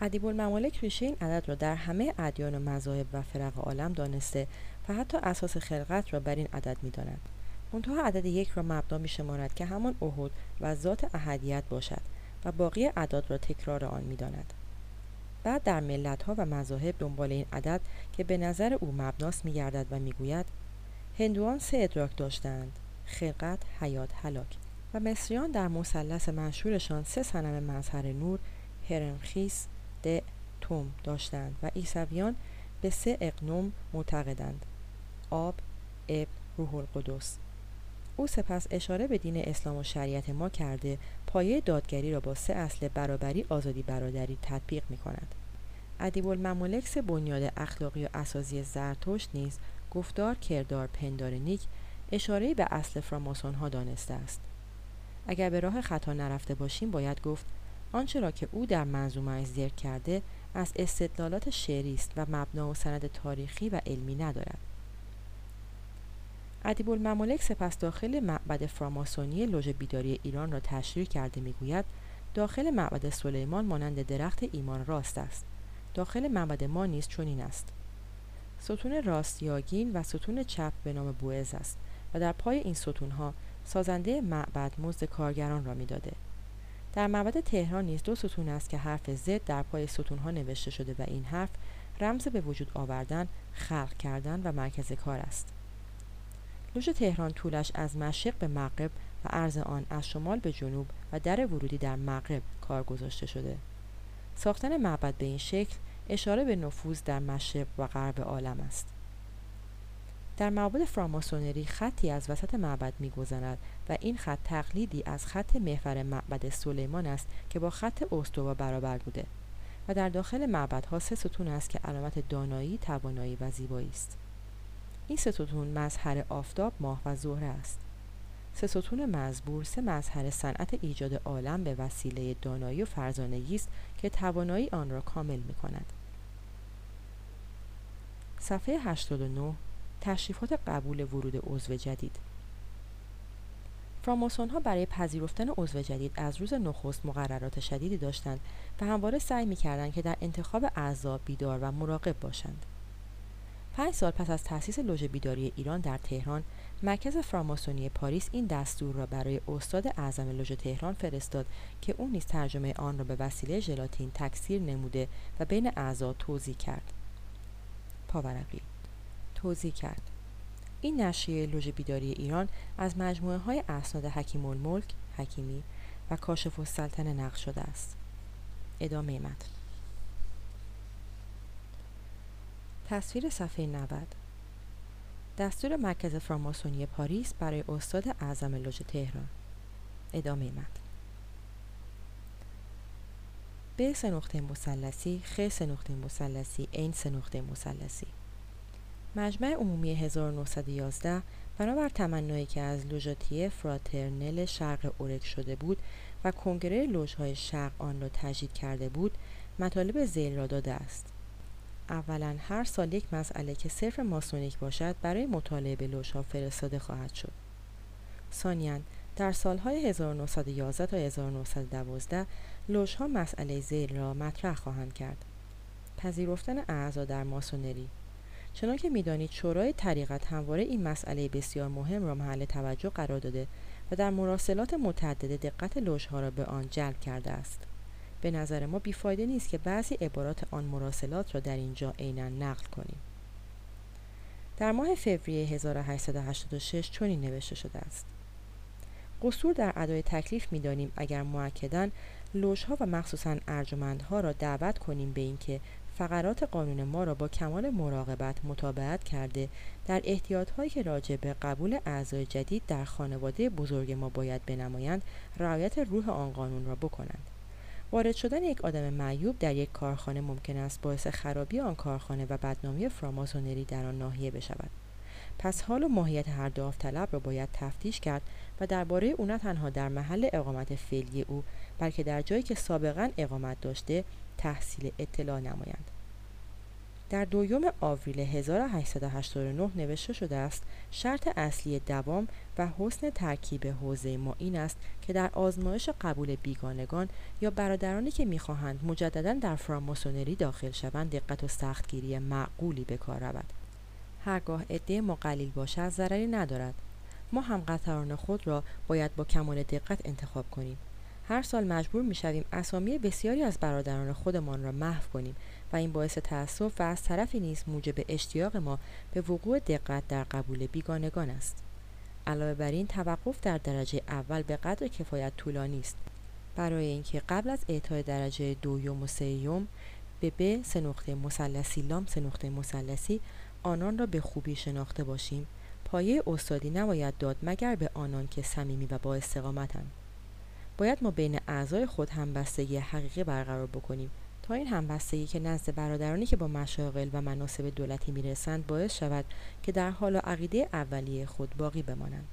ادیب الممالک ریشه این عدد را در همه ادیان و مذاهب و فرق عالم دانسته و حتی اساس خلقت را بر این عدد می‌داند. منتها عدد یک را مبنا می شمارد که همان احد و ذات احدیت باشد. و باقی اعداد را تکرار آن می‌داند. بعد در ملت ها و مذاهب دنبال این عدد که به نظر او مبناست میگردد و می‌گوید هندوان سه ادراک داشتند خلقت حیات هلاک. و مصریان در مثلث مشهورشان سه صنم مظهر نور هرنخیس د توم داشتند و عیسویان به سه اقنوم معتقدند آب اب روح القدس. او سپس اشاره به دین اسلام و شریعت ما کرده پایه دادگری را با سه اصل برابری آزادی برادری تطبیق می کند. ادیب الممالک سه بنیاد اخلاقی و اساسی زرتشت نیز گفتار کردار پندار نیک اشاره به اصل فراماسون ها دانسته است اگر به راه خطا نرفته باشیم باید گفت آنچه را که او در منظومه ذکر کرده از استدلالات شعری است و مبنا و سند تاریخی و علمی ندارد ادیب الممالک سپس داخل معبد فراماسونی لوژ بیداری ایران را تشریح کرده می‌گوید داخل معبد سلیمان مانند درخت ایمان راست است. داخل معبد ما نیز چنین است. ستون راست یاگین و ستون چپ به نام بوئز است و در پای این ستونها سازنده معبد مزد کارگران را می‌داده. در معبد تهران نیز دو ستون است که حرف زد در پای ستونها نوشته شده و این حرف رمز به وجود آوردن خلق کردن و مرکز کار است. لوژ تهران طولش از مشرق به مغرب و عرض آن از شمال به جنوب و در ورودی در مغرب کار گذاشته شده. ساختن معبد به این شکل اشاره به نفوذ در مشرق و غرب عالم است. در معبد فراماسونری خطی از وسط معبد میگذرد و این خط تقلیدی از خط محور معبد سلیمان است که با خط استوا برابر بوده و در داخل معبدها سه ستون است که علامت دانایی توانایی و زیبایی است. این سه ستون مظهر آفتاب ماه و زهره است سه ستون مزبور سه مظهر صنعت ایجاد عالم به وسیله دانایی و فرزانگی است که توانایی آن را کامل می کند. صفحه 89 تشریفات قبول ورود عضو جدید فراماسون ها برای پذیرفتن عضو جدید از روز نخست مقررات شدیدی داشتند و همواره سعی می کردند که در انتخاب اعضا بیدار و مراقب باشند. پنج سال پس از تأسیس لوژ بیداری ایران در تهران مرکز فراماسونی پاریس این دستور را برای استاد اعظم لوژ تهران فرستاد که او نیز ترجمه آن را به وسیله ژلاتین تکثیر نموده و بین اعضا توزیع کرد. پاورقی توزیع کرد. این نشریه لوژ بیداری ایران از مجموعه های اسناد حکیم الملک حکیمی و کاشف السلطنه نقل شده است. ادامه متن. تصویر صفحه 90 دستور مرکز فراماسونی پاریس برای استاد اعظم لوژ تهران. ادامه متن. ب سه نقطه مثلثی خ سه نقطه مثلثی عین سه نقطه مثلثی. مجمع عمومی 1911 بنابر تمنایی که از لوژاتیه فراترنل شرق اورک شده بود و کنگره لوژهای شرق آن را تجدید کرده بود مطالب زیل را داده است. اولا هر سال یک مسئله که صرف ماسونیک باشد برای مطالعه به لوژها فرستاده خواهد شد. ثانیا در سالهای 1911 تا 1912 لوژها مسئله زیل را مطرح خواهند کرد. پذیرفتن اعضا در ماسونری. چنان که می‌دانید شورای طریقت همواره این مسئله بسیار مهم را محل توجه قرار داده و در مراسلات متعدد دقت لوژها را به آن جلب کرده است. به نظر ما بیفایده نیست که بعضی عبارات آن مراسلات را در اینجا عینا نقل کنیم. در ماه فوریه 1886 چنین نوشته شده است. قصور در ادای تکلیف می‌دانیم اگر معکدا لوژها و مخصوصا ارجمندها را دعوت کنیم به اینکه فقرات قانون ما را با کمال مراقبت مطابقت کرده در احتیاطهایی که راجع به قبول اعضای جدید در خانواده بزرگ ما باید بنمایند رعایت روح آن قانون را بکنند. وارد شدن یک آدم معیوب در یک کارخانه ممکن است باعث خرابی آن کارخانه و بدنامی فراماسونری در آن ناحیه بشود. پس حال و ماهیت هر داوطلب را باید تفتیش کرد و درباره او نه تنها در محل اقامت فعلی او بلکه در جایی که سابقا اقامت داشته تحصیل اطلاع نمایند. در دویوم آوریل 1889 نوشته شده است شرط اصلی دوام و حسن ترکیب حوزه ما این است که در آزمایش قبول بیگانگان یا برادرانی که می‌خواهند مجددا در فراماسونری داخل شوند دقت و سختگیری معقولی به کار رود. هرگاه عده ما قلیل باشد ضرری ندارد. ما هم قطران خود را باید با کمال دقت انتخاب کنیم. هر سال مجبور می شویم اسامی بسیاری از برادران خودمان را محو کنیم و این باعث تأسف و از طرفی نیز موجب اشتیاق ما به وقوع دقت در قبول بیگانگان است. علاوه بر این توقف در درجه اول به قدر کفایت طولانی است. برای اینکه قبل از اعطای درجه دویم و سوم به ب سه نقطه مثلثی لام سه نقطه مثلثی آنان را به خوبی شناخته باشیم پایه استادی نباید داد مگر به آنان که صمیمی و با استقامتند. باید ما بین اعضای خود همبستگی حقیقی برقرار بکنیم. این همبستگی که نزد برادرانی که با مشاغل و مناسب دولتی می‌رسند باعث شود که در حال و عقیده اولیه خود باقی بمانند.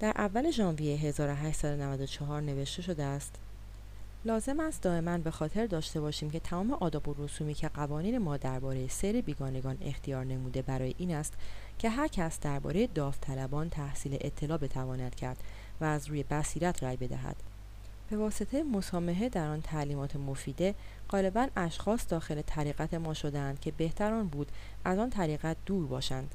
در اول ژانویه 1894 نوشته شده است لازم است دائما به خاطر داشته باشیم که تمام آداب و رسومی که قوانین ما درباره سیر بیگانگان اختیار نموده برای این است که هر کس درباره داوطلبان تحصیل اطلاع بتواند کرد و از روی بصیرت رأی بدهد. به واسطه مسامحه در آن تعلیمات مفیده غالبا اشخاص داخل طریقت ما شدند که بهتران بود از آن طریقت دور باشند.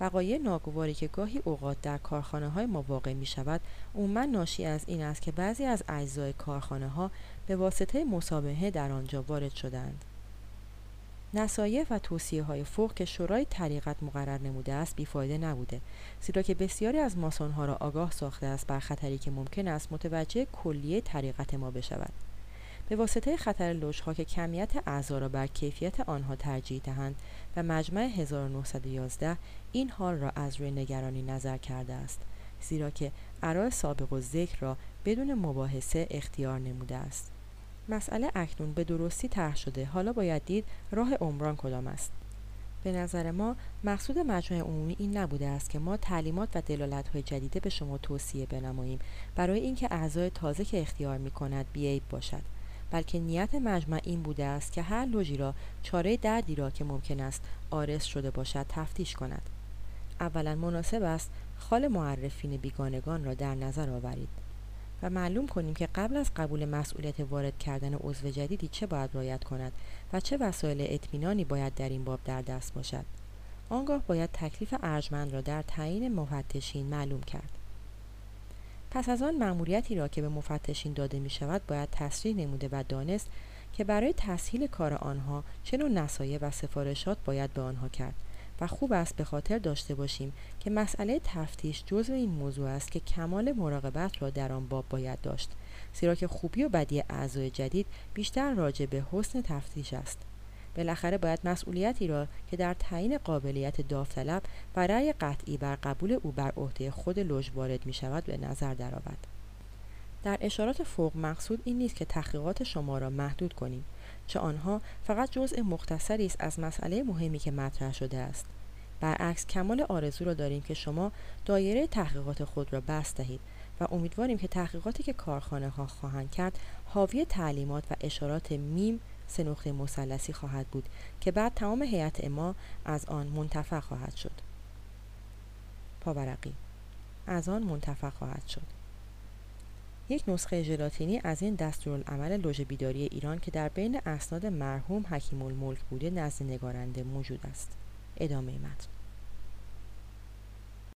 وقایع ناگواری که گاهی اوقات در کارخانه های ما واقع می شود عموما ناشی از این است که بعضی از اجزای کارخانه ها به واسطه مسابقه در آنجا وارد شدند نصایح و توصیه های فوق که شورای طریقت مقرر نموده است بیفایده نبوده زیرا که بسیاری از ماسون ها را آگاه ساخته است بر خطری که ممکن است متوجه کلیه طریقت ما بشود. به واسطه خطر لوژها که کمیت اعضا را بر کیفیت آنها ترجیح دهند و مجمع 1911 این حال را از روی نگرانی نظر کرده است زیرا که ارائه سابق و ذکر را بدون مباحثه اختیار نموده است. مسئله اکنون به درستی طرح شده حالا باید دید راه عمران کدام است. به نظر ما مقصود مجمع عمومی این نبوده است که ما تعلیمات و دلالت های جدیده به شما توصیه بنماییم برای اینکه اعضای تازه که اختیار می کند بیعیب باشد. بلکه نیت مجمع این بوده است که هر لوژی را چاره دردی را که ممکن است آرس شده باشد تفتیش کند. اولا مناسب است خال معرفین بیگانگان را در نظر آورید و معلوم کنیم که قبل از قبول مسئولیت وارد کردن عضو جدیدی چه باید رعایت کند و چه وسایل اطمینانی باید در این باب در دست باشد. آنگاه باید تکلیف ارجمند را در تعیین مفتشین معلوم کرد. پس از آن مأموریتی را که به مفتشین داده می شود باید تصریح نموده و دانست که برای تسهیل کار آنها چه نوع نصایح و سفارشات باید به آنها کرد و خوب است به خاطر داشته باشیم که مسئله تفتیش جزو این موضوع است که کمال مراقبت را در آن باب باید داشت زیرا که خوبی و بدی اعضای جدید بیشتر راجع به حسن تفتیش است. بالاخره باید مسئولیتی را که در تعیین قابلیت داوطلب و رأی قطعی بر قبول او بر عهده خود لوژ وارد می شود به نظر درآورد در اشارات فوق مقصود این نیست که تحقیقات شما را محدود کنیم چه آنها فقط جزء مختصری است از مسئله مهمی که مطرح شده است. برعکس کمال آرزو را داریم که شما دایره تحقیقات خود را بست دهید و امیدواریم که تحقیقاتی که کارخانه ها خواهند کرد حاوی تعلیمات و اشارات میم سه نقطه مثلثی خواهد بود که بعد تمام هیئت ما از آن منتفع خواهد شد. پاورقی. از آن منتفع خواهد شد. یک نسخه ژلاتینی از این دستورالعمل لوژ بیداری ایران که در بین اسناد مرحوم حکیم الملک بوده نزد نگارنده موجود است. ادامه متن.